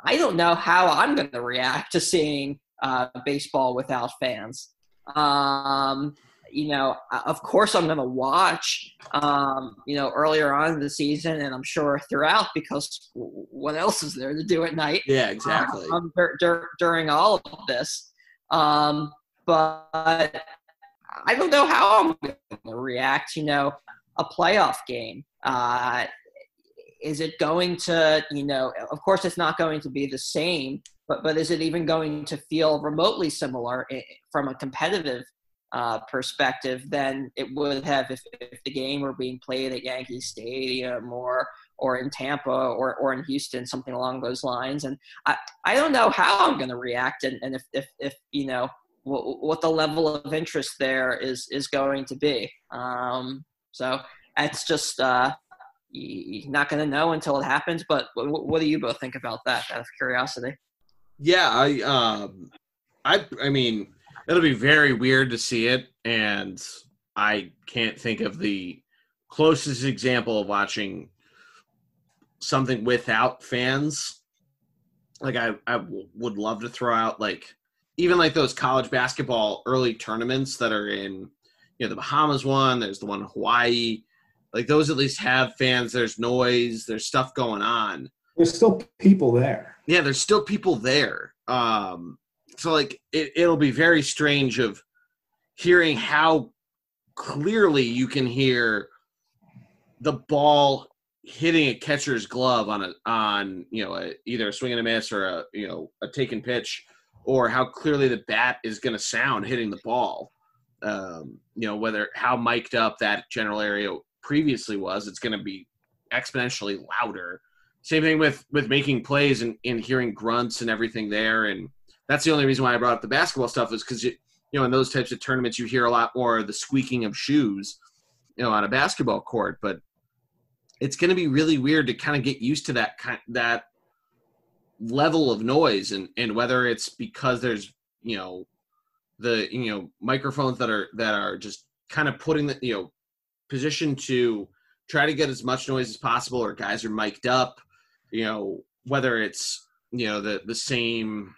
Speaker 2: I don't know how I'm going to react to seeing uh, baseball without fans. Um, you know, uh, of course I'm going to watch, um, you know, earlier on in the season, and I'm sure throughout because what else is there to do at night?
Speaker 1: yeah, exactly.
Speaker 2: um, dur- dur- during all of this. Um, but I don't know how I'm going to react. You know, a playoff game. Uh, is it going to, you know, of course it's not going to be the same, but but is it even going to feel remotely similar from a competitive uh, perspective than it would have if, if the game were being played at Yankee Stadium or or in Tampa or, or in Houston, something along those lines. And I, I don't know how I'm going to react and, and if, if, if, you know, what, what the level of interest there is, is going to be. Um, so it's just, uh, not going to know until it happens. But what, what do you both think about that out of curiosity?
Speaker 1: Yeah, I um I I mean, it'll be very weird to see it and I can't think of the closest example of watching something without fans. Like I I w- would love to throw out like even like those college basketball early tournaments that are in you know the Bahamas one, there's the one in Hawaii. Like those at least have fans, there's noise, there's stuff going on
Speaker 3: There's still people there.
Speaker 1: yeah there's still people there um so like it, it'll be very strange of hearing how clearly you can hear the ball hitting a catcher's glove on a on you know a, either a swing and a miss or a you know a taken pitch or how clearly the bat is going to sound hitting the ball. Um, you know whether how mic'd up that general area previously was it's going to be exponentially louder. Same thing with with making plays and, and hearing grunts and everything there and that's the only reason why i brought up the basketball stuff is because you, you know in those types of tournaments you hear a lot more of the squeaking of shoes you know on a basketball court but it's going to be really weird to kind of get used to that kind that level of noise and and whether it's because there's you know the you know microphones that are that are just kind of putting the you know position to try to get as much noise as possible or guys are mic'd up you know whether it's you know the the same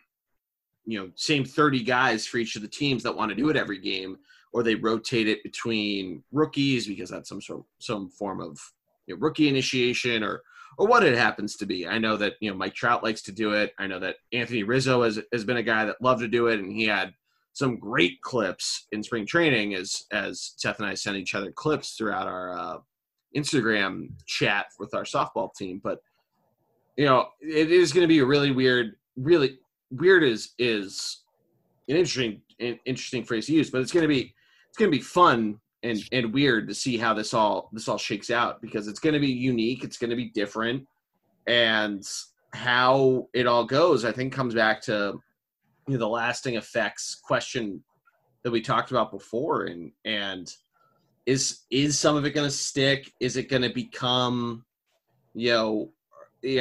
Speaker 1: you know same 30 guys for each of the teams that want to do it every game or they rotate it between rookies because that's some sort of, some form of you know, rookie initiation or or what it happens to be. I know that you know Mike Trout likes to do it. I know that Anthony Rizzo has has been a guy that loved to do it, and he had some great clips in spring training as as Seth and I sent each other clips throughout our uh, Instagram chat with our softball team. But you know, it is going to be a really weird, really weird is is an interesting an interesting phrase to use, but it's to be it's to be fun and and weird to see how this all this all shakes out because it's to be unique it's to be different and how it all goes i think comes back to you know, the lasting effects question that we talked about before and and is is some of it going to stick? Is it going to become you know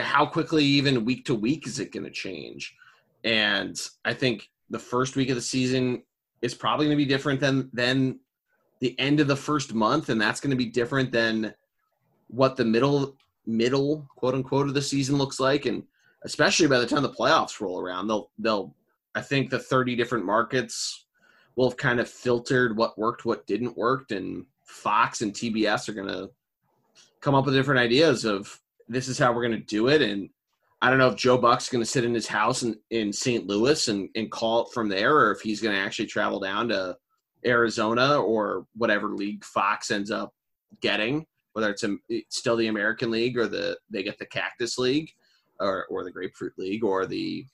Speaker 1: how quickly even week to week is it going to change and i think the first week of the season is probably going to be different than than the end of the first month, and that's going to be different than what the middle middle quote unquote of the season looks like, and especially by the time the playoffs roll around, they'll they'll I think the 30 different markets will have kind of filtered what worked, what didn't work, and Fox and TBS are going to come up with different ideas of this is how we're going to do it, and I don't know if Joe Buck's going to sit in his house in, in St. Louis and, and call it from there, or if he's going to actually travel down to Arizona or whatever league Fox ends up getting, whether it's, a, it's still the American League or the they get the Cactus League or or the Grapefruit League or the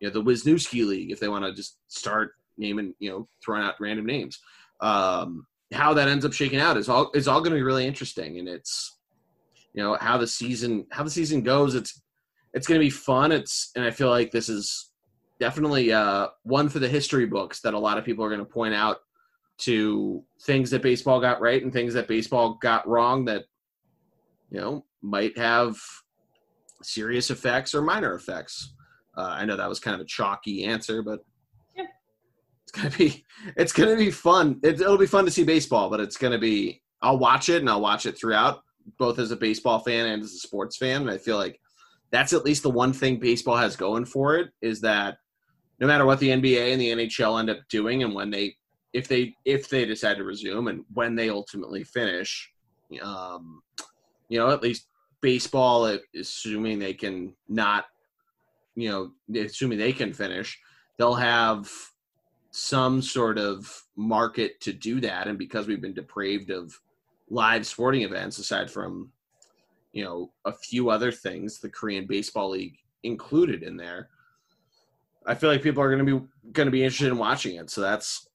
Speaker 1: you know the Wisniewski League if they want to just start naming you know throwing out random names. Um, how that ends up shaking out is all is all going to be really interesting, and it's you know how the season how the season goes. It's it's going to be fun. It's and I feel like this is definitely uh, one for the history books that a lot of people are going to point out to things that baseball got right and things that baseball got wrong that you know might have serious effects or minor effects. Uh, I know that was kind of a chalky answer, but yeah. it's gonna be it's gonna be fun. It, it'll be fun to see baseball, but it's gonna be I'll watch it and I'll watch it throughout, both as a baseball fan and as a sports fan. And I feel like that's at least the one thing baseball has going for it is that no matter what the NBA and the NHL end up doing and when they if they if they decide to resume and when they ultimately finish, um, you know, at least baseball, assuming they can not, you know, assuming they can finish, they'll have some sort of market to do that. And because we've been depraved of live sporting events, aside from, you know, a few other things, the Korean Baseball League included in there, I feel like people are going to be going to be interested in watching it. So that's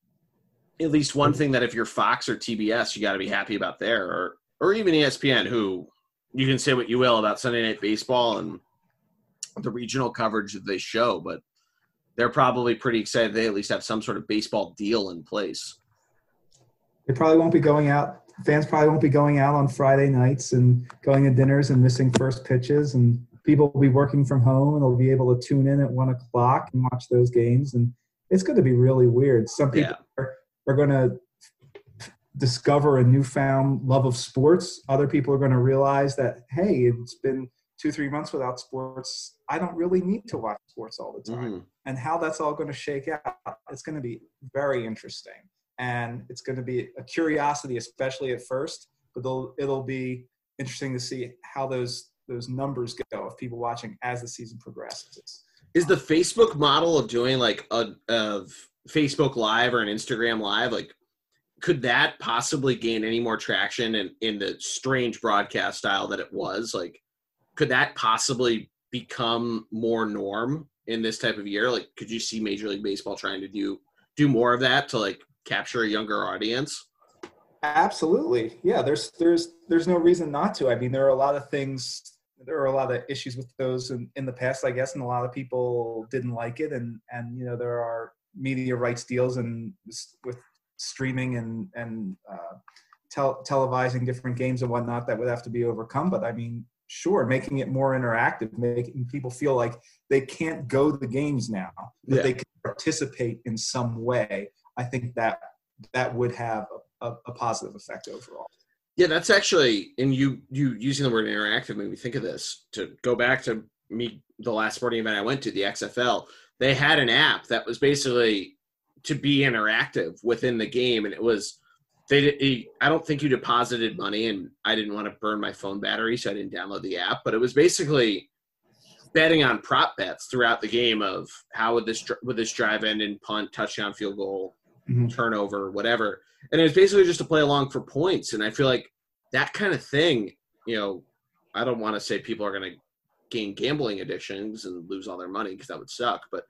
Speaker 1: at least one thing that if you're Fox or TBS, you got to be happy about there, or or even ESPN, who you can say what you will about Sunday Night Baseball and the regional coverage that they show, but they're probably pretty excited they at least have some sort of baseball deal in place.
Speaker 3: They probably won't be going out. Fans probably won't be going out on Friday nights and going to dinners and missing first pitches, and people will be working from home and they'll be able to tune in at one o'clock and watch those games. And it's going to be really weird. Some people yeah. are are going to discover a newfound love of sports. Other people are going to realize that, hey, it's been two, three months without sports. I don't really need to watch sports all the time. Mm-hmm. And how that's all going to shake out, it's going to be very interesting. And it's going to be a curiosity, especially at first, but it'll, be interesting to see how those those numbers go of people watching as the season progresses.
Speaker 1: Is the Facebook model of doing like a of Facebook Live or an Instagram Live like could that possibly gain any more traction in, in the strange broadcast style that it was? Like, could that possibly become more norm in this type of year? Like, could you see Major League Baseball trying to do do more of that to like capture a younger audience?
Speaker 3: Absolutely. Yeah, there's there's there's no reason not to. I mean, there are a lot of things there are a lot of issues with those in, in the past, I guess, and a lot of people didn't like it and and you know, there are media rights deals and with streaming and and uh, tel- televising different games and whatnot that would have to be overcome. But I mean, sure, making it more interactive, making people feel like they can't go to the games now, but yeah. they can participate in some way. I think that that would have a, a, positive effect overall.
Speaker 1: Yeah, that's actually, and you you using the word interactive made me think of this. To go back to me, the last sporting event I went to, the XFL, they had an app that was basically to be interactive within the game, and it was they. I don't think you deposited money, and I didn't want to burn my phone battery, so I didn't download the app. But it was basically betting on prop bets throughout the game of how would this would this drive end in punt, touchdown, field goal, mm-hmm. turnover, whatever and it was basically just to play along for points. And I feel like that kind of thing, you know, I don't want to say people are going to gain gambling addictions and lose all their money because that would suck, but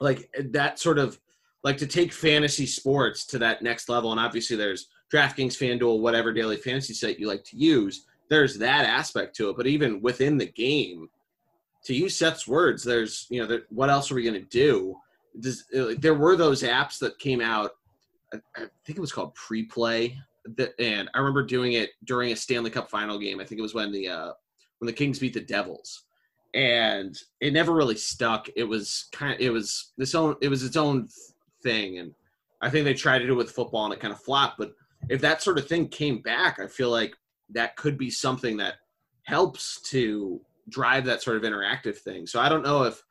Speaker 1: like that sort of like to take fantasy sports to that next level. And obviously, there's DraftKings, FanDuel, whatever daily fantasy site you like to use. There's that aspect to it, but even within the game, to use Seth's words, there's you know, there, what else are we going to do? Does, there were those apps that came out I, I think it was called pre-play, and I remember doing it during a Stanley Cup final game. I think it was when the uh, when the Kings beat the Devils, and it never really stuck. It was kind of it was this own it was its own thing, and I think they tried to do it with football and it kind of flopped. But if that sort of thing came back, I feel like that could be something that helps to drive that sort of interactive thing. So I don't know if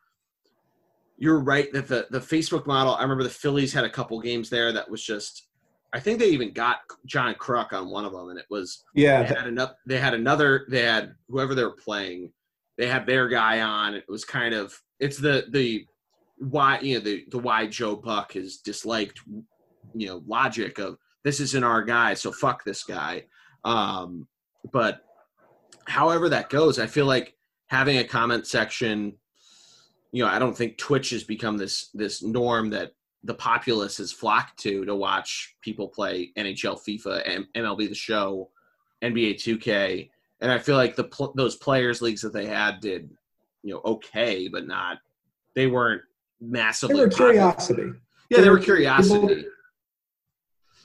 Speaker 1: you're right that the the Facebook model. I remember the Phillies had a couple games there that was just. I think they even got John Kruk on one of them, and it was
Speaker 3: yeah.
Speaker 1: They had another. They had another. They had whoever they were playing. They had their guy on. It was kind of. It's the the why you know the the why Joe Buck is disliked. You know logic of this isn't our guy, so fuck this guy. Um, but however that goes, I feel like having a comment section you know, I don't think Twitch has become this this norm that the populace has flocked to to watch people play NHL, FIFA, and MLB The Show, NBA 2K, and I feel like the pl- those players leagues that they had did, you know, okay, but not. They weren't massively.
Speaker 3: They were curiosity.
Speaker 1: Yeah, they, they were, were curiosity.
Speaker 3: People,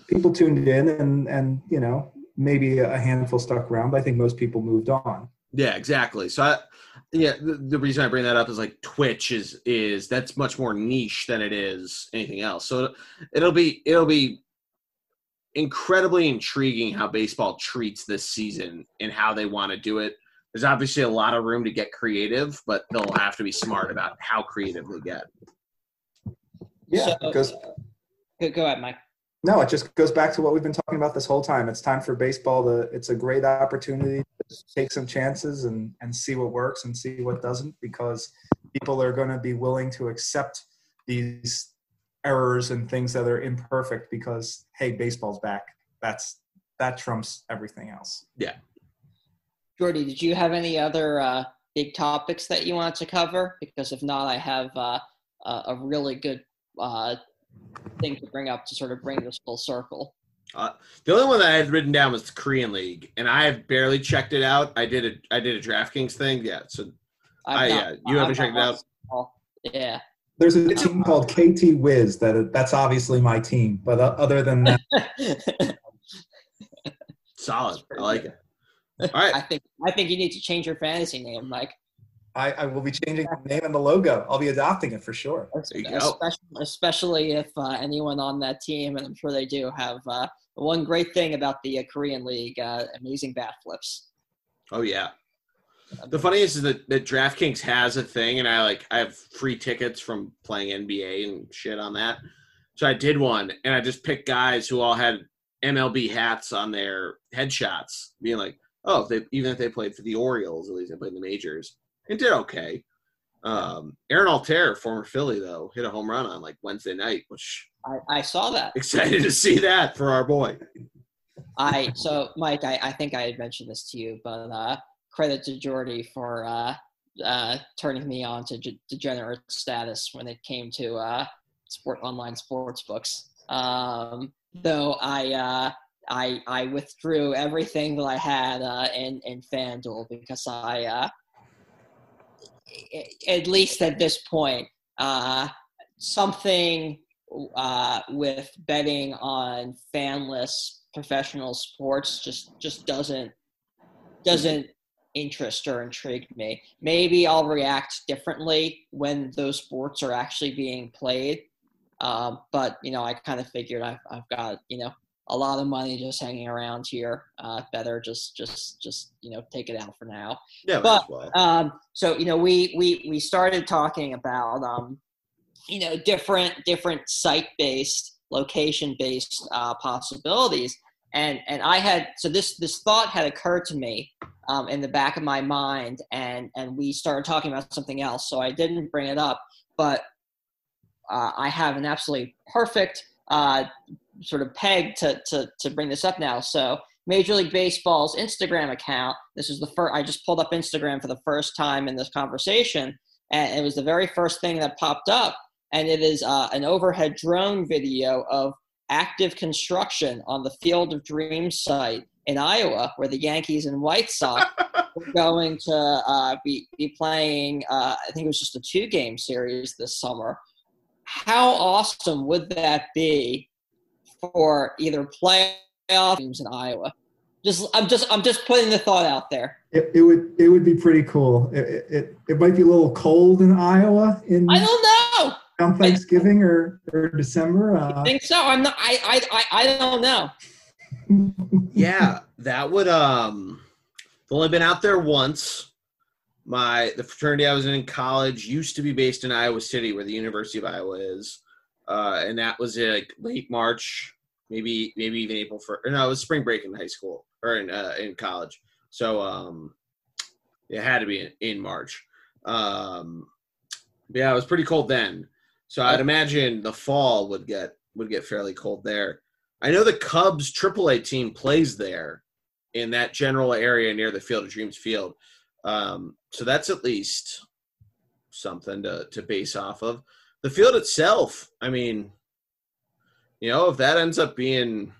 Speaker 3: people tuned in, and and you know maybe a handful stuck around, but I think most people moved on.
Speaker 1: Yeah, exactly. So I, yeah, the, the, reason I bring that up is like Twitch is is that's much more niche than it is anything else. So it'll be it'll be incredibly intriguing how baseball treats this season and how they want to do it. There's obviously a lot of room to get creative, but they'll have to be smart about how creative they get.
Speaker 3: Yeah, so, because
Speaker 2: go ahead, Mike.
Speaker 3: No, it just goes back to what we've been talking about this whole time. It's time for baseball to. It's a great opportunity to take some chances and and see what works and see what doesn't because people are going to be willing to accept these errors and things that are imperfect because hey, baseball's back. That's that trumps everything else.
Speaker 1: Yeah.
Speaker 2: Geordie, did you have any other uh, big topics that you wanted to cover? Because if not, I have uh, a really good uh, thing to bring up to sort of bring this full circle.
Speaker 1: Uh, the only one that I had written down was the Korean League, and I have barely checked it out. I did a I did a DraftKings thing, yeah. So, I yeah, you haven't checked it out.
Speaker 2: Yeah.
Speaker 3: There's a team called KT Wiz that that's obviously my team, but other than that,
Speaker 1: solid. I like it. All right.
Speaker 2: I think I think you need to change your fantasy name, Mike.
Speaker 3: I, I, will be changing the name and the logo. I'll be adopting it for sure.
Speaker 2: Especially, especially if uh, anyone on that team, and I'm sure they do, have uh, one great thing about the uh, Korean League: uh, amazing bat flips.
Speaker 1: Oh yeah. The funniest is that, that DraftKings has a thing, and I like I have free tickets from playing NBA and shit on that. So I did one, and I just picked guys who all had MLB hats on their headshots, being like, "Oh, if they, even if they played for the Orioles, at least they played in the majors." It did okay. Um, Aaron Altherr, former Philly, though, hit a home run on like Wednesday night, which
Speaker 2: I, I saw that.
Speaker 1: excited to see that for our boy.
Speaker 2: I so Mike, I, I think I had mentioned this to you, but uh, credit to Geordie for uh, uh, turning me on to g- degenerate status when it came to uh, sport online sports books. Um, though I uh, I I withdrew everything that I had uh, in in FanDuel because I uh, at least at this point uh, something uh, with betting on fanless professional sports just just doesn't doesn't interest or intrigue me. Maybe I'll react differently when those sports are actually being played. Um, but you know, I kind of figured I've, I've got you know a lot of money just hanging around here. Uh, better just just just you know take it out for now.
Speaker 1: Yeah,
Speaker 2: But-
Speaker 1: well.
Speaker 2: Um, so you know, we we we started talking about um, you know different different site based, location based uh, possibilities, and and I had so this this thought had occurred to me um, in the back of my mind, and and we started talking about something else. So I didn't bring it up, but uh, I have an absolutely perfect uh, sort of peg to, to to bring this up now. So Major League Baseball's Instagram account. This is the first. I just pulled up Instagram for the first time in this conversation, and it was the very first thing that popped up. And it is uh, an overhead drone video of active construction on the Field of Dreams site in Iowa, where the Yankees and White Sox were going to uh, be be playing. Uh, I think it was just a two game series this summer. How awesome would that be for either playoff teams in Iowa? Just I'm just I'm just putting the thought out there.
Speaker 3: It, it would it would be pretty cool. It, it- it it might be a little cold in Iowa in
Speaker 2: I don't know.
Speaker 3: on Thanksgiving or or December.
Speaker 2: I
Speaker 3: Uh,
Speaker 2: think so. I'm not. I I I, I don't know.
Speaker 1: yeah, that would um I've only been out there once. My the fraternity I was in in college used to be based in Iowa City, where the University of Iowa is, uh, and that was like late March, maybe maybe even April for no, it was spring break in high school or in uh, in college. So um, it had to be in, in March. Um, yeah, it was pretty cold then. So I'd imagine the fall would get would get fairly cold there. I know the Cubs AAA team plays there in that general area near the Field of Dreams field. Um, so that's at least something to, to base off of. The field itself, I mean, you know, if that ends up being,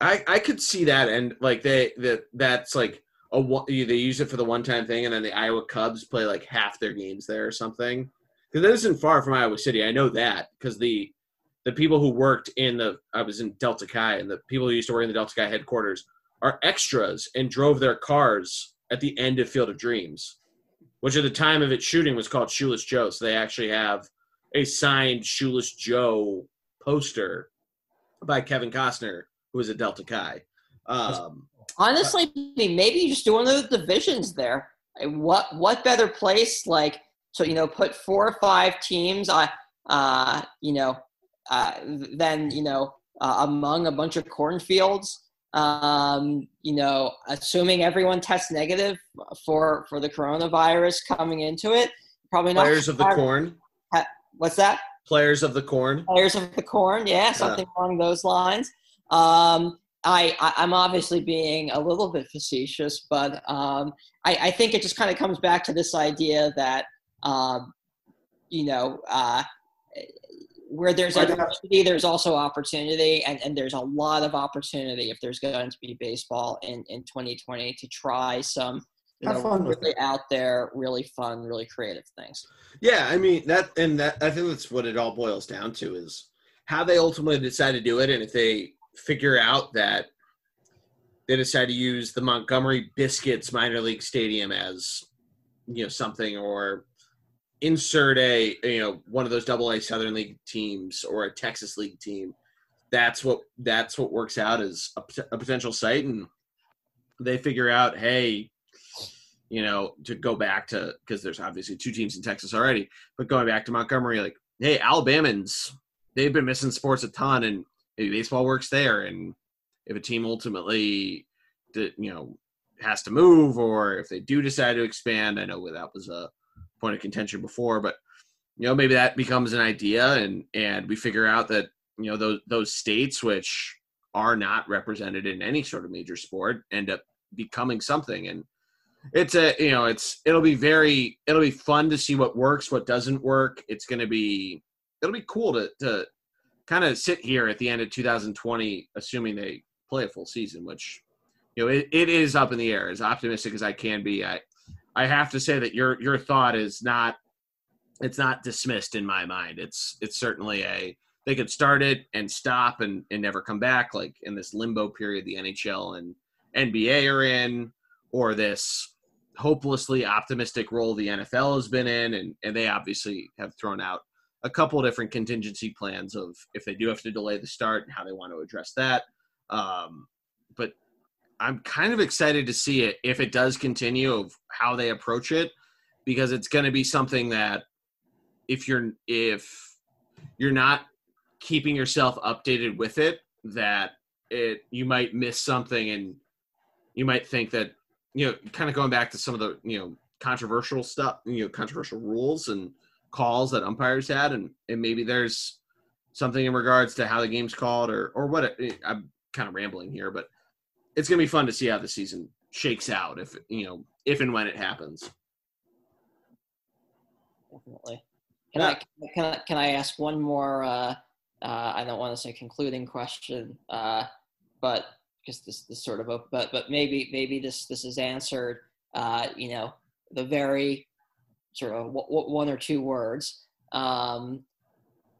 Speaker 1: I I could see that and like they that that's like a they use it for the one time thing, and then the Iowa Cubs play like half their games there or something. Because that isn't far from Iowa City. I know that because the the people who worked in the I was in Delta Chi, and the people who used to work in the Delta Chi headquarters are extras and drove their cars at the end of Field of Dreams, which at the time of its shooting was called Shoeless Joe. So they actually have a signed Shoeless Joe poster by Kevin Costner, who was at Delta Chi. Um,
Speaker 2: Honestly, maybe you just do one of the divisions there. What what better place like to you know put four or five teams uh, uh you know uh then you know uh, among a bunch of cornfields um you know assuming everyone tests negative for for the coronavirus coming into it probably not
Speaker 1: players of the corn.
Speaker 2: what's that
Speaker 1: Players of the corn.
Speaker 2: players of the corn yeah something along those lines um I, I i'm obviously being a little bit facetious but um i i think it just kind of comes back to this idea that um you know uh where there's adversity, there's also opportunity, and, and there's a lot of opportunity if there's going to be baseball in, in 2020 to try some you know,
Speaker 3: fun
Speaker 2: really out there, really fun, really creative things.
Speaker 1: Yeah, I mean that, and that I think that's what it all boils down to is how they ultimately decide to do it, and if they figure out that they decide to use the Montgomery Biscuits minor league stadium as you know something, or insert a you know one of those double A Southern League teams or a Texas League team. That's what that's what works out as a, a potential site, and they figure out, hey, you know, to go back to because there's obviously two teams in Texas already, but going back to Montgomery, like, hey, Alabamans, they've been missing sports a ton, and baseball works there. And if a team ultimately, you know, has to move, or if they do decide to expand, I know that was a point of contention before, but you know maybe that becomes an idea, and and we figure out that you know those those states which are not represented in any sort of major sport end up becoming something. And it's a you know it's it'll be very it'll be fun to see what works what doesn't work. It's going to be it'll be cool to to kind of sit here at the end of 2020 assuming they play a full season which you know it, it is up in the air. As optimistic as i can be i i have to say that your your thought is not it's not dismissed in my mind it's it's certainly a they could start it and stop and, and never come back like in this limbo period the nhl and nba are in or this hopelessly optimistic role the NFL has been in, and, and they obviously have thrown out a couple different contingency plans of if they do have to delay the start and how they want to address that. Um, I'm kind of excited to see it if it does continue of how they approach it, because it's going to be something that if you're if you're not keeping yourself updated with it, that it you might miss something and you might think that you know, kind of going back to some of the you know controversial stuff, you know, controversial rules and calls that umpires had, and and maybe there's something in regards to how the game's called or or what. It, I'm kind of rambling here, but it's gonna be fun to see how the season shakes out if you know if and when it happens.
Speaker 2: Definitely. Can yeah. I can I can I ask one more? Uh, uh, I don't want to say concluding question, uh, but because this this sort of a, but but maybe maybe this this is answered uh, you know the very sort of w- w- one or two words um,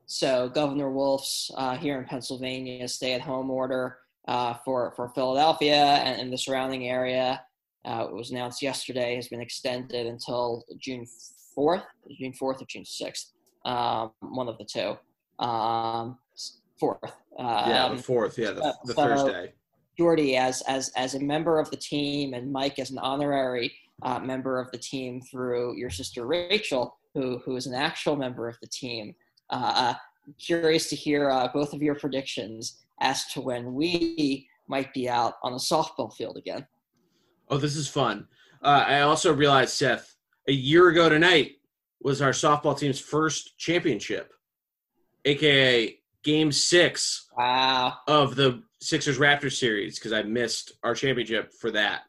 Speaker 2: so governor wolf's uh, here in pennsylvania stay at home order uh, for for philadelphia and, and the surrounding area uh, it was announced yesterday has been extended until june 4th june 4th or june 6th um, one of the two um, fourth.
Speaker 1: Uh, yeah, the um, fourth. Yeah, the, the so, Thursday.
Speaker 2: Geordie as as as a member of the team and Mike as an honorary uh, member of the team through your sister Rachel, who who is an actual member of the team. Uh, uh, curious to hear uh, both of your predictions as to when we might be out on a softball field again.
Speaker 1: Oh, this is fun. Uh, I also realized, Seth, a year ago tonight was our softball team's first championship, aka Game Six
Speaker 2: wow.
Speaker 1: of the Sixers Raptors series because I missed our championship for that,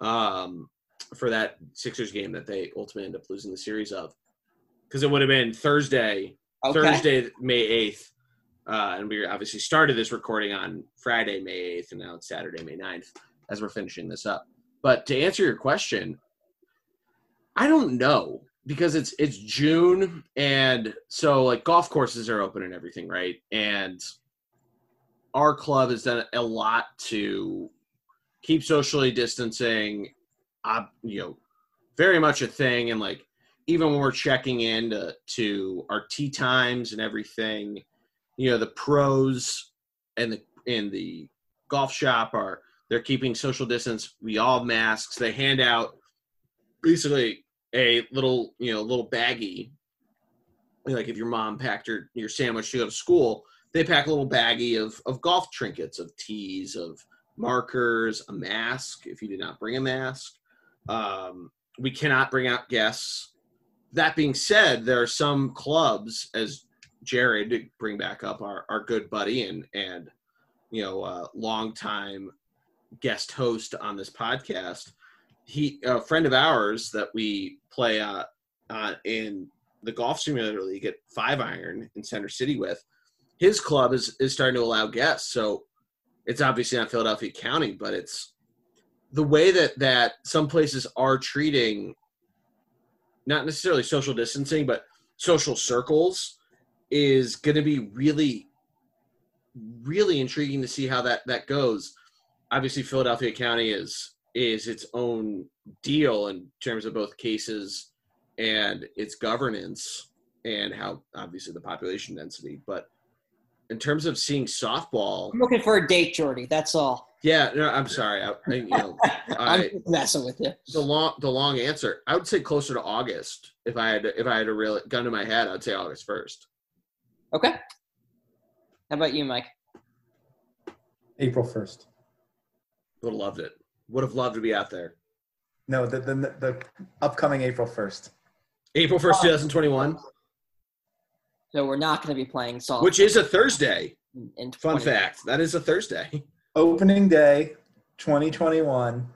Speaker 1: um, for that Sixers game that they ultimately end up losing the series of, because it would have been Thursday, okay. Thursday, May eighth, uh, and we obviously started this recording on Friday, May eighth, and now it's Saturday, May 9th, as we're finishing this up. But to answer your question, I don't know because it's it's June and so like golf courses are open and everything, right? And our club has done a lot to keep socially distancing uh, you know very much a thing and like even when we're checking in to, to our tee times and everything you know the pros and the in the golf shop are they're keeping social distance we all masks they hand out basically a little you know little baggie like if your mom packed your your sandwich to go to school they pack a little baggie of, of golf trinkets, of tees, of markers, a mask if you did not bring a mask. Um, we cannot bring out guests. That being said, there are some clubs, as Jared to bring back up our, our good buddy and and you know uh, longtime guest host on this podcast. He a friend of ours that we play uh, uh, in the golf simulator league at Five Iron in Center City with his club is is starting to allow guests. So it's obviously not Philadelphia County, but it's the way that that some places are treating not necessarily social distancing, but social circles is going to be really really intriguing to see how that that goes. Obviously, Philadelphia County is is its own deal in terms of both cases and its governance and how obviously the population density, but in terms of seeing softball,
Speaker 2: I'm looking for a date, Geordie. That's all.
Speaker 1: Yeah, no, I'm sorry. I, I you know,
Speaker 2: I'm I, messing with you.
Speaker 1: The long, the long answer. I would say closer to August. If I had, to, if I had a real gun to my head, I'd say August first.
Speaker 2: Okay. How about you, Mike?
Speaker 3: April first.
Speaker 1: Would have loved it. Would have loved to be out there.
Speaker 3: No, the the, the upcoming April first.
Speaker 1: April first, oh. two thousand twenty-one,
Speaker 2: So we're not going to be playing softball.
Speaker 1: which is a Thursday.
Speaker 2: in, in
Speaker 1: Fun fact: that is a Thursday.
Speaker 3: Opening day 2021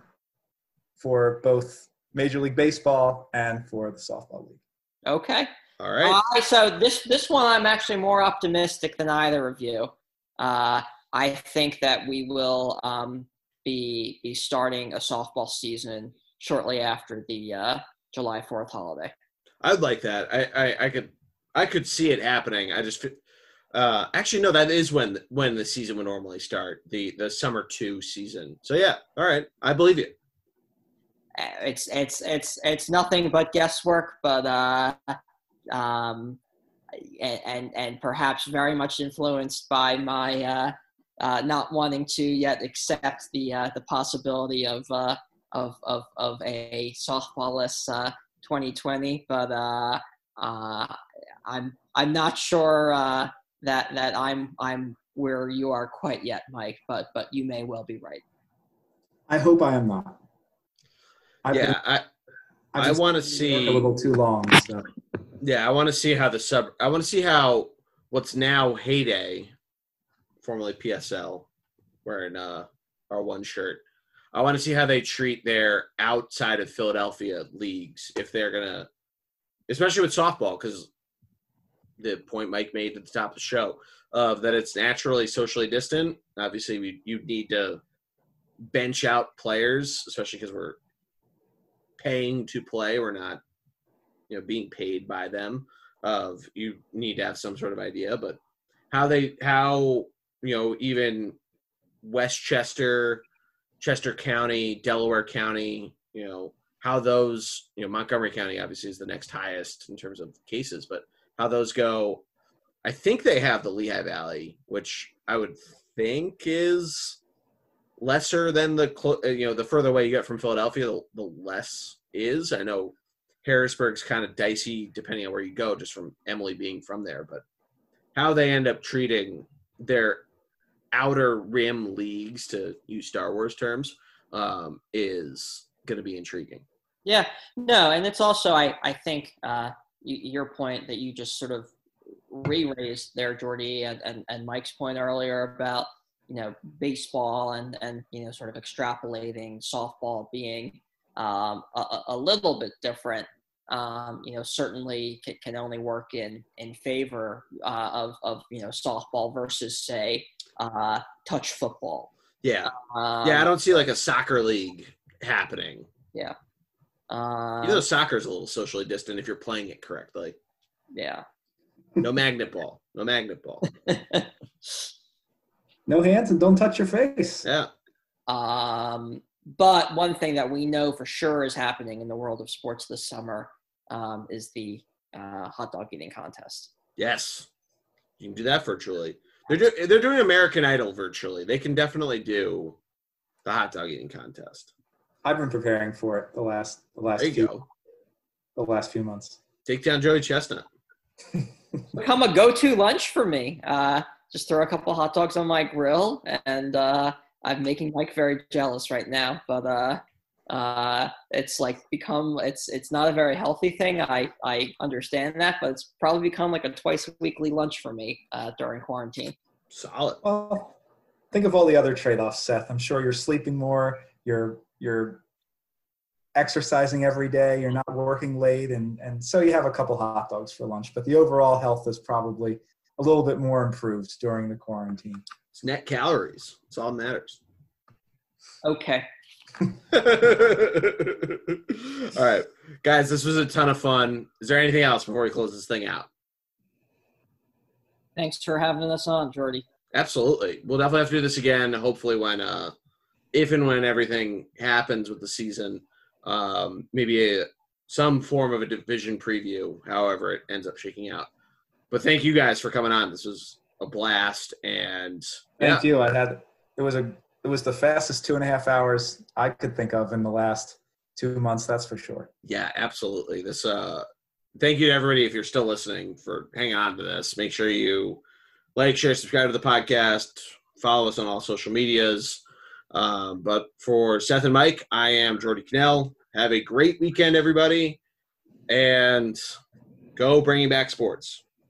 Speaker 3: for both Major League Baseball and for the softball league.
Speaker 2: Okay.
Speaker 1: All right.
Speaker 2: All right, so this this one I'm actually more optimistic than either of you. Uh, I think that we will um, be be starting a softball season shortly after the uh, July Fourth holiday.
Speaker 1: I'd like that. I, I, I could I could see it happening. I just uh actually no, that is when when the season would normally start. The the summer two season. So yeah, all right. I believe you.
Speaker 2: Uh, It's it's it's it's nothing but guesswork, but uh, um, and, and and perhaps very much influenced by my uh, uh, not wanting to yet accept the uh, the possibility of uh, of, of of a softballless uh, 2020. But uh, uh, I'm I'm not sure uh, that that I'm I'm where you are quite yet, Mike. But but you may well be right.
Speaker 3: I hope I am not. I've
Speaker 1: Yeah, I I
Speaker 3: just
Speaker 1: wanna see-
Speaker 3: a little too long. So.
Speaker 1: Yeah, I want to see how the sub I want to see how what's now Heyday, formerly PSL, wearing uh our one shirt. I want to see how they treat their outside of Philadelphia leagues if they're gonna, especially with softball, because the point Mike made at the top of the show of that it's naturally socially distant. Obviously, we, you need to bench out players, especially because we're paying to play. We're not, you know, being paid by them. Of you need to have some sort of idea, but how they how you know even Westchester, Chester County, Delaware County, you know how those you know Montgomery County obviously is the next highest in terms of cases, but how those go. I think they have the Lehigh Valley, which I would think is lesser than the you know the further away you get from Philadelphia, the less is. I know Harrisburg's kind of dicey depending on where you go, just from Emily being from there, but how they end up treating their outer rim leagues, to use Star Wars terms, um, is going to be intriguing.
Speaker 2: Yeah, no, and it's also I I think uh, you, your point that you just sort of re-raised there, Geordie, and, and and Mike's point earlier about you know baseball and and you know sort of extrapolating softball being um, a- a little bit different. Um, you know, certainly can, can only work in in favor uh, of of you know softball versus say uh, touch football.
Speaker 1: Yeah,
Speaker 2: Um,
Speaker 1: yeah. I don't see like a soccer league happening.
Speaker 2: Yeah, uh,
Speaker 1: Even though soccer is a little socially distant if you're playing it correctly.
Speaker 2: yeah.
Speaker 1: No magnet ball. No magnet ball.
Speaker 3: No hands and don't touch your face.
Speaker 1: Yeah.
Speaker 2: Um, but one thing that we know for sure is happening in the world of sports this summer um, is the uh, hot dog eating contest.
Speaker 1: Yes. You can do that virtually. They're do- they're doing American Idol virtually. They can definitely do the hot dog eating contest.
Speaker 3: I've been preparing for it the last the last
Speaker 1: There you
Speaker 3: few
Speaker 1: go.
Speaker 3: the last few months.
Speaker 1: Take down Joey Chestnut.
Speaker 2: Become a go-to lunch for me. Uh, just throw a couple hot dogs on my grill, and uh, I'm making Mike very jealous right now. But uh, uh, it's like become it's it's not a very healthy thing. I I understand that, but it's probably become like a twice weekly lunch for me uh, during quarantine.
Speaker 1: Solid.
Speaker 3: Well, think of all the other trade-offs, Seth. I'm sure you're sleeping more. You're you're exercising every day. You're not working late, and and so you have a couple hot dogs for lunch. But the overall health is probably a little bit more improved during the quarantine.
Speaker 1: It's net calories. It's all that matters.
Speaker 2: Okay.
Speaker 1: all right. Guys, this was a ton of fun. Is there anything else before we close this thing out?
Speaker 2: Thanks for having us on, Geordie.
Speaker 1: Absolutely. We'll definitely have to do this again. Hopefully, when uh, if and when everything happens with the season, um, maybe a, some form of a division preview. However, it ends up shaking out. But thank you guys for coming on. This was a blast, and yeah,
Speaker 3: Thank you. I had it was a it was the fastest two and a half hours I could think of in the last two months. That's for sure.
Speaker 1: yeah, absolutely. This. Uh, thank you to everybody if you're still listening for hanging on to this. Make sure you like, share, subscribe to the podcast. Follow us on all social medias. Um, but for Seth and Mike, I am Geordie Connell. Have a great weekend, everybody. and go bringing back sports.